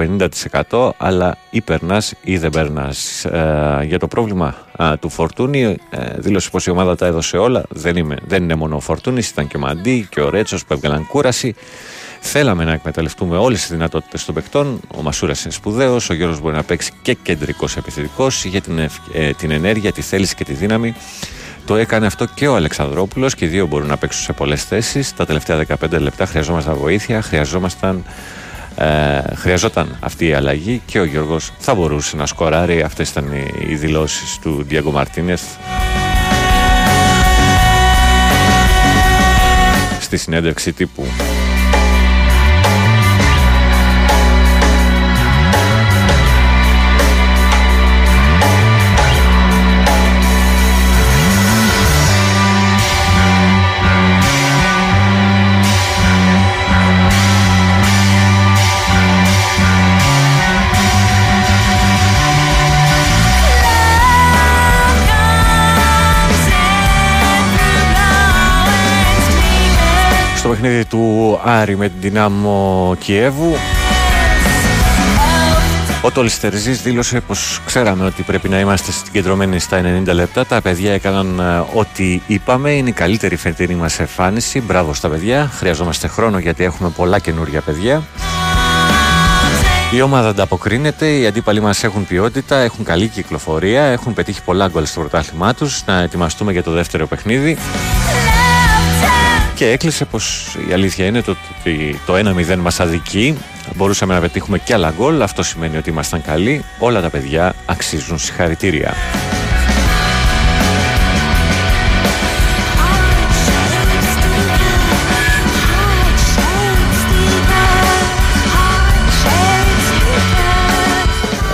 50%, αλλά ή περνάς ή δεν περνάς. Ε, για το πρόβλημα του Φορτούνη, ε, δήλωσε πως η ομάδα τα έδωσε όλα. Δεν, είμαι, δεν είναι μόνο ο Φορτούνης, ήταν και ο Μαντί και ο Ρέτσος που έβγαλαν κούραση. Θέλαμε να εκμεταλλευτούμε όλες τις δυνατότητες των παικτών. Ο Μασούρας είναι σπουδαίος, ο Γιώργος μπορεί να παίξει και κεντρικός επιθετικός, είχε την, ε, την ενέργεια, τη θέληση και τη δύναμη. Το έκανε αυτό και ο Αλεξανδρόπουλος και οι δύο μπορούν να παίξουν σε πολλές θέσεις. Τα τελευταία 15 λεπτά χρειαζόμασταν βοήθεια, χρειαζόμασταν. Ε, χρειαζόταν αυτή η αλλαγή και ο Γιώργος θα μπορούσε να σκοράρει αυτές ήταν οι δηλώσεις του Διέγκο Μαρτίνεθ στη συνέντευξη τύπου παιχνίδι του Άρη με την Δυνάμο Κιέβου. Ο Τολιστερζής δήλωσε πως ξέραμε ότι πρέπει να είμαστε συγκεντρωμένοι στα 90 λεπτά. Τα παιδιά έκαναν ε, ό,τι είπαμε. Είναι η καλύτερη φετινή μας εμφάνιση. Μπράβο στα παιδιά. Χρειαζόμαστε χρόνο γιατί έχουμε πολλά καινούργια παιδιά. Η ομάδα ανταποκρίνεται, οι αντίπαλοι μας έχουν ποιότητα, έχουν καλή κυκλοφορία, έχουν πετύχει πολλά γκολ στο πρωτάθλημά τους. Να ετοιμαστούμε για το δεύτερο παιχνίδι. Και έκλεισε πως η αλήθεια είναι το, ότι το 1-0 μας αδικεί. Μπορούσαμε να πετύχουμε και άλλα γκολ. Αυτό σημαίνει ότι ήμασταν καλοί. Όλα τα παιδιά αξίζουν συγχαρητήρια.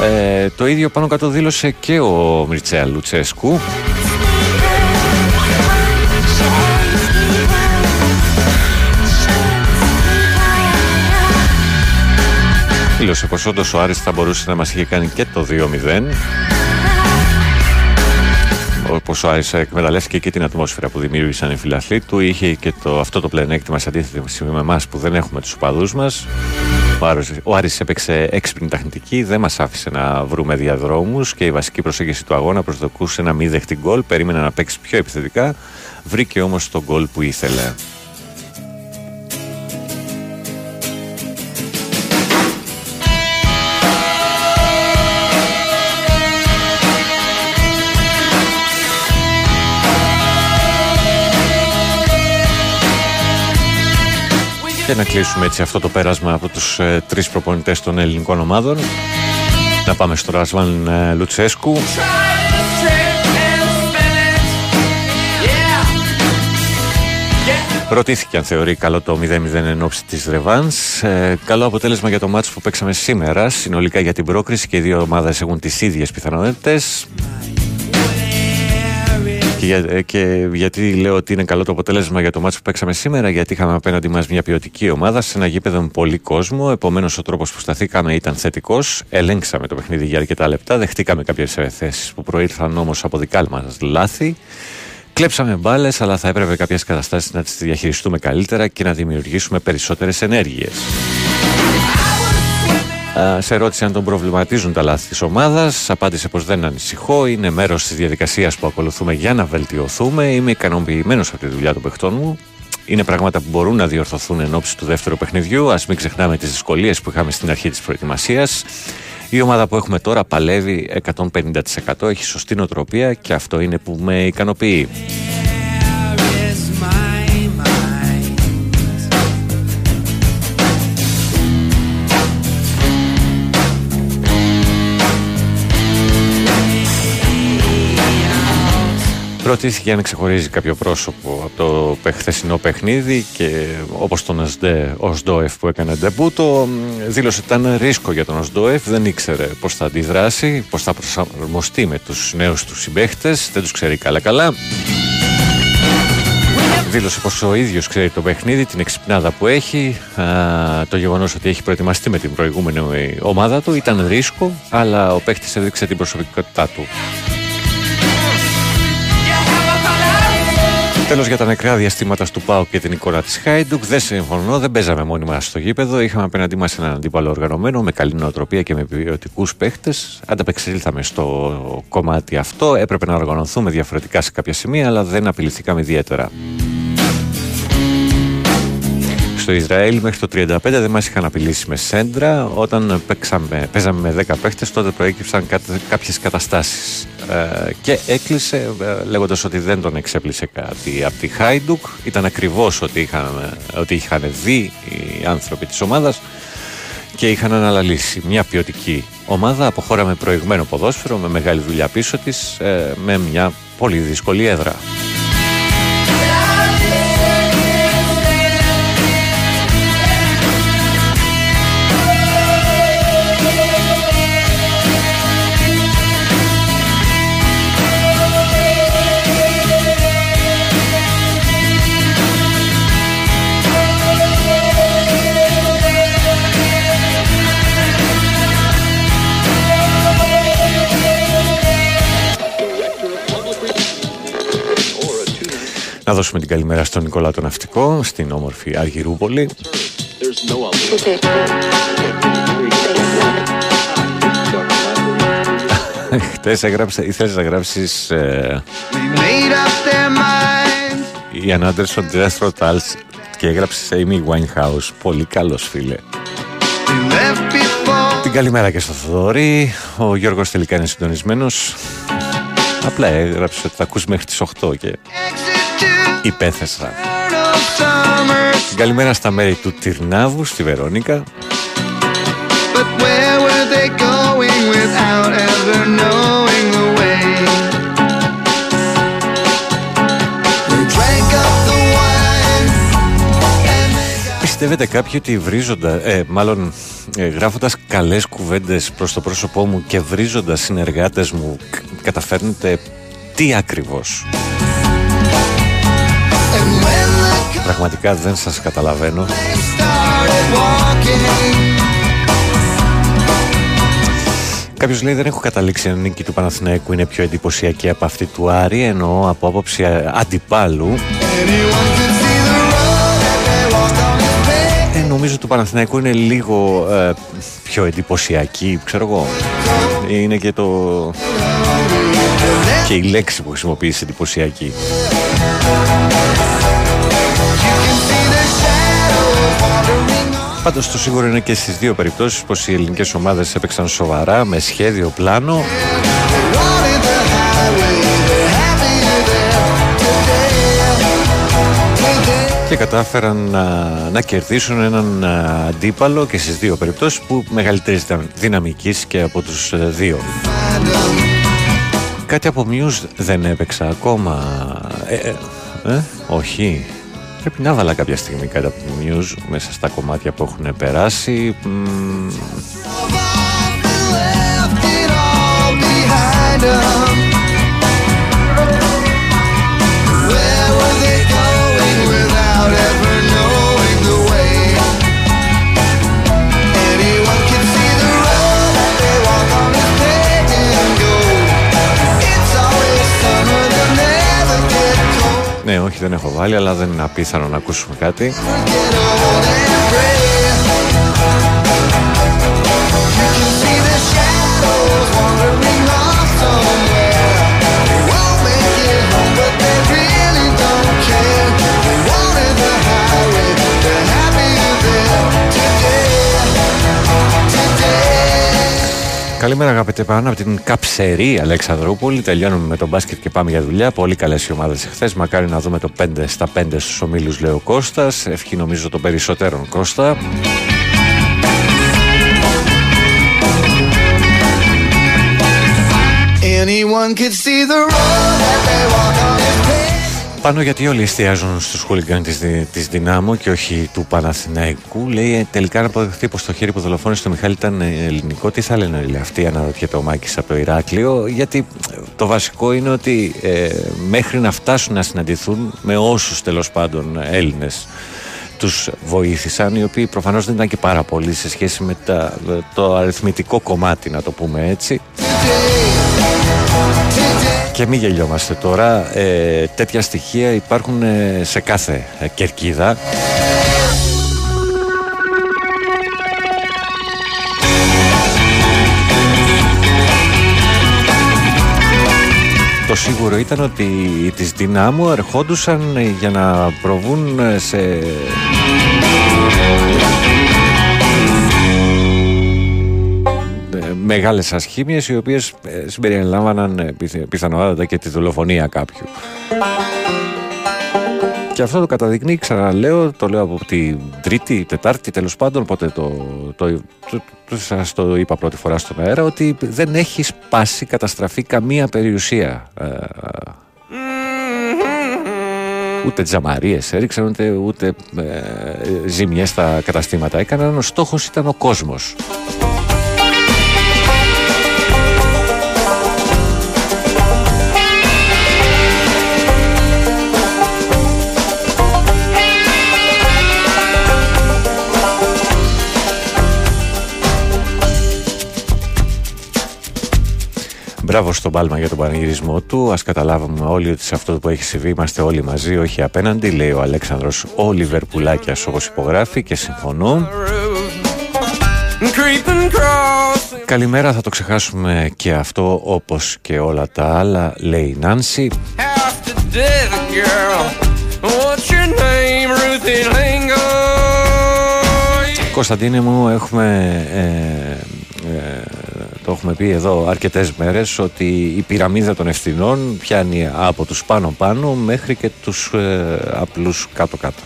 Ε, το ίδιο πάνω κάτω δήλωσε και ο Μιρτσέα Λουτσέσκου. Δήλωσε πως όντως ο Άρης θα μπορούσε να μας είχε κάνει και το 2-0 όπως ο Άρης εκμεταλλεύτηκε και την ατμόσφαιρα που δημιούργησαν οι φιλαθλοί του είχε και το, αυτό το πλεονέκτημα σε αντίθεση με εμάς που δεν έχουμε τους οπαδούς μας. Ο Άρης, ο Άρης έπαιξε έξυπνη τεχνητική, δεν μας άφησε να βρούμε διαδρόμους και η βασική προσέγγιση του αγώνα προσδοκούσε να μην δεχτεί γκολ, περίμενε να παίξει πιο επιθετικά, βρήκε όμως τον γκολ που ήθελε. Και να κλείσουμε έτσι αυτό το πέρασμα από τους ε, τρεις προπονητές των ελληνικών ομάδων. Να πάμε στο Ρασβάν ε, Λουτσέσκου. Ρωτήθηκε αν θεωρεί καλό το 0-0 εν ώψη της Ρεβάνς. Ε, καλό αποτέλεσμα για το μάτσο που παίξαμε σήμερα. Συνολικά για την πρόκριση και οι δύο ομάδες έχουν τις ίδιες πιθανότητες. Και, για- ε, και γιατί λέω ότι είναι καλό το αποτέλεσμα για το μάτσο που παίξαμε σήμερα, γιατί είχαμε απέναντι μας μια ποιοτική ομάδα σε ένα γήπεδο με πολύ κόσμο. Επομένως, ο τρόπος που σταθήκαμε ήταν θετικός. Ελέγξαμε το παιχνίδι για αρκετά λεπτά. Δεχτήκαμε κάποιες θέσεις που προήλθαν όμως από δικά μας λάθη. Κλέψαμε μπάλες, αλλά θα έπρεπε κάποιες καταστάσεις να τις διαχειριστούμε καλύτερα και να δημιουργήσουμε περισσότερες ενέργειες. Α, Σε ερώτηση αν τον προβληματίζουν τα λάθη της ομάδας, απάντησε πως δεν ανησυχώ, είναι μέρος της διαδικασίας που ακολουθούμε για να βελτιωθούμε, είμαι ικανοποιημένος από τη δουλειά των παιχτών μου. Είναι πράγματα που μπορούν να διορθωθούν εν ώψη του δεύτερου παιχνιδιού. Α μην ξεχνάμε τις δυσκολίες που είχαμε στην αρχή της προετοιμασίας. Η ομάδα που έχουμε τώρα παλεύει 150%, έχει σωστή νοοτροπία και αυτό είναι που με ικανοποιεί. Ρωτήθηκε αν ξεχωρίζει κάποιο πρόσωπο από το πε- χθεσινό παιχνίδι και όπως τον Οσδε- Οσδόεφ που έκανε ντεμπούτο μ, δήλωσε ότι ήταν ρίσκο για τον Οσδόεφ, δεν ήξερε πώς θα αντιδράσει, πώς θα προσαρμοστεί με τους νέους του συμπαίχτες, δεν τους ξέρει καλά καλά. Δήλωσε πως ο ίδιος ξέρει το παιχνίδι, την εξυπνάδα που έχει, α, το γεγονός ότι έχει προετοιμαστεί με την προηγούμενη ομάδα του, ήταν ρίσκο, αλλά ο παίχτης έδειξε την προσωπικότητά του. Τέλος για τα νεκρά διαστήματα του ΠΑΟ και την εικόνα της Χάιντουκ. Δεν συμφωνώ, δεν παίζαμε μόνοι μα στο γήπεδο. Είχαμε απέναντί μας έναν αντίπαλο οργανωμένο με καλή νοοτροπία και με ποιοτικούς παίχτες. Ανταπεξήλθαμε στο κομμάτι αυτό. Έπρεπε να οργανωθούμε διαφορετικά σε κάποια σημεία, αλλά δεν απειληθήκαμε ιδιαίτερα. Στο Ισραήλ μέχρι το 35 δεν μας είχαν απειλήσει με σέντρα. Όταν παίξαμε, παίζαμε με 10 παίχτες τότε προέκυψαν κατε- κάποιες καταστάσεις. Ε, και έκλεισε ε, λέγοντας ότι δεν τον εξέπλησε κάτι από τη Χάιντουκ. Ήταν ακριβώς ότι είχαν, ότι είχαν δει οι άνθρωποι της ομάδας και είχαν αναλύσει μια ποιοτική ομάδα από χώρα με προηγμένο ποδόσφαιρο, με μεγάλη δουλειά πίσω της, ε, με μια πολύ δύσκολη έδρα. Να δώσουμε την καλημέρα στον Νικόλα τον Ναυτικό, στην όμορφη Αργυρούπολη. Χτες έγραψε, ήθελες να γράψεις ε, Ιαν Άντερσον Death Rotals και έγραψες Amy Winehouse. Πολύ καλός φίλε. Την καλημέρα και στο Θοδωρή. Ο Γιώργος τελικά είναι συντονισμένος. Απλά έγραψε ότι θα ακούς μέχρι τις 8 και υπέθεσα. Την καλημέρα στα μέρη του Τυρνάβου, στη Βερόνικα. But where were they going without ever knowing the way? They drank up the wine. Πιστεύετε κάποιοι ότι βρίζοντα, ε, μάλλον ε, γράφοντας καλές κουβέντες προς το πρόσωπό μου και βρίζοντας συνεργάτες μου κ- καταφέρνετε τι ακριβώς; Πραγματικά δεν σας καταλαβαίνω. Κάποιος λέει δεν έχω καταλήξει αν η νίκη του Παναθηναϊκού είναι πιο εντυπωσιακή από αυτή του Άρη, εννοώ από άποψη ε, αντιπάλου. Ε, νομίζω του Παναθηναϊκού είναι λίγο ε, πιο εντυπωσιακή, ξέρω εγώ. Είναι και το... και η λέξη που χρησιμοποιείς εντυπωσιακή. Πάντως το σίγουρο είναι και στις δύο περιπτώσεις πως οι ελληνικές ομάδες έπαιξαν σοβαρά, με σχέδιο, πλάνο και κατάφεραν να, να κερδίσουν έναν α, αντίπαλο και στις δύο περιπτώσεις που μεγαλύτερης δυνα- δυναμικής και από τους ε, δύο. Κάτι από Muse δεν έπαιξα ακόμα. Ε, ε, ε, όχι. Πρέπει να βάλα κάποια στιγμή κάτι από Muse μέσα στα κομμάτια που έχουν περάσει. Μμμ, δεν έχω βάλει, αλλά δεν είναι απίθανο να ακούσουμε κάτι. Καλημέρα αγαπητέ πάνω από την Καψερή Αλεξανδρούπολη. Τελειώνουμε με τον μπάσκετ και πάμε για δουλειά. Πολύ καλές οι ομάδες εχθές. Μακάρι να δούμε το 5 στα 5 στους ομίλους, λέει ο Κώστας. Ευχή νομίζω των περισσότερων Κώστα. Anyone could see the road that they walk on is paved. Πάνω γιατί όλοι εστιάζουν στους χούλιγκαν της, Δη- της Δυνάμου και όχι του Παναθηναϊκού. Λέει ε, τελικά να αποδεχθεί πως το χέρι που δολοφόνησε το Μιχάλη ήταν ε, ελληνικό. Τι θα λένε όλοι αυτοί, αναρωτιέται ο Μάκης από το Ηράκλειο. Γιατί ε, το βασικό είναι ότι ε, μέχρι να φτάσουν να συναντηθούν με όσους τέλος πάντων Έλληνες τους βοήθησαν, οι οποίοι προφανώς δεν ήταν και πάρα πολλοί σε σχέση με τα, το αριθμητικό κομμάτι, να το πούμε έτσι. Και μην γελιόμαστε τώρα, ε, τέτοια στοιχεία υπάρχουν ε, σε κάθε ε, κερκίδα. Το σίγουρο ήταν ότι οι της Δυνάμου ερχόντουσαν ε, για να προβούν ε, σε μεγάλες ασχήμιες οι οποίες ε, συμπεριλάμβαναν ε, πιθ- πιθανότατα και τη δολοφονία κάποιου. Και αυτό το καταδεικνύει, ξαναλέω, το λέω από τη Τρίτη, Τετάρτη, τέλος πάντων, πότε το, το, το, το, σας το είπα πρώτη φορά στον αέρα, ότι δεν έχει σπάσει, καταστραφεί καμία περιουσία. Ε, ούτε τζαμαρίες έριξαν, ούτε, ούτε ε, ζημιές στα καταστήματα έκαναν. Ο στόχος ήταν ο κόσμος. Μπράβο στον Πάλμα για τον πανηγυρισμό του. Α καταλάβουμε όλοι ότι σε αυτό που έχει συμβεί είμαστε όλοι μαζί, όχι απέναντι, λέει ο Αλέξανδρος ο Λιβερπουλάκια όπως υπογράφει και συμφωνώ. Creeping cross. Καλημέρα, θα το ξεχάσουμε και αυτό όπως και όλα τα άλλα, λέει η Νάνση. After death, girl. What's your name, Ruthie Lingo? Κωνσταντίνε μου, έχουμε, ε, ε, το έχουμε πει εδώ αρκετές μέρες ότι η πυραμίδα των ευθυνών πιάνει από τους πάνω-πάνω μέχρι και τους ε, απλούς κάτω-κάτω.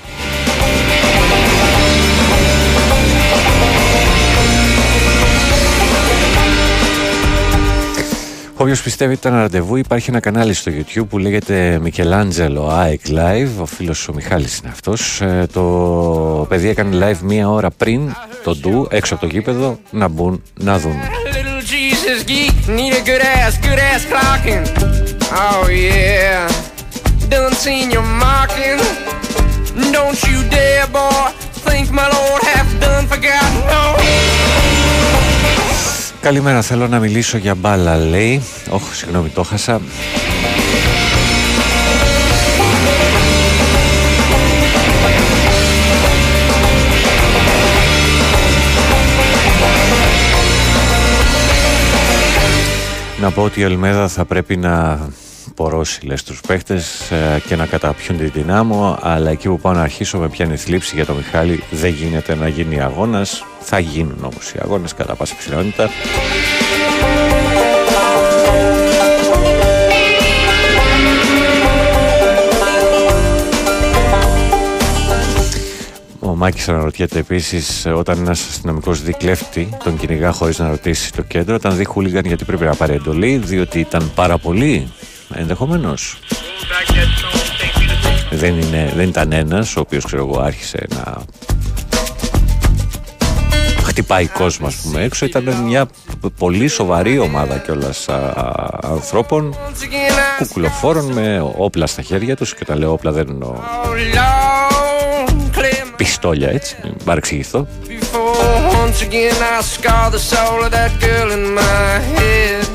Όποιος πιστεύει ότι ήταν ραντεβού, υπάρχει ένα κανάλι στο YouTube που λέγεται Michelangelo AEK Live. Ο φίλος ο Μιχάλης είναι αυτός. το παιδί έκανε live μία ώρα πριν το ντου έξω από το γήπεδο να μπουν να δουν. Little Jesus geek, need a good ass, good ass clocking. Oh yeah, done seen your marking. Don't you dare, boy, think my lord have done forgotten. No. Καλημέρα, θέλω να μιλήσω για μπάλα, λέει. Όχι, συγγνώμη, το χάσα. Να πω ότι η Ελμέδα θα πρέπει να πορώσει λες τους παίχτες ε, και να καταπιούν την δυνάμω αλλά εκεί που πάω να αρχίσω με πιάνει θλίψη για το Μιχάλη δεν γίνεται να γίνει αγώνας. Θα γίνουν όμως οι αγώνες κατά πάσα πιθανότητα Ο Μάκης αναρωτιέται επίσης όταν ένας αστυνομικός δει κλέφτη, τον κυνηγά χωρίς να ρωτήσει το κέντρο. Όταν δει χούλιγαν, γιατί πρέπει να πάρει εντολή, διότι ήταν πάρα πολύ. Ενδεχομένως. Δεν, είναι, δεν ήταν ένας ο οποίος ξέρω εγώ άρχισε να χτυπάει κόσμο, ας πούμε, έξω. Ήταν μια πολύ σοβαρή ομάδα κιόλας ανθρώπων, κουκουλοφόρων με όπλα στα χέρια τους. Και τα λέω όπλα δεν εννοώ πιστόλια, έτσι, μην παρεξηγηθώ. Before once again I scar the soul of that girl in my head.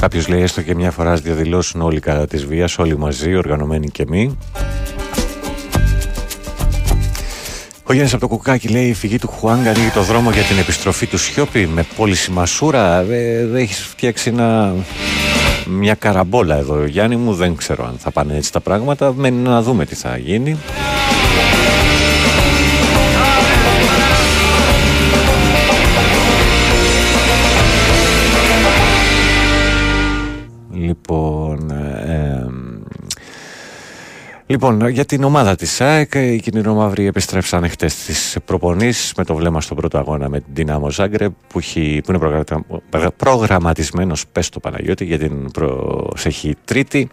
Κάποιος λέει έστω και μια φορά ας διαδηλώσουν όλοι κατά της βίας, όλοι μαζί, οργανωμένοι και μη. Ο Γιάννης από το κουκάκι λέει: Η φυγή του Χουάνγκα ανοίγει το δρόμο για την επιστροφή του Σιώπη με πώληση μασούρα. Ε, δεν έχεις φτιάξει ένα, μια καραμπόλα εδώ, Γιάννη μου. Δεν ξέρω αν θα πάνε έτσι τα πράγματα. Μένει να δούμε τι θα γίνει. Λοιπόν, ε, Λοιπόν, για την ομάδα της ΑΕΚ, οι κινηρομαύροι επιστρέψαν χτες στις προπονήσεις με το βλέμμα στον πρώτο αγώνα με την Δυνάμο Ζάγκρε που, έχει, που είναι προγραμμα- προγραμματισμένος, πες το Παναγιώτη, για την προσεχή τρίτη.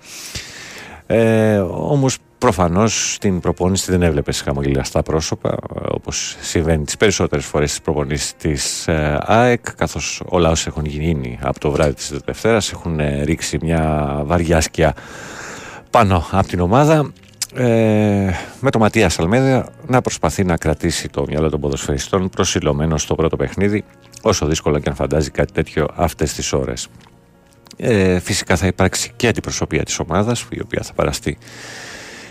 Ε, όμως προφανώς στην προπόνηση δεν έβλεπες χαμογελαστά πρόσωπα όπως συμβαίνει τις περισσότερες φορές στις προπονήσεις της ε, ΑΕΚ καθώς όλα όσα έχουν γίνει από το βράδυ της Δευτέρας έχουν ε, ρίξει μια βαριά σκιά πάνω από την ομάδα ε, με το Ματίας Αλμέδα να προσπαθεί να κρατήσει το μυαλό των ποδοσφαιριστών προσιλωμένο στο πρώτο παιχνίδι όσο δύσκολο και αν φαντάζει κάτι τέτοιο αυτές τις ώρες. Ε, φυσικά θα υπάρξει και αντιπροσωπεία της ομάδας η οποία θα παραστεί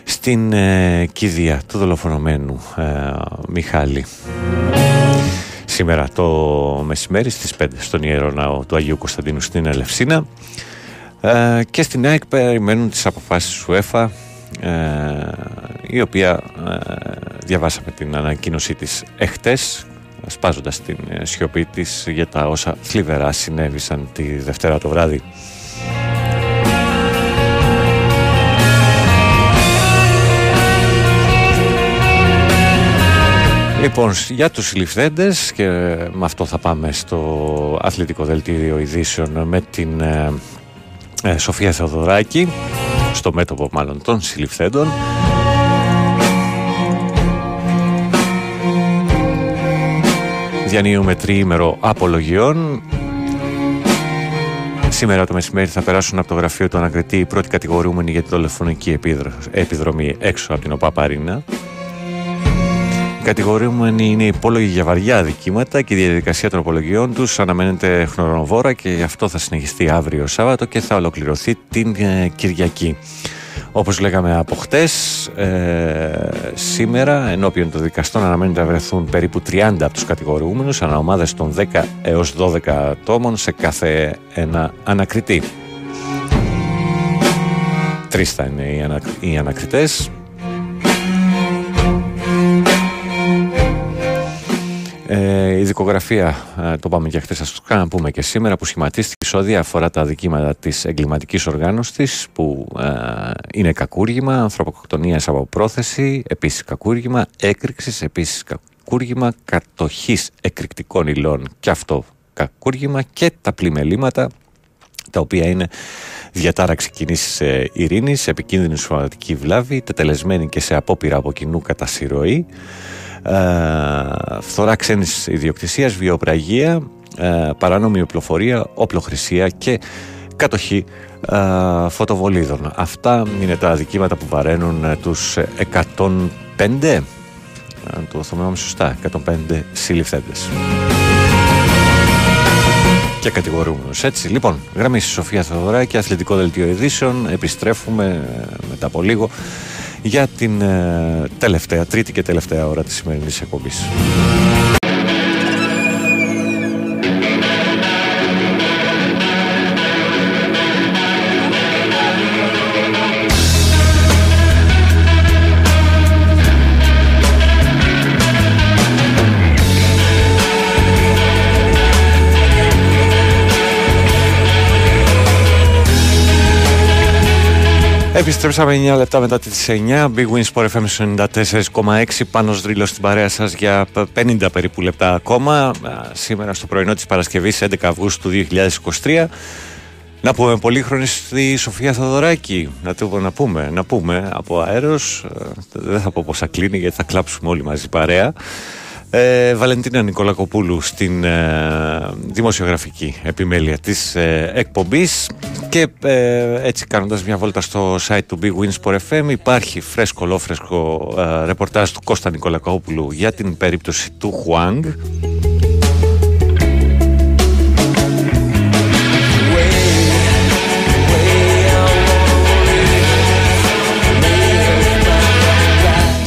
στην ε, κηδεία του δολοφονωμένου ε, Μιχάλη σήμερα το μεσημέρι στις 5 στον Ιερό Ναό του Αγίου Κωνσταντίνου στην Ελευσίνα ε, και στην ΑΕΚ περιμένουν τις αποφάσεις του ΕΦΑ ε, η οποία ε, διαβάσαμε την ανακοίνωσή της εχτες σπάζοντας την ε, σιωπή της για τα όσα θλιβερά συνέβησαν τη Δευτέρα το βράδυ. Λοιπόν, για τους συλληφθέντες και με αυτό θα πάμε στο αθλητικό δελτίο ειδήσεων με την ε, ε, Σοφία Θεοδωράκη στο μέτωπο μάλλον των συλληφθέντων διανύουμε τριήμερο απολογιών Σήμερα το μεσημέρι θα περάσουν από το γραφείο του ανακριτή οι πρώτοι κατηγορούμενοι για τη δολοφονική επιδρομή έξω από την ΟΠΑΠΑΡΙΝΑ. Οι κατηγορούμενοι είναι υπόλογοι για βαριά αδικήματα και η διαδικασία των απολογιών τους αναμένεται χρονοβόρα και γι' αυτό θα συνεχιστεί αύριο Σάββατο και θα ολοκληρωθεί την ε, Κυριακή. Όπως λέγαμε από χτες, ε, σήμερα ενώπιον των δικαστών αναμένεται να βρεθούν περίπου 30 από τους κατηγορούμενους ανά ομάδες των 10 έως 12 ατόμων σε κάθε ένα ανακριτή. Τρεις θα είναι οι, ανα, οι ανακριτές. Ε, η δικογραφία, ε, το πάμε και χθες, σας το κάναμε πούμε και σήμερα, που σχηματίστηκε σε ό,τι αφορά τα δικήματα της εγκληματικής οργάνωσης, που ε, είναι κακούργημα, ανθρωποκτονίας από πρόθεση, επίσης κακούργημα, έκρηξης, επίσης κακούργημα κατοχής εκρηκτικών υλών και αυτό κακούργημα και τα πλημελήματα τα οποία είναι διατάραξη κοινή ειρήνης, επικίνδυνης σωματική βλάβη, τετελεσμένη και σε απόπειρα από κοινού κατά συρροή, ε, φθορά ξένης ιδιοκτησίας, βιοπραγία, ε, παράνομη οπλοφορία, όπλοχρησία και κατοχή ε, φωτοβολίδων. Αυτά είναι τα δικήματα που βαραίνουν ε, τους 105 αν το θυμάμαι σωστά 105 συλληφθέντες. Και κατηγορούμενους. Έτσι λοιπόν γραμμή στη Σοφία Θεοδωράκη αθλητικό δελτίο ειδήσεων. Επιστρέφουμε ε, μετά από λίγο για την ε, τελευταία τρίτη και τελευταία ώρα της σημερινής εκπομπής Επιστρέψαμε 9 λεπτά μετά τις 9 Big Win Sport FM 94,6 Πάνος Δρύλος στην παρέα σας για 50 περίπου λεπτά ακόμα. Σήμερα στο πρωινό της Παρασκευής 11 Αυγούστου 2023 να πούμε πολύχρονη στη Σοφία Θοδωράκη να, το, να πούμε, να πούμε από αέρος. Δεν θα πω πόσα κλείνει γιατί θα κλάψουμε όλοι μαζί παρέα ε, Βαλεντίνα Νικολακοπούλου στην ε, δημοσιογραφική επιμέλεια της ε, εκπομπής. Και ε, έτσι κάνοντας μια βόλτα στο site του Big Wins Sport FM υπάρχει φρέσκο ολόφρεσκο ε, ρεπορτάζ του Κώστα Νικολακοπούλου για την περίπτωση του Χουάνγκ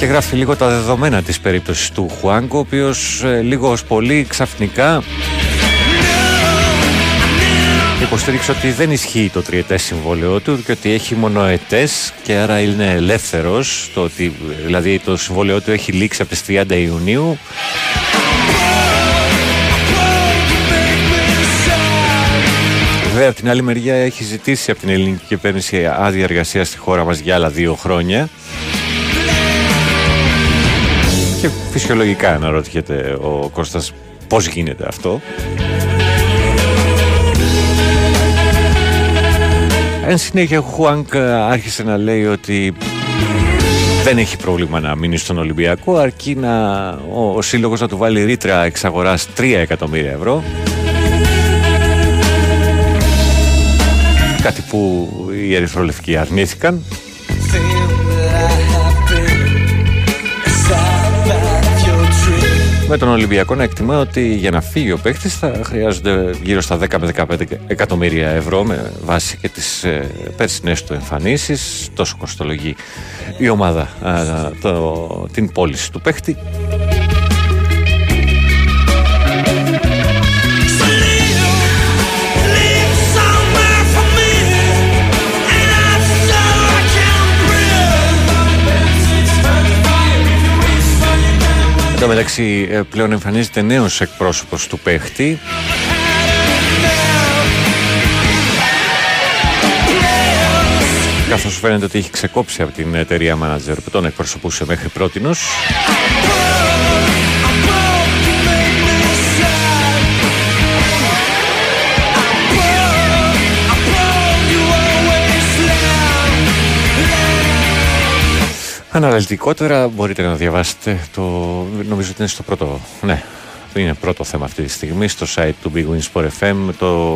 και γράφει λίγο τα δεδομένα της περίπτωσης του Χουάνγκ ο οποίος ε, λίγο ως πολύ ξαφνικά υποστήριξε ότι δεν ισχύει το τριετές συμβόλαιό του και ότι έχει μονοετές και άρα είναι ελεύθερος το ότι, δηλαδή το συμβόλαιό του έχει λήξει από τις 30 Ιουνίου Βέβαια, από την άλλη μεριά έχει ζητήσει από την ελληνική κυβέρνηση άδεια εργασίας στη χώρα μας για άλλα δύο χρόνια. Και φυσιολογικά αναρωτιέται ο Κώστας πώς γίνεται αυτό. Εν συνέχεια ο Χουάνκ άρχισε να λέει ότι δεν έχει πρόβλημα να μείνει στον Ολυμπιακό αρκεί να, ο, ο σύλλογος να του βάλει ρήτρα εξαγοράς 3 εκατομμύρια ευρώ κάτι που οι ερυθρολευκοί αρνήθηκαν με τον Ολυμπιακό να εκτιμά ότι για να φύγει ο παίχτης θα χρειάζονται γύρω στα 10 με 15 εκατομμύρια ευρώ με βάση και τις ε, περσινές του εμφανίσεις. Τόσο κοστολογεί η ομάδα το, την πώληση του παίχτη τω μεταξύ ε, πλέον εμφανίζεται νέος εκπρόσωπος του παίχτη. Καθώς φαίνεται ότι έχει ξεκόψει από την εταιρεία manager που τον εκπροσωπούσε μέχρι πρότινος Αναλυτικότερα μπορείτε να διαβάσετε το. Νομίζω ότι είναι στο πρώτο. Ναι, είναι πρώτο θέμα αυτή τη στιγμή στο site του Big Win Sport FM το,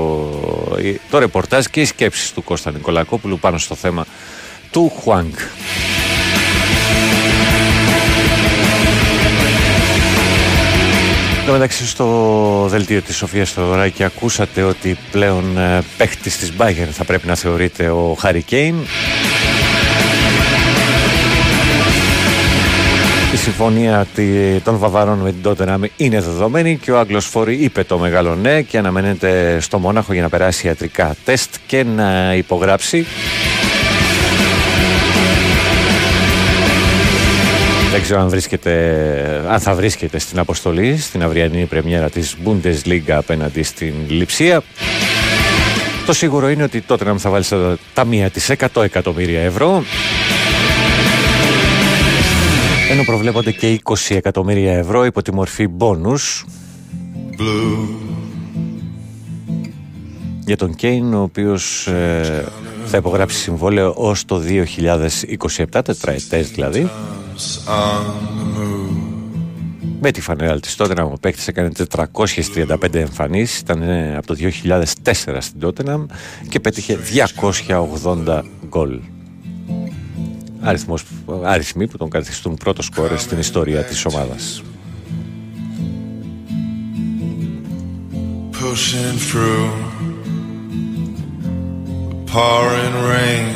το ρεπορτάζ και οι σκέψεις του Κώστα Νικολακόπουλου πάνω στο θέμα του Χουάνγκ. Εν μεταξύ στο δελτίο της Σοφίας Θεοδωράκη ακούσατε ότι πλέον ε, παίχτης της Bayern θα πρέπει να θεωρείται ο Χάρι Κέιν. Η συμφωνία των Βαβαρών με την Τότεναμ είναι δεδομένη και ο Άγγλος Φόρη είπε το μεγάλο ναι και αναμένεται στο Μόναχο για να περάσει ιατρικά τεστ και να υπογράψει. Δεν ξέρω αν, βρίσκεται, αν θα βρίσκεται στην αποστολή στην αυριανή πρεμιέρα της Bundesliga απέναντι στην Λιψία. Το σίγουρο είναι ότι τότε να θα βάλει στα ταμεία της 100 εκατομμύρια ευρώ Ενώ προβλέπονται και 20 εκατομμύρια ευρώ υπό τη μορφή μπόνους για τον Κέιν ο οποίος ε, θα υπογράψει συμβόλαιο ως το 2027, τετραετές δηλαδή. Με τη φανέλα της Τότεναμ ο παίκτης έκανε 435 εμφανίσεις ήταν ε, από το 2004 στην Τότεναμ και πέτυχε 280 γκολ Αριθμός, αριθμοί που τον καθιστούν πρώτο σκόρε στην ιστορία της ομάδας pushing through the pouring rain.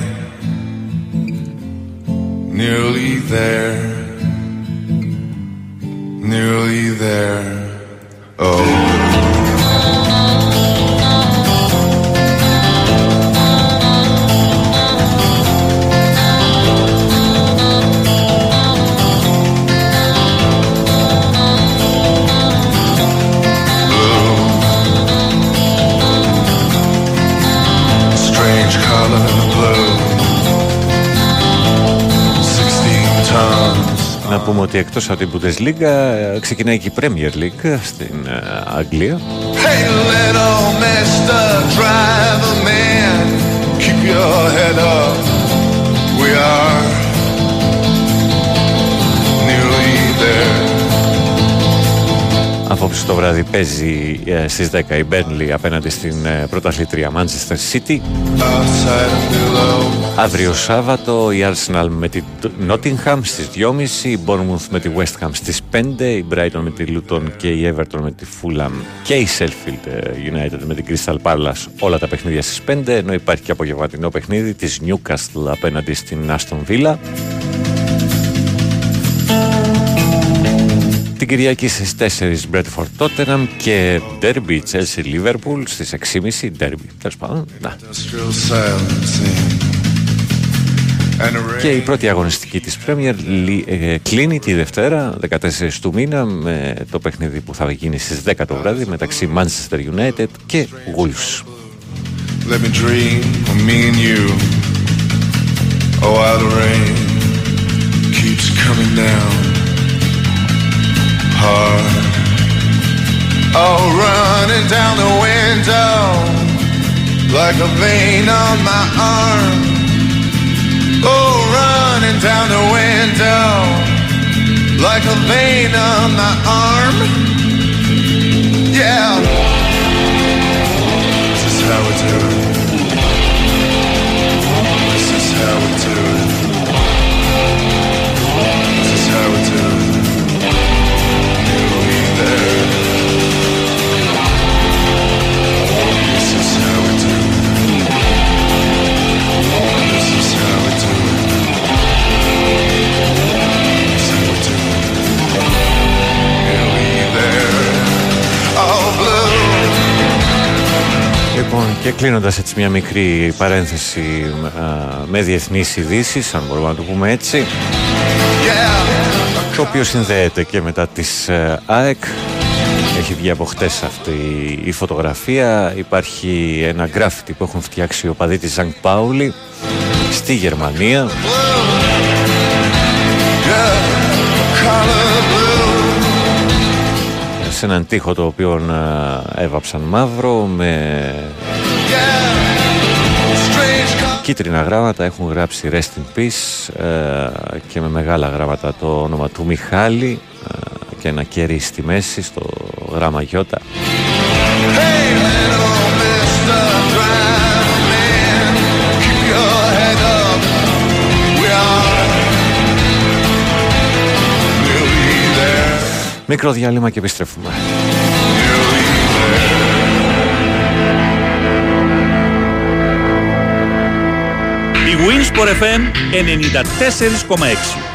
Nearly there, nearly there. Oh. Να πούμε ότι εκτός από την Bundesliga ε, ξεκινάει και η Premier League στην ε, Αγγλία Hey, little Mister Driver Man, keep your head up. We are Απόψε το βράδυ παίζει ε, στις 10 η Burnley απέναντι στην ε, πρωταθλήτρια Manchester City. Outside and below. Αύριο Σάββατο η Arsenal με τη Nottingham στις 2.30, η Bournemouth με τη West Ham στις 5, η Brighton με τη Luton και η Everton με τη Fulham και η Sheffield ε, United με την Crystal Palace όλα τα παιχνίδια στις 5, ενώ υπάρχει και απογευματινό παιχνίδι της Newcastle απέναντι στην Aston Villa. Την Κυριακή στις 4 Bradford Tottenham και Derby Chelsea Liverpool στις 6.30 Derby. Τέλος πάντων, να. Industrial silencing. And a Και η πρώτη αγωνιστική της Premier λι- ε, κλείνει τη Δευτέρα, 14 του μήνα, με το παιχνίδι που θα γίνει στις 10 το βράδυ μεταξύ Manchester United και Wolves. Let me dream of me and you. Oh, while the rain keeps coming down hard. Oh, running down the window like a vein on my arm. Oh, running down the window like a vein on my arm. Yeah. This is how we do it. Λοιπόν, και κλείνοντας έτσι μια μικρή παρένθεση α, με διεθνείς ειδήσει, αν μπορούμε να το πούμε έτσι, το οποίο συνδέεται και μετά τις ε, ΑΕΚ. Έχει βγει από χτες αυτή η φωτογραφία. Υπάρχει ένα γκράφιτι που έχουν φτιάξει οι οπαδοί της Ζανκ Πάουλη στη Γερμανία. Σε έναν τοίχο το οποίο α, έβαψαν μαύρο με κίτρινα γράμματα. Έχουν γράψει Rest in Peace ε, και με μεγάλα γράμματα το όνομα του Μιχάλη ε, και ένα κέρι στη μέση στο γράμμα Γιώτα. Keep Μικρό διάλειμμα και επιστρέφουμε. Η Winsport FM 94,6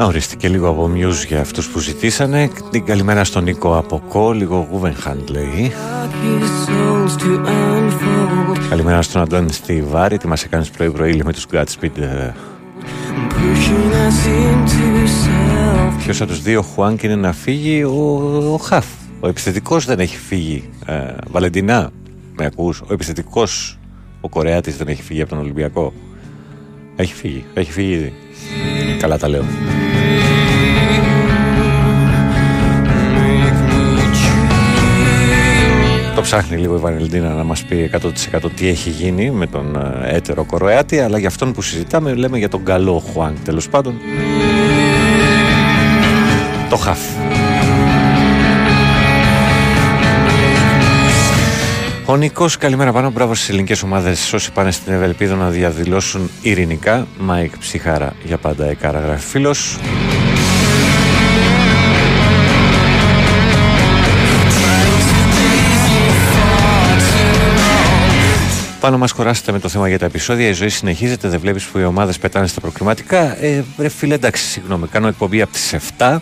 Να ορίστηκε λίγο από Muse για αυτούς που ζητήσανε. Την καλημέρα στον Νίκο από Κο, λίγο Γουβενχάντ λέει. Καλημέρα στον Αντώνη στη Βάρη, τι μας έκανες πρωί πρωί με τους Godspeed. ε. Ποιος από τους δύο Χουάνκ είναι να φύγει, ο, ο Χαφ. Ο επιθετικός δεν έχει φύγει. Ε, Βαλεντινά, με ακούς. Ο επιθετικός, ο Κορεάτης δεν έχει φύγει από τον Ολυμπιακό. Έχει φύγει, έχει φύγει ήδη. Καλά τα λέω. Το ψάχνει λίγο η Βανελντίνα να μας πει 100% τι έχει γίνει με τον ε, έτερο Κορεάτη, αλλά για αυτόν που συζητάμε λέμε για τον καλό Χουάνκ τέλος πάντων. Το χαφ. Ο Νικό, καλημέρα Πάνο. Μπράβο στις ελληνικές ομάδες. Όσοι πάνε στην Ευελπίδα να διαδηλώσουν ειρηνικά. Μάικ Ψυχάρα για πάντα εκάρα γράφει φίλος. Πάνο μας κουράσατε με το θέμα για τα επεισόδια. Η ζωή συνεχίζεται. Δεν βλέπεις που οι ομάδες πετάνε στα προκριματικά. Ε, ρε φίλε, εντάξει, συγγνώμη. Κάνω εκπομπή από τις 7.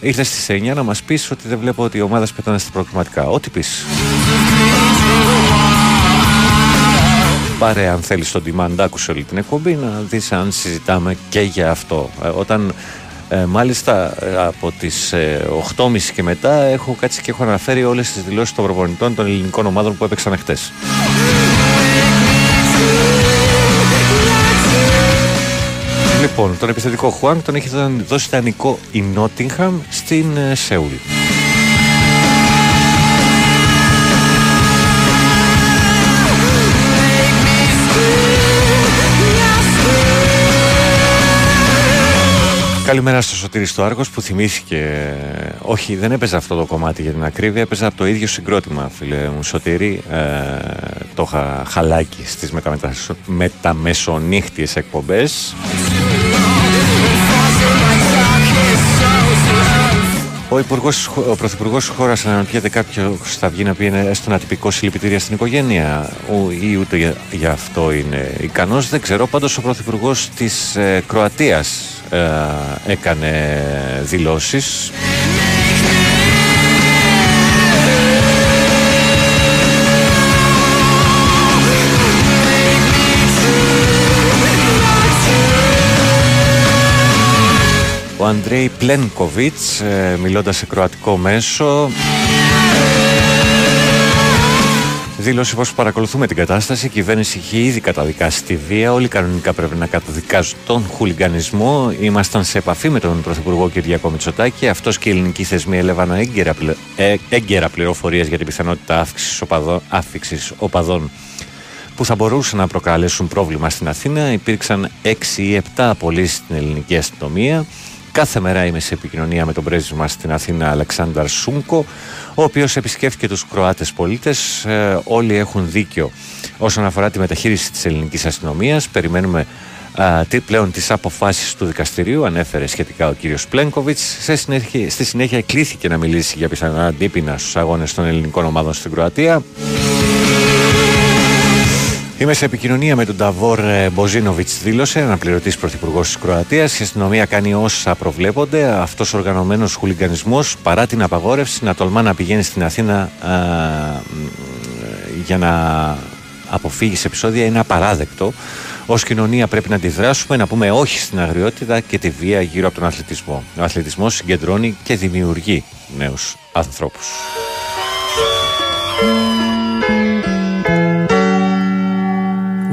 Ήρθε στις 9 να μας πεις ότι δεν βλέπω ότι οι ομάδες πετάνε στα προκριματικά. Ό,τι πεις. Πάρε αν θέλεις τον demand, άκουσε όλη την εκπομπή να δεις αν συζητάμε και για αυτό. Ε, όταν ε, μάλιστα ε, από τις ε, 8.30 και μετά έχω κάτσει και έχω αναφέρει όλες τις δηλώσεις των προπονητών των ελληνικών ομάδων που έπαιξαν χτες. Λοιπόν, τον επιθετικό Χουάνγκ τον έχει δώσει δανεικό η Νότιγχαμ στην ε, Σεούλ. Καλημέρα στο Σωτήρι στο Άργος που θυμήθηκε Όχι δεν έπαιζε αυτό το κομμάτι για την ακρίβεια Έπαιζε από το ίδιο συγκρότημα φίλε μου Σωτήρι ε, Το είχα χαλάκι στις μεταμετασ... μεταμεσονύχτιες εκπομπές Ο, υπουργός, ο Πρωθυπουργός της χώρας αναρωτιέται κάποιο θα βγει να πει είναι έστω ένα τυπικό συλληπιτήρια στην οικογένεια ο, ή ούτε για, για αυτό είναι ικανός. Δεν ξέρω. Πάντως ο Πρωθυπουργός της ε, Κροατίας ε, έκανε δηλώσεις. Ο Αντρέι Πλένκοβιτς, ε, μιλώντας σε κροατικό μέσο, δήλωσε πως παρακολουθούμε την κατάσταση. Η κυβέρνηση έχει ήδη καταδικάσει τη βία. Όλοι κανονικά πρέπει να καταδικάζουν τον χουλιγκανισμό. Ήμασταν σε επαφή με τον Πρωθυπουργό Κυριακό Μητσοτάκη. Αυτός και οι ελληνικοί θεσμοί έλαβαν έγκαιρα, πλε... ε, έγκαιρα πληροφορίες για την πιθανότητα αύξησης οπαδών, άφηξης οπαδών που θα μπορούσαν να προκαλέσουν πρόβλημα στην Αθήνα. Υπήρξαν 6 ή 7 απολύσεις στην ελληνική αστυνομία. Κάθε μέρα είμαι σε επικοινωνία με τον πρέσβη μας στην Αθήνα Αλεξάνδρ Σούμκο, ο οποίος επισκέφθηκε τους Κροάτες πολίτες. Ε, όλοι έχουν δίκιο όσον αφορά τη μεταχείριση της ελληνικής αστυνομίας. Περιμένουμε α, τι, πλέον τις αποφάσεις του δικαστηρίου, ανέφερε σχετικά ο κύριος Πλένκοβιτς. Σε συνέχεια, στη συνέχεια κλήθηκε να μιλήσει για πιθανά αντίπεινα στους αγώνες των ελληνικών ομάδων στην Κροατία. Είμαι σε επικοινωνία με τον Ταβόρ Μποζίνοβιτς, δήλωσε, αναπληρωτής πρωθυπουργός της Κροατίας. Η αστυνομία κάνει όσα προβλέπονται. Αυτός ο οργανωμένος χουλιγκανισμό, παρά την απαγόρευση, να τολμά να πηγαίνει στην Αθήνα α, για να αποφύγει σε επεισόδια είναι απαράδεκτο. Ω κοινωνία πρέπει να αντιδράσουμε, να πούμε όχι στην αγριότητα και τη βία γύρω από τον αθλητισμό. Ο αθλητισμός συγκεντρώνει και δημιουργεί νέους ανθρώπους.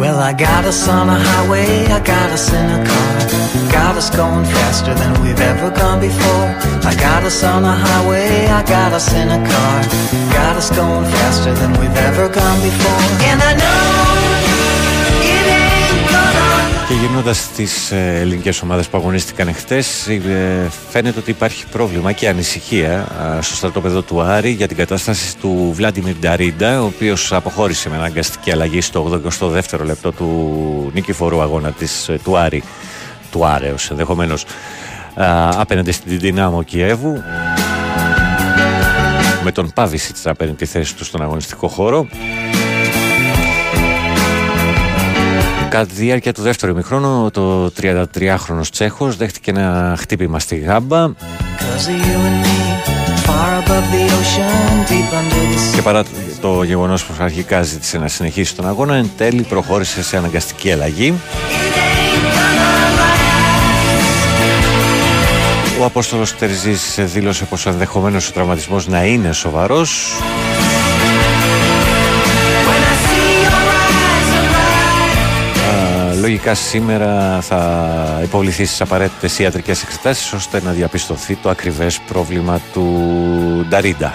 Well, I got us on a highway, I got us in a car. Got us going faster than we've ever gone before. I got us on a highway, I got us in a car. Got us going faster than we've ever gone before. And I know Και Πηγαίνοντας στις ελληνικές ομάδες που αγωνίστηκαν εχθέ, φαίνεται ότι υπάρχει πρόβλημα και ανησυχία ε, στο στρατόπεδο του Άρη για την κατάσταση του Βλάντιμιρ Νταρίντα, ο οποίος αποχώρησε με αναγκαστική αλλαγή στο 82ο λεπτό του νικηφορού αγώνα της, ε, του Άρη, του Άρεος ενδεχομένως, απέναντι στην Δυνάμο Κιέβου. Με τον Πάβησιτ να παίρνει τη θέση του στον αγωνιστικό χώρο. Κατά τη διάρκεια του δεύτερου ημιχρόνου, το 33χρονος Τσέχος δέχτηκε ένα χτύπημα στη γάμπα και παρά το γεγονός που αρχικά ζήτησε να συνεχίσει τον αγώνα, εν τέλει προχώρησε σε αναγκαστική αλλαγή. Ο Απόστολος Τερζής δήλωσε πως ενδεχομένως ο τραυματισμός να είναι σοβαρός λογικά σήμερα θα υποβληθεί στις απαραίτητες ιατρικές εξετάσεις ώστε να διαπιστωθεί το ακριβές πρόβλημα του Νταρίντα.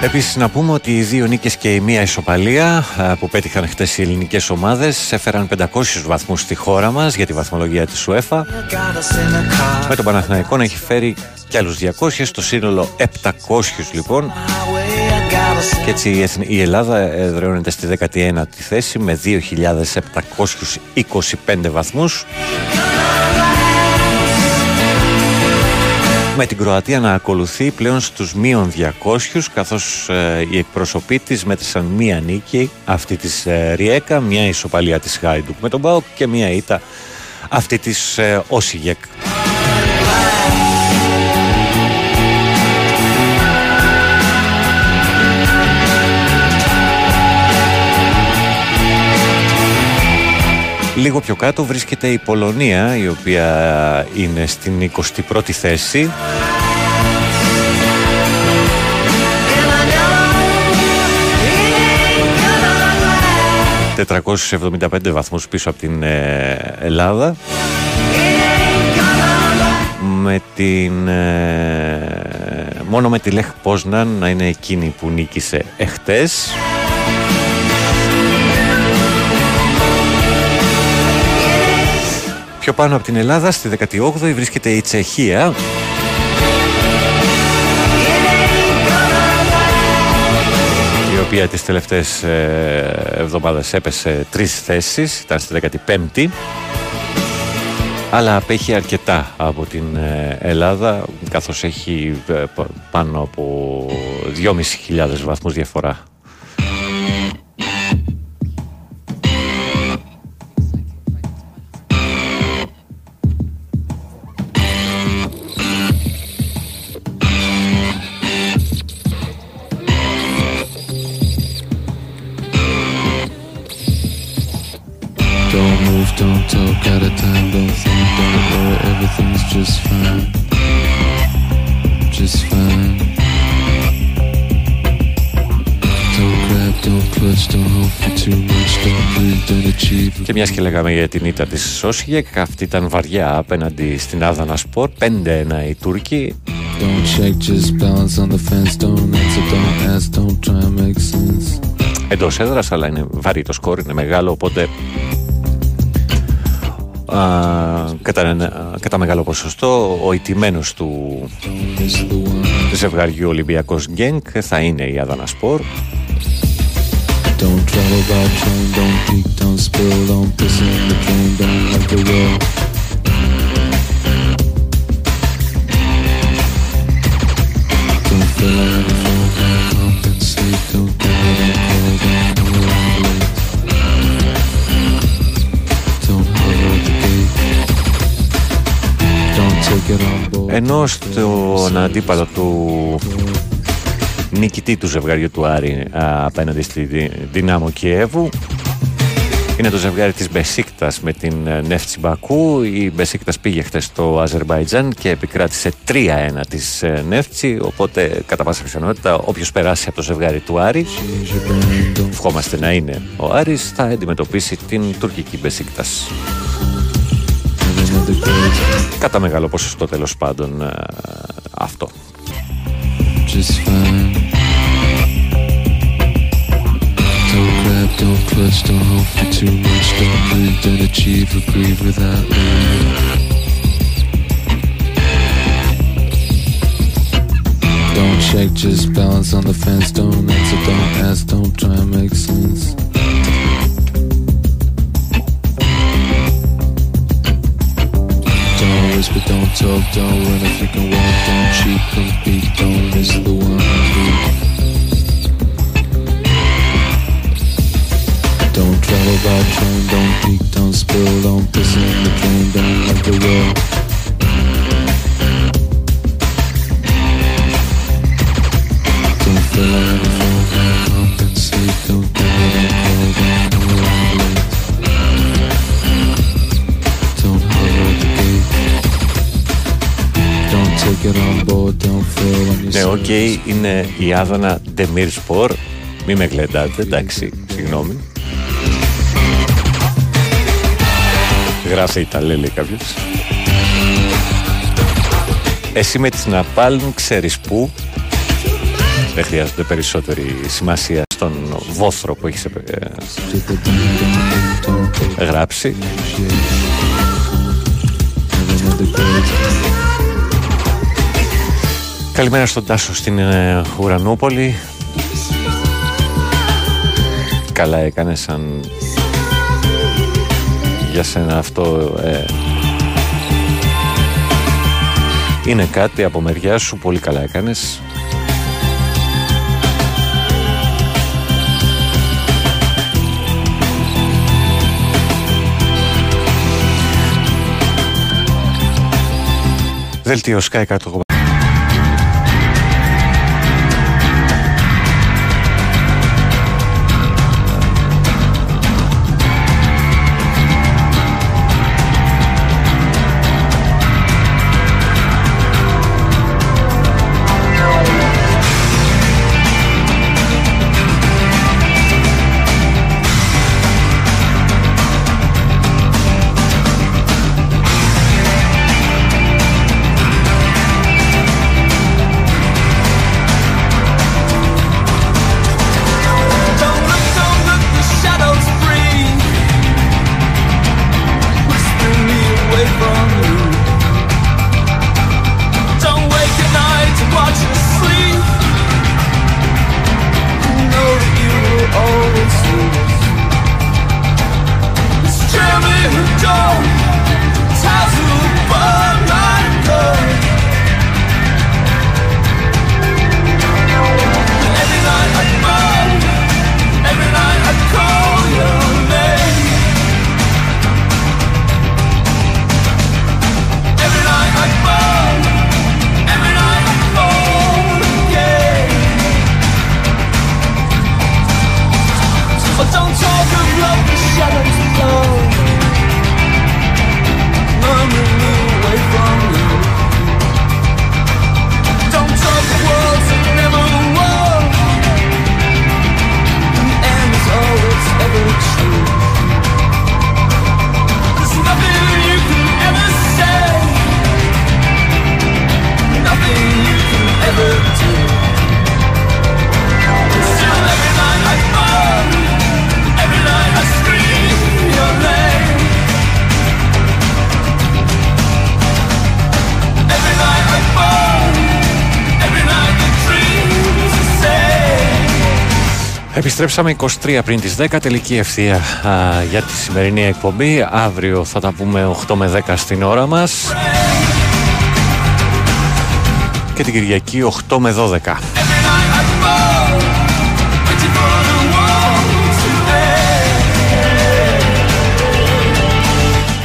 Επίσης, να πούμε ότι οι δύο νίκες και η μία ισοπαλία που πέτυχαν χτες οι ελληνικές ομάδες έφεραν 500 βαθμούς στη χώρα μας για τη βαθμολογία της UEFA. Με τον Παναθηναϊκό να έχει φέρει κι άλλους 200, στο σύνολο 700 λοιπόν. Και έτσι η Ελλάδα εδραιώνεται στη 19η θέση με 2.725 βαθμούς. Με την Κροατία να ακολουθεί πλέον στους μείον 200 καθώς ε, οι εκπροσωποί της μέτρησαν μία νίκη αυτή της ε, Ριέκα, μία ισοπαλία της Χάιντουκ με τον Πάοκ και μία ήττα αυτή της ε, Όσιγεκ. Λίγο πιο κάτω βρίσκεται η Πολωνία η οποία είναι στην 21η θέση. ...475 βαθμούς πίσω από την ε, Ελλάδα με την, ε, μόνο με τη Λεχ Πόσναν να είναι εκείνη που νίκησε εχθές Πιο πάνω από την Ελλάδα, στη 18η βρίσκεται η Τσεχία. Η οποία τις τελευταίες ε, εβδομάδες έπεσε τρεις θέσεις, ήταν στη 15η. Αλλά απέχει αρκετά από την ε, Ελλάδα, καθώς έχει ε, πάνω από 2.500 βαθμούς διαφορά just fine. Just fine. Don't grab, don't clutch, don't hope for too much, don't breathe, don't achieve. Και μια και λέγαμε για την ήττα τη Σόσιεκ, αυτή ήταν βαριά απέναντι στην Άδανα Σπορ, 5-1 οι Τούρκοι. Don't check, just balance on the fence, don't answer, don't ask, don't try and make sense. Εντό έδρα, αλλά είναι βαρύ το σκορ, είναι μεγάλο, οπότε Κατά μεγάλο ποσοστό, ο ηττημένο του ζευγαριού ολυμπιακός γκένκ θα είναι η Αδάνα Ενώ στον αντίπαλο του νικητή του ζευγαριού του Άρη απέναντι στη Δυνάμο Κιέβου είναι το ζευγάρι της Μπεσίκτας με την ε, Νεύτσι Μπακού. Η Μπεσίκτας πήγε χθες στο Αζερβαϊτζάν και επικράτησε 3-1 της ε, Νεύτσι, οπότε κατά πάσα πιθανότητα όποιος περάσει από το ζευγάρι του Άρη, ευχόμαστε να είναι ο Άρης, θα αντιμετωπίσει την τουρκική Μπεσίκτας. Κατά μεγάλο ποσοστό τέλος πάντων ε, αυτό. just fine. Don't grab, don't clutch, don't hope for too much. Don't breathe, don't achieve or grieve without leaving. Don't check, just balance on the fence. Don't answer, don't ask, don't try and make sense. Whisper, don't talk, don't run if you can walk. Don't cheat, compete, don't miss the one. Don't travel by train, don't peek, don't spill, don't piss in the drain, don't let the well. Don't Ναι, say οκ, είναι η Άδωνα Ντεμίρ Σπορ. Μη με γλεντάτε, εντάξει, συγγνώμη. Γράφει Ιταλέ, λέει κάποιος. Εσύ με τις Ναπάλν ξέρεις πού. Δεν χρειάζονται περισσότερη σημασία στον βόθρο που έχεις ε, ε, γράψει. Καλημέρα στον Τάσο στην ε, Ουρανούπολη. Καλά έκανε σαν για σένα αυτό ε, είναι κάτι από μεριά σου πολύ καλά έκανες Δελτίο Sky 100 Επιστρέψαμε 23 πριν τις 10, τελική ευθεία α, για τη σημερινή εκπομπή. Αύριο θα τα πούμε 8 με 10 στην ώρα μας. Και την Κυριακή 8 με 12.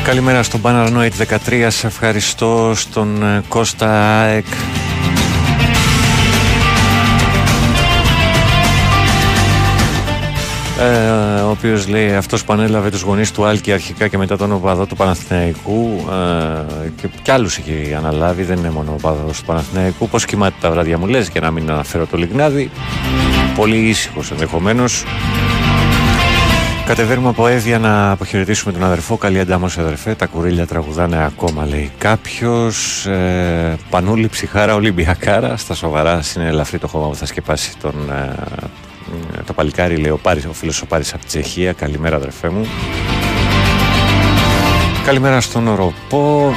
Καλημέρα στον Paranoid 13, σε ευχαριστώ στον ε, Κώστα ΑΕΚ. Οποίος λέει αυτός που ανέλαβε τους γονείς του Άλκη αρχικά και μετά τον οπαδό του Παναθηναϊκού ε, και κι άλλους έχει αναλάβει, δεν είναι μόνο ο οπαδός του Παναθηναϊκού. Πώς κοιμάται τα βράδια μου λες, για να μην αναφέρω το Λιγνάδι. Πολύ ήσυχος ενδεχομένως. Κατεβαίνουμε από Εύβοια να αποχαιρετήσουμε τον αδερφό. Καλή αντάμωση αδερφέ. Τα κουρίλια τραγουδάνε ακόμα, λέει κάποιος. Ε, πανούλη ψυχάρα, Ολυμπιακάρα. Στα σοβαρά, είναι ελαφρύ το χώμα που θα σκεπάσει τον, ε, το παλικάρι, λέει ο, Πάρης, ο φίλος ο Πάρης από τη Τσεχία. Καλημέρα, αδερφέ μου. Καλημέρα στον Οροπό.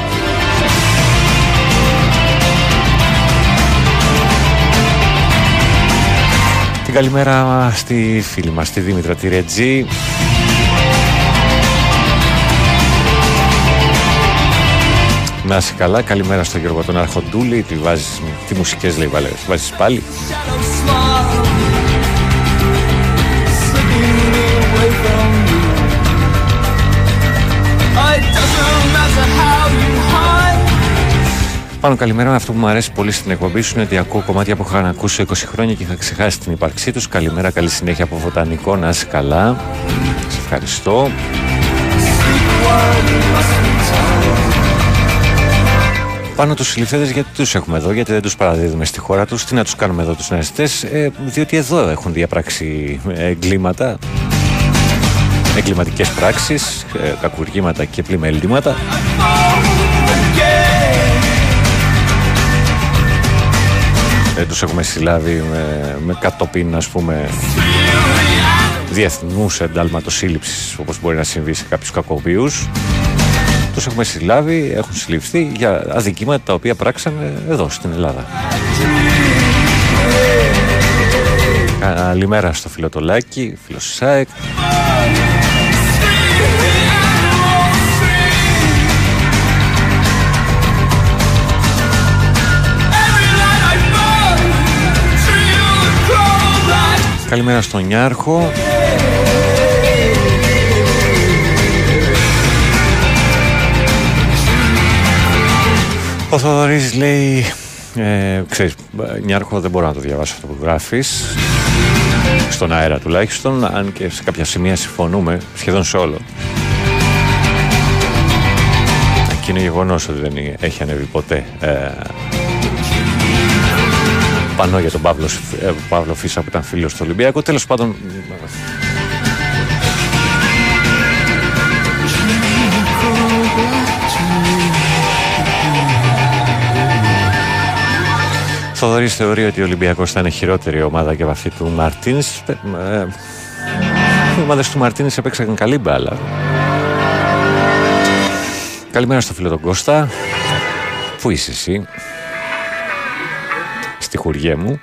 Την καλημέρα στη φίλη μας, τη Δήμητρα τη Ρετζή. Να είσαι καλά, καλημέρα στον Γιώργο τον Αρχοντούλη. Τι, βάζεις, τι μουσικές λέει βάλε, βάζεις πάλι. Πάνω καλημέρα. Αυτό που μου αρέσει πολύ στην εκπομπή σου είναι ότι ακούω κομμάτια που είχα να ακούσω 20 χρόνια και είχα ξεχάσει την ύπαρξή τους. Καλημέρα, καλή συνέχεια από Βοτανικό. Να είσαι καλά. Σε ευχαριστώ. Πάνω τους συλληφθέντες γιατί τους έχουμε εδώ, γιατί δεν τους παραδίδουμε στη χώρα τους, τι να τους κάνουμε εδώ τους νεαστές, ε, διότι εδώ έχουν διαπράξει εγκλήματα, εγκληματικές πράξεις, ε, κακουργήματα και πλημελτήματα. Δεν τους έχουμε συλλάβει με, με κατοπίν ας πούμε διεθνούς εντάλματος σύλληψης όπως μπορεί να συμβεί σε κάποιους κακοποιούς. Τους έχουμε συλλάβει, έχουν συλληφθεί για αδικήματα τα οποία πράξανε εδώ στην Ελλάδα. Καλημέρα στο φιλοτολάκι, φίλος Καλημέρα στον Νιάρχο. Ο Θοδωρής λέει ε, ξέρεις, Νιάρχο δεν μπορώ να το διαβάσω αυτό που γράφεις στον αέρα τουλάχιστον αν και σε κάποια σημεία συμφωνούμε σχεδόν σε όλο και είναι γεγονός ότι δεν έχει ανέβει ποτέ ε, πανώ για τον Παύλο, ε, Παύλο Φίσα που ήταν φίλος του Ολυμπιακού τέλος πάντων Θοδωρής θεωρεί ότι ο Ολυμπιακός θα είναι χειρότερη ομάδα και από αυτή του Μαρτίνς. Ε, οι ομάδες του Μαρτίνς έπαιξαν καλή μπάλα. Καλημέρα στο φίλο τον Κώστα. Πού είσαι εσύ, στη χουριέ μου.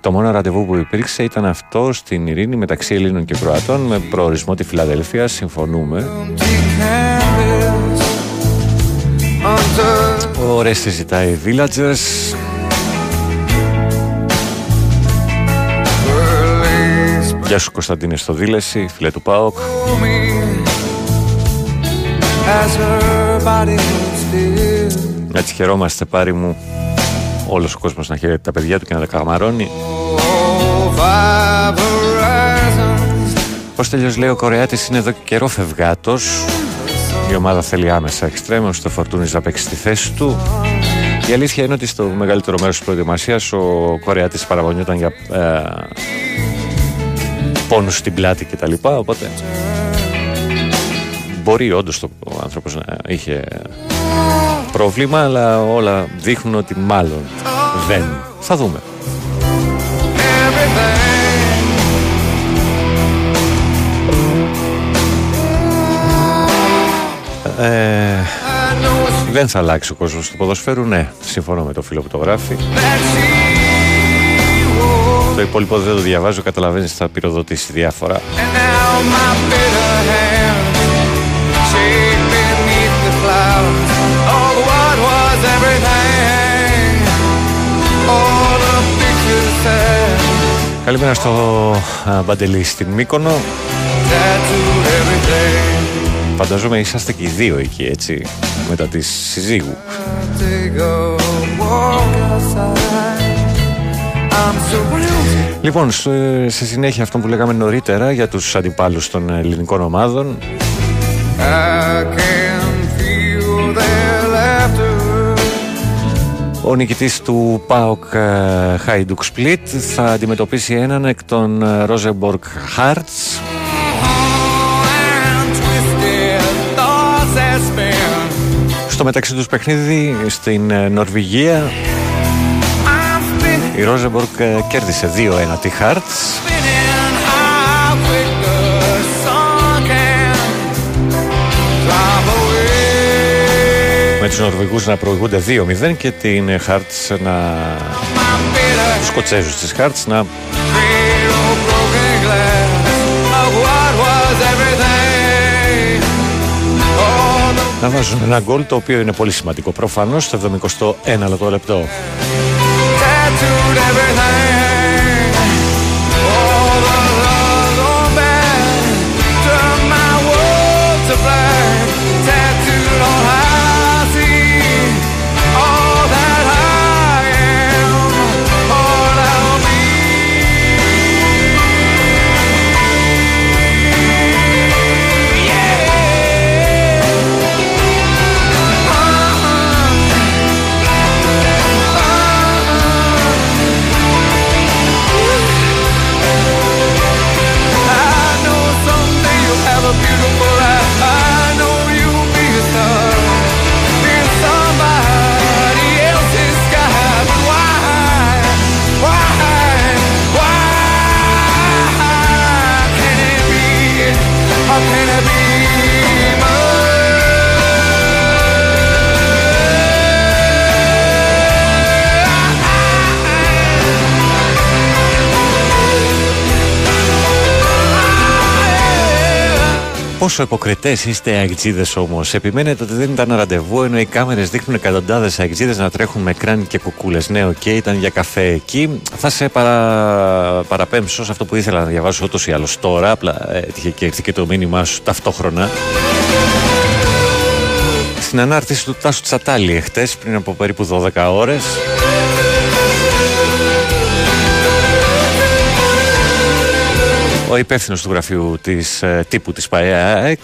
Το μόνο ραντεβού που υπήρξε ήταν αυτό στην ειρήνη μεταξύ Ελλήνων και Κροατών με προορισμό τη Φιλαδέλφια. Συμφωνούμε. Ο Ρέστη ζητάει Villagers Γεια σου Κωνσταντίνε στο Δήλεση, φίλε του ΠΑΟΚ Έτσι χαιρόμαστε πάρει μου Όλος ο κόσμος να χαίρεται τα παιδιά του και να τα καμαρώνει Πώς τελειώς λέει ο Κορεάτης είναι εδώ και καιρό φευγάτος η ομάδα θέλει άμεσα εξτρέμιο, το Φορτούνης να παίξει στη θέση του. Η αλήθεια είναι ότι στο μεγαλύτερο μέρος της προετοιμασίας ο Κορεάτης παραγωνιόταν για ε, πόνους στην πλάτη κτλ. Οπότε μπορεί όντως ο άνθρωπος να είχε πρόβλημα, αλλά όλα δείχνουν ότι μάλλον δεν. Θα δούμε. Ε, δεν θα αλλάξει ο κόσμος του ποδοσφαίρου, ναι. Συμφωνώ με το φίλο που το γράφει. Το υπόλοιπο δεν το διαβάζω, καταλαβαίνεις θα πυροδοτήσει διάφορα. Καλημέρα στο Μπαντελή στην Μύκονο. Φανταζόμαι είσαστε και οι δύο εκεί έτσι Μετά της συζύγου Λοιπόν, σε συνέχεια αυτό που λέγαμε νωρίτερα για τους αντιπάλους των ελληνικών ομάδων Ο νικητής του ΠΑΟΚ ε, Χάιντουκ Σπλίτ θα αντιμετωπίσει έναν εκ των ε, Ρόζεμπορκ Χάρτς. Στο μεταξύ τους παιχνίδι στην ε, Νορβηγία η Ρόζεμπορκ ε, κέρδισε 2-1 τη Χάρτς τους Νορβηγούς να προηγούνται 2-0 και την Χάρτς να τους Σκοτσέζους της Χάρτς να να βάζουν ένα γκολ το οποίο είναι πολύ σημαντικό προφανώς στο 71 λεπτό. Πόσο υποκριτές είστε αεκτζήδες όμως. Επιμένετε ότι δεν ήταν ραντεβού, ενώ οι κάμερες δείχνουν εκατοντάδες αεκτζήδες να τρέχουν με κράνη και κουκούλες. Ναι, οκ, ήταν για καφέ εκεί. Θα σε παρα... παραπέμψω σε αυτό που ήθελα να διαβάσω ούτως ή άλλως τώρα. Απλά έτυχε και έρθει και το μήνυμά σου ταυτόχρονα. Στην ανάρτηση του Τάσου Τσατάλη εχθές, πριν από περίπου 12 ώρες, Ο υπεύθυνος του γραφείου της, ε, τύπου της ΠαΕΑΕΚ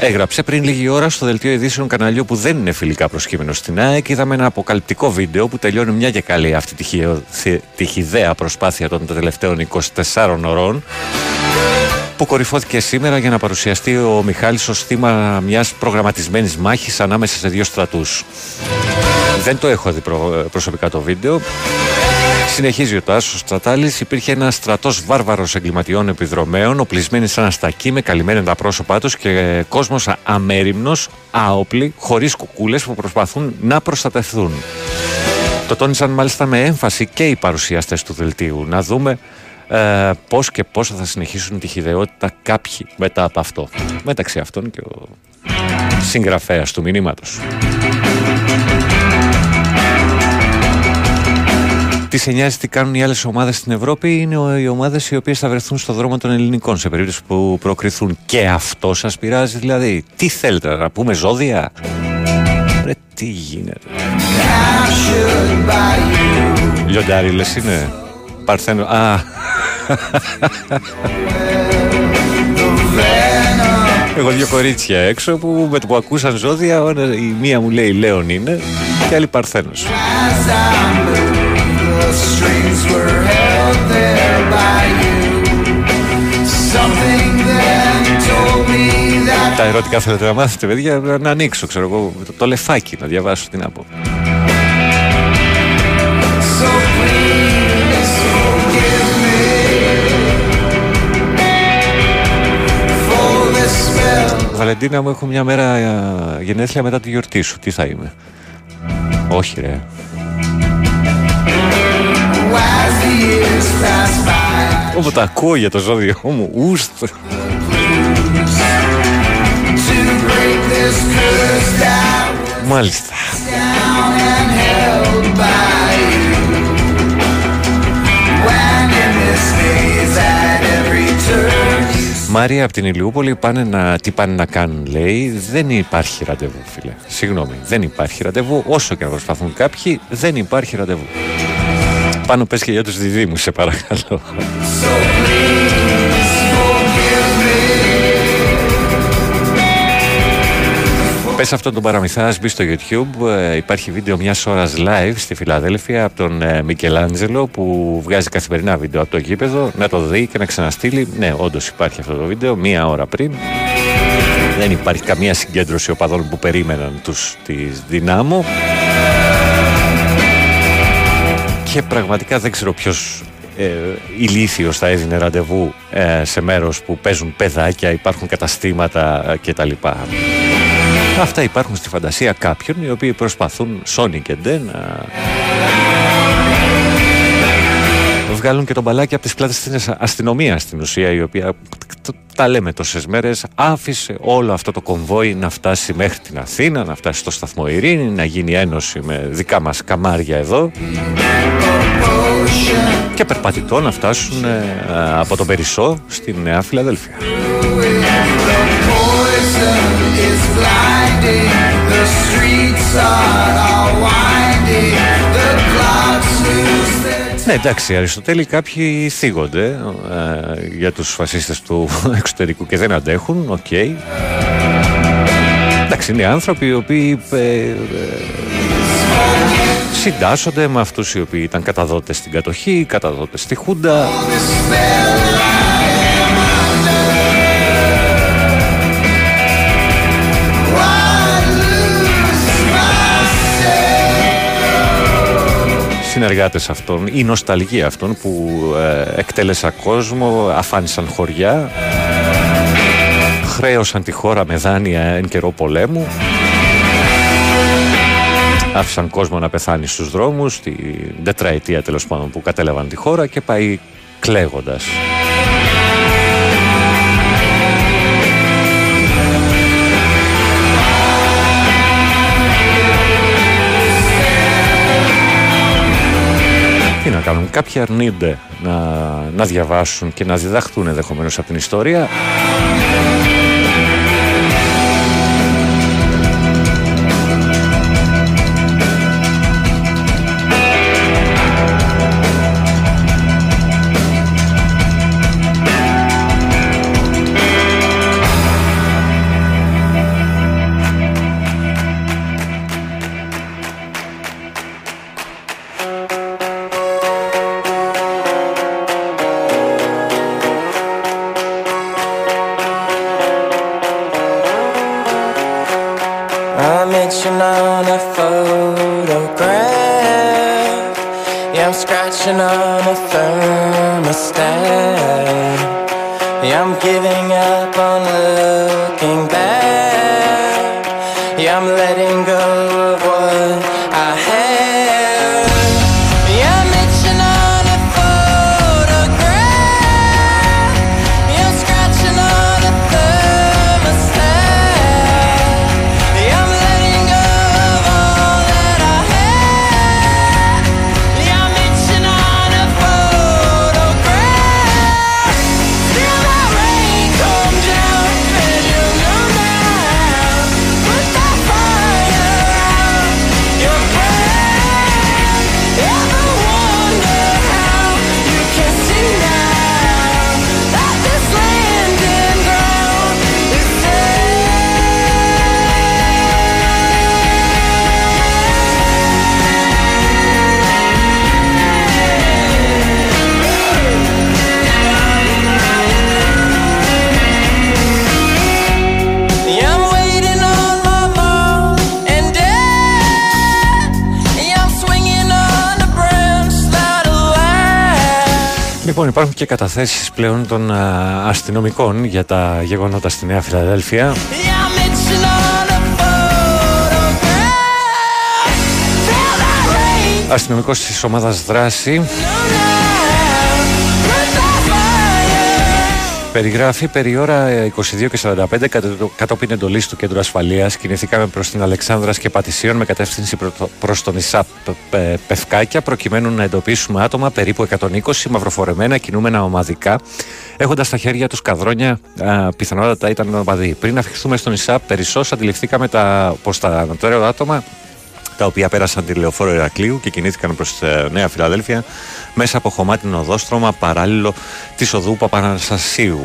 έγραψε πριν λίγη ώρα στο δελτίο ειδήσεων καναλιού που δεν είναι φιλικά προσκύμενο στην ΑΕΚ. Είδαμε ένα αποκαλυπτικό βίντεο που τελειώνει μια και καλή αυτή τη, τη χιδαία προσπάθεια των τελευταίων 24 ωρών που κορυφώθηκε σήμερα για να παρουσιαστεί ο Μιχάλης ως θύμα μιας προγραμματισμένης μάχης ανάμεσα σε δύο στρατούς. Δεν το έχω δει προσωπικά το βίντεο. Συνεχίζει ο Τάσος Τσατάλης. Υπήρχε ένας στρατός βάρβαρος εγκληματιών επιδρομέων, οπλισμένοι σαν αστακοί, με καλυμμένα τα πρόσωπά τους και κόσμος αμέριμνο, άοπλοι, χωρίς κουκούλες που προσπαθούν να προστατευθούν. Το τόνισαν μάλιστα με έμφαση και οι παρουσιαστές του δελτίου. Να δούμε ε, πώς και πόσο θα συνεχίσουν τη χειδαιότητα κάποιοι μετά από αυτό. Μεταξύ αυτών και ο συγγραφέας του μηνύματος. Τις σε νοιάζει τι κάνουν οι άλλες ομάδες στην Ευρώπη είναι οι ομάδες οι οποίες θα βρεθούν στο δρόμο των ελληνικών σε περίπτωση που προκριθούν. Και αυτό σας πειράζει, δηλαδή. Τι θέλετε να πούμε, ζώδια; Ρε, τι γίνεται; Λιοντάρι, λες είναι. Παρθένο. Α. Έχω δύο κορίτσια έξω που με το που ακούσαν ζώδια η μία μου λέει Λέων είναι και άλλη Παρθένος. Τα ερωτικά θέλετε να μάθετε, παιδιά, να ανοίξω, ξέρω εγώ, το, το λεφάκι, να διαβάσω την από. Βαλεντίνα μου έχω μια μέρα γενέθλια μετά τη γιορτή σου. Τι θα είμαι; Όχι ρε. Όπου τα ακούω για το ζώδιο μου, ουστ. Μάλιστα. Μάρια από την Ηλιούπολη πάνε να, τι πάνε να κάνουν λέει Δεν υπάρχει ραντεβού φίλε Συγγνώμη δεν υπάρχει ραντεβού Όσο και να προσπαθούν κάποιοι δεν υπάρχει ραντεβού Πάνω πες και για τους διδήμους σε παρακαλώ Πες αυτό τον παραμυθάς, μπει στο YouTube. Ε, υπάρχει βίντεο μιας ώρας live στη Φιλαδέλφια από τον ε, Μικελάντζελο που βγάζει καθημερινά βίντεο από το γήπεδο. Να το δει και να ξαναστείλει. Ναι, όντως υπάρχει αυτό το βίντεο μία ώρα πριν. Δεν υπάρχει καμία συγκέντρωση οπαδών που περίμεναν τους της Δυνάμω. Και πραγματικά δεν ξέρω ποιος ε, ηλίθιος θα έδινε ραντεβού ε, σε μέρος που παίζουν παιδάκια, υπάρχουν καταστήματα ε, κτλ. Αυτά υπάρχουν στη φαντασία κάποιων οι οποίοι προσπαθούν Sony και Ντε να βγάλουν και τον μπαλάκι από τις πλάτες της αστυνομίας στην ουσία η οποία το- τα λέμε τόσες μέρες άφησε όλο αυτό το κομβόι να φτάσει μέχρι την Αθήνα να φτάσει στο σταθμό Ειρήνη να γίνει ένωση με δικά μας καμάρια εδώ και περπατητό να φτάσουν ε, από τον Περισσό στη Νέα Φιλαδέλφια. Ναι, εντάξει, Αριστοτέλη κάποιοι θίγονται ε, για τους φασίστες του εξωτερικού και δεν αντέχουν, οκ. Εντάξει, είναι άνθρωποι οι οποίοι ε, ε, συντάσσονται με αυτούς οι οποίοι ήταν καταδότες στην κατοχή, καταδότες στη Χούντα. Συνεργάτες αυτών ή νοσταλγία αυτών που ε, εκτέλεσαν κόσμο, αφάνισαν χωριά, χρέωσαν τη χώρα με δάνεια εν καιρό πολέμου, άφησαν κόσμο να πεθάνει στους δρόμους, την τετραετία τέλος πάντων που κατέλαβαν τη χώρα και πάει κλαίγοντας. Τι να κάνουν, κάποιοι αρνούνται να, να διαβάσουν και να διδαχθούν ενδεχομένως από την ιστορία. Λοιπόν, υπάρχουν και καταθέσεις πλέον των α, αστυνομικών για τα γεγονότα στη Νέα Φιλαδέλφια. Yeah, I'm itching on a photograph. Feel that rain Αστυνομικός της ομάδας δράση Περιγράφει περί ώρα ε, 22 και 45 κατ- κατόπιν εντολής του Κέντρου Ασφαλείας κινηθήκαμε προς την Αλεξάνδρας και Πατησίων με κατεύθυνση προ- προς τον Ισάπ Πε- Πευκάκια προκειμένου να εντοπίσουμε άτομα περίπου 120 μαυροφορεμένα κινούμενα ομαδικά έχοντας στα χέρια τους καδρόνια α, πιθανότατα ήταν ομαδοί. Πριν αφιχθούμε στον Ισάπ περισσώς αντιληφθήκαμε τα, πως τα ανωτέρα άτομα τα οποία πέρασαν τη λεωφόρο Ηρακλείου και κινήθηκαν προς ε, Νέα Φιλαδέλφια μέσα από χωμάτινο οδόστρωμα παράλληλο της οδού Παπαναστασίου.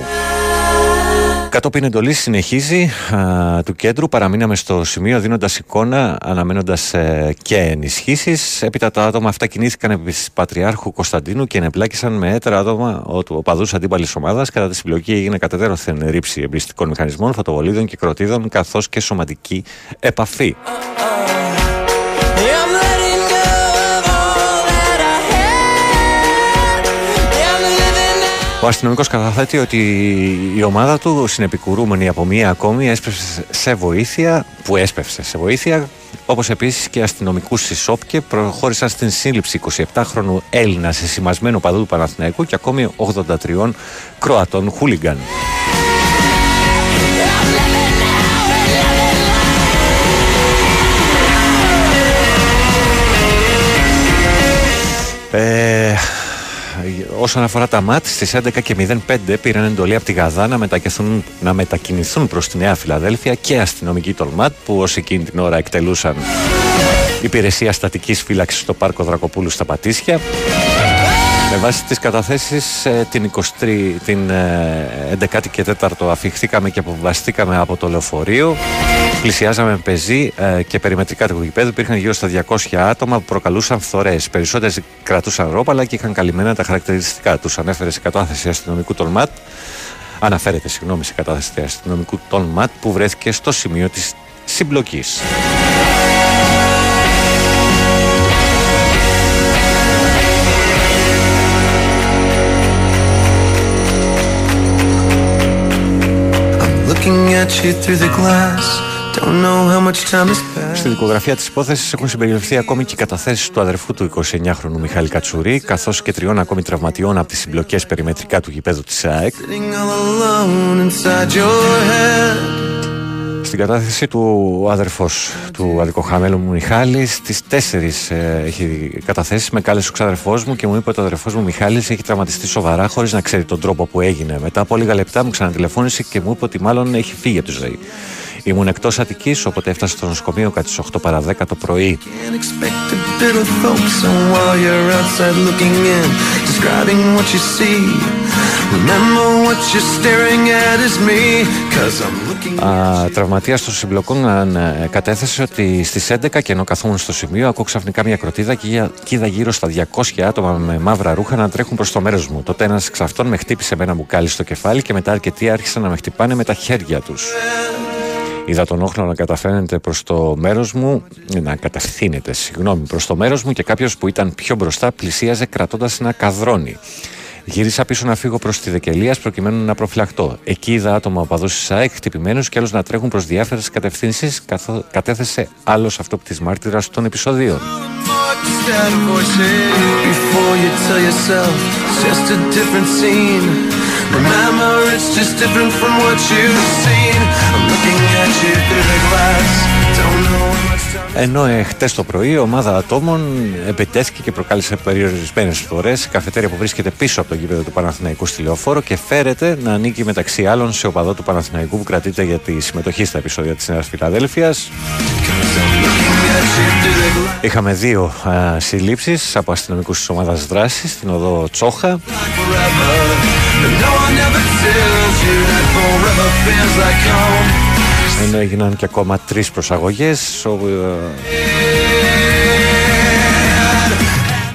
Κατόπιν εντολής συνεχίζει α, του κέντρου. Παραμείναμε στο σημείο δίνοντας εικόνα, αναμένοντας ε, και ενισχύσεις. Έπειτα τα άτομα αυτά κινήθηκαν επί της Πατριάρχου Κωνσταντίνου και ενεπλάκησαν με έτερα άτομα του οπαδού αντίπαλης ομάδας. Κατά τη συμπλοκή έγινε κατεδέρωθεν ρήψη εμπιστικών μηχανισμών, φωτοβολίδων και κροτίδων, καθώς και σωματική επαφή. Ο αστυνομικός καταθέτει ότι η ομάδα του, συνεπικουρούμενη από μία ακόμη, έσπευσε σε βοήθεια, που έσπευσε σε βοήθεια, όπως επίσης και αστυνομικούς στη ΣΟΠΚΕ προχώρησαν στην σύλληψη 27χρονου Έλληνα σε σημασμένο παδού του Παναθηναϊκού και ακόμη 83 Κροατών χούλιγκαν. Όσον αφορά τα ΜΑΤ, στις 11 και 05 πήραν εντολή από τη Γαδά να, μετακινηθούν, να μετακινηθούν προς τη Νέα Φιλαδέλφια και αστυνομικοί των ΜΑΤ που ως εκείνη την ώρα εκτελούσαν υπηρεσία στατικής φύλαξης στο πάρκο Δρακοπούλου στα Πατήσια. Με βάση τις καταθέσεις ε, την 23, την ε, 11η και 4ο αφηχθήκαμε και αποβαστήκαμε από το λεωφορείο. Πλησιάζαμε με πεζή ε, και περιμετρικά του γηπέδου. Υπήρχαν γύρω στα 200 άτομα που προκαλούσαν φθορές. Περισσότερες κρατούσαν ρόπαλα και είχαν καλυμμένα τα χαρακτηριστικά τους. Ανέφερε σε κατάθεση αστυνομικού των ΜΑΤ. Αναφέρεται, συγγνώμη, σε κατάθεση αστυνομικού των ΜΑΤ που βρέθηκε στο σημείο της συμπλοκής. Στη δικογραφία της υπόθεσης έχουν συμπεριληφθεί ακόμη και οι καταθέσεις του αδερφού του 29χρονου Μιχάλη Κατσουρί, καθώς και τριών ακόμη τραυματιών από τις συμπλοκές περιμετρικά του γηπέδου της ΑΕΚ. Στην κατάθεση του ο αδερφός του αδικοχαμένου μου Μιχάλης στις 4 ε, έχει καταθέσει με κάλεσε ο ξαδερφός μου και μου είπε ότι ο αδερφός μου Μιχάλης έχει τραυματιστεί σοβαρά χωρίς να ξέρει τον τρόπο που έγινε. Μετά από λίγα λεπτά μου ξανατηλεφώνησε και μου είπε ότι μάλλον έχει φύγει από τη ζωή. Ήμουν εκτός Αττικής, οπότε έφτασα στο νοσοκομείο κατά τι 8 παρα 10 το πρωί. Can't expect a bit of folks and while you're outside looking in, describing what you see. Remember what you're staring at is me, cause I'm looking Α, Τραυματία των συμπλοκών ε, κατέθεσε ότι στις 11 και ενώ καθόμουν στο σημείο, ακούω ξαφνικά μια κροτίδα και είδα- και είδα γύρω στα 200 άτομα με μαύρα ρούχα να τρέχουν προς το μέρος μου. Τότε ένας εξ αυτών με χτύπησε με ένα μπουκάλι στο κεφάλι και μετά αρκετοί άρχισαν να με χτυπάνε με τα χέρια τους. Είδα τον όχλο να καταφαίνεται προς το μέρος μου, να κατευθύνεται, συγγνώμη, προς το μέρος μου και κάποιος που ήταν πιο μπροστά πλησίαζε κρατώντας ένα καδρόνι. Γύρισα πίσω να φύγω προς τη Δεκελίας προκειμένου να προφυλαχτώ. Εκεί είδα άτομα οπαδού της ΣΑΕΚ χτυπημένους και άλλους να τρέχουν προς διάφορες κατευθύνσεις, καθώ κατέθεσε άλλος αυτόπτης μάρτυρας των επεισοδίων. just out of voices before you tell yourself it's just a different scene. Remember, it's just different from what you've seen. I'm looking at you through the glass. Don't know how much time. Ενώ ε, χτες το πρωί η ομάδα ατόμων επιτέθηκε και προκάλεσε περιορισμένες φορέ σε καφετέρια που βρίσκεται πίσω από το γήπεδο του Παναθηναϊκού στη Λεωφόρο και φέρεται να ανήκει μεταξύ άλλων σε οπαδό του Παναθηναϊκού που κρατείται για τη συμμετοχή στα επεισόδια της Νέας Φιλαδέλφιας. Είχαμε δύο α, συλλήψεις από αστυνομικούς της ομάδας δράσης στην οδό Τσόχα And no one ever tells you that forever feels like home. Ενώ έγιναν και ακόμα τρεις προσαγωγές ο, ε,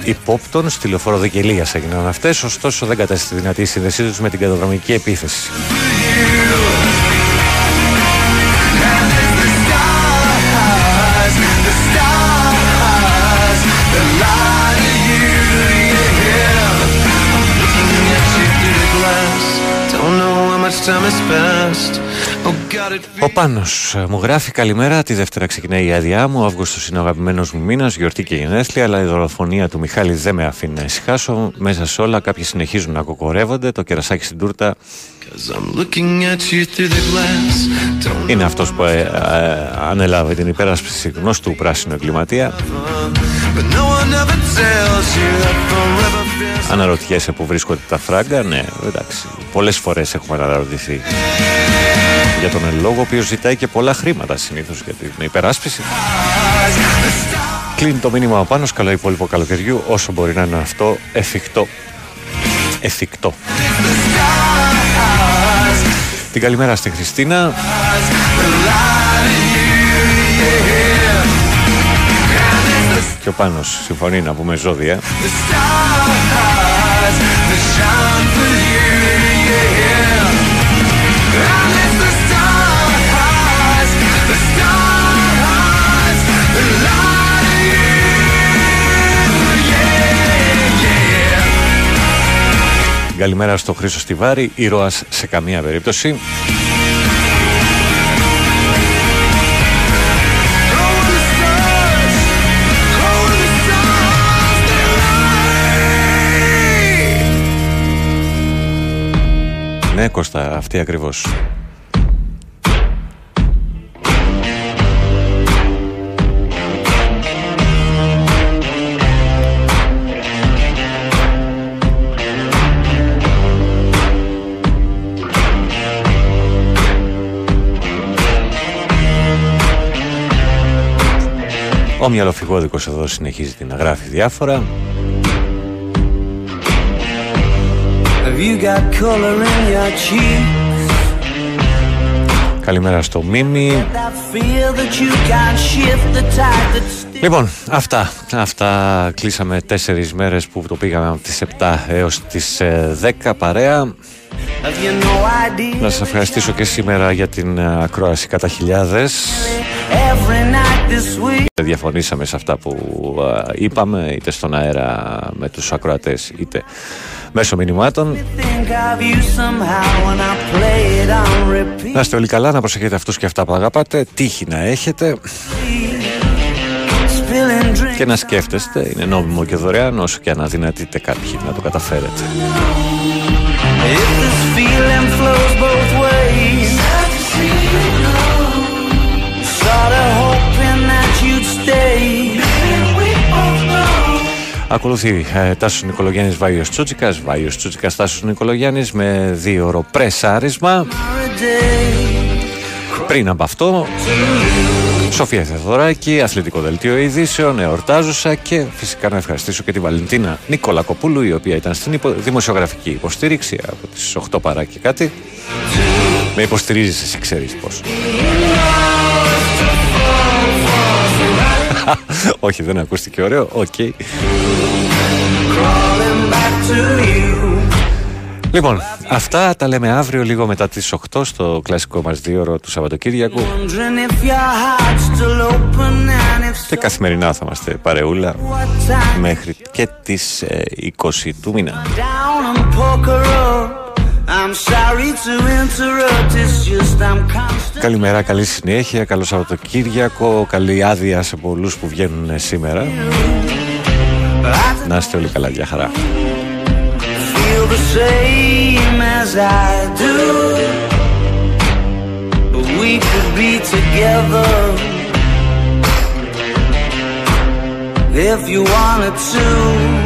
υπόπτων στη λεωφόρο Δεκελίας έγιναν αυτές ωστόσο δεν κατέστη δυνατή η σύνδεσή τους με την καταδρομική επίθεση Ο Πάνος ε, μου γράφει καλημέρα. Τη Δευτέρα ξεκινάει η άδειά μου. Ο Αύγουστος είναι ο αγαπημένος μου μήνας, γιορτή και γενέθλια. Αλλά η δολοφονία του Μιχάλη δεν με αφήνει να ησυχάσω. Μέσα σε όλα κάποιοι συνεχίζουν να κοκορεύονται. Το κερασάκι στην τούρτα Cause I'm looking at you through the glass. Don't είναι αυτός που ε, ε, ανέλαβε την υπεράσπιση γνώστου πράσινου εγκληματία. but no one ever tells you that forever feels Αναρωτιέσαι που βρίσκονται τα φράγκα. Ναι, εντάξει. Πολλές φορές έχουμε αναρωτηθεί για τον εν λόγω, ο οποίος ζητάει και πολλά χρήματα συνήθως για την υπεράσπιση. Κλείνει το μήνυμα πάνω, καλό υπόλοιπο καλοκαιριού, όσο μπορεί να είναι αυτό εφικτό. Εφικτό. Την καλημέρα στη Χριστίνα. Και ο Πάνος συμφωνεί να πούμε ζώδια. Καλημέρα στο Χρήσο Στιβάρη, ήρωας σε καμία περίπτωση. Ναι, Κώστα, αυτή ακριβώς. Ο μυαλοφυγόδικος εδώ συνεχίζει να γράφει διάφορα. Have you got color in your cheeks? Καλημέρα στο Μίμη. I feel that you can't shift the tide that's Λοιπόν, αυτά. Αυτά κλείσαμε τέσσερις μέρες που το πήγαμε από τις 7 έως τις ε, 10 παρέα. Have you no idea? Να σας ευχαριστήσω και σήμερα για την ε, ακρόαση κατά χιλιάδες. Every night this week. Δεν διαφωνήσαμε σε αυτά που ε, είπαμε, είτε στον αέρα με τους ακροατές, είτε μέσω μηνυμάτων. Think of you somehow when I play it on repeat. Να είστε όλοι καλά, να προσέχετε αυτούς και αυτά που αγαπάτε, τύχη να έχετε Spilling drinks. και να σκέφτεστε, είναι νόμιμο και δωρεάν όσο και αν αδυνατείτε κάποιοι να το καταφέρετε. If this Ακολουθεί ε, Τάσος Νικολογιάννης Βάιος Τσούτσικας, Βάιος Τσούτσικας Τάσος Νικολογιάννης με δύο ώρο πρεσάρισμα. Πριν από αυτό, Σοφία Θεοδωράκη, Αθλητικό Δελτίο Ειδήσεων, εορτάζουσα και φυσικά να ευχαριστήσω και τη Βαλεντίνα Νικολακοπούλου, η οποία ήταν στην υπο- δημοσιογραφική υποστήριξη από τις 8 παρά και κάτι. Με υποστηρίζεις, εσύ ξέρεις πώς. Όχι, δεν ακούστηκε ωραίο. OK. Crawling back to you. Λοιπόν, αυτά τα λέμε αύριο λίγο μετά τις 8 στο κλασικό μας δίωρο του Σαββατοκύριακου Wondering if your heart's still open and if και καθημερινά θα είμαστε παρεούλα μέχρι και τις ε, 20 του μήνα. Καλημέρα, καλή συνέχεια, καλό Σαββατοκύριακο, καλή άδεια σε πολλούς που βγαίνουν σήμερα. Να είστε όλοι καλά, για χαρά. Feel the same as I do. But we could be together if you wanted to.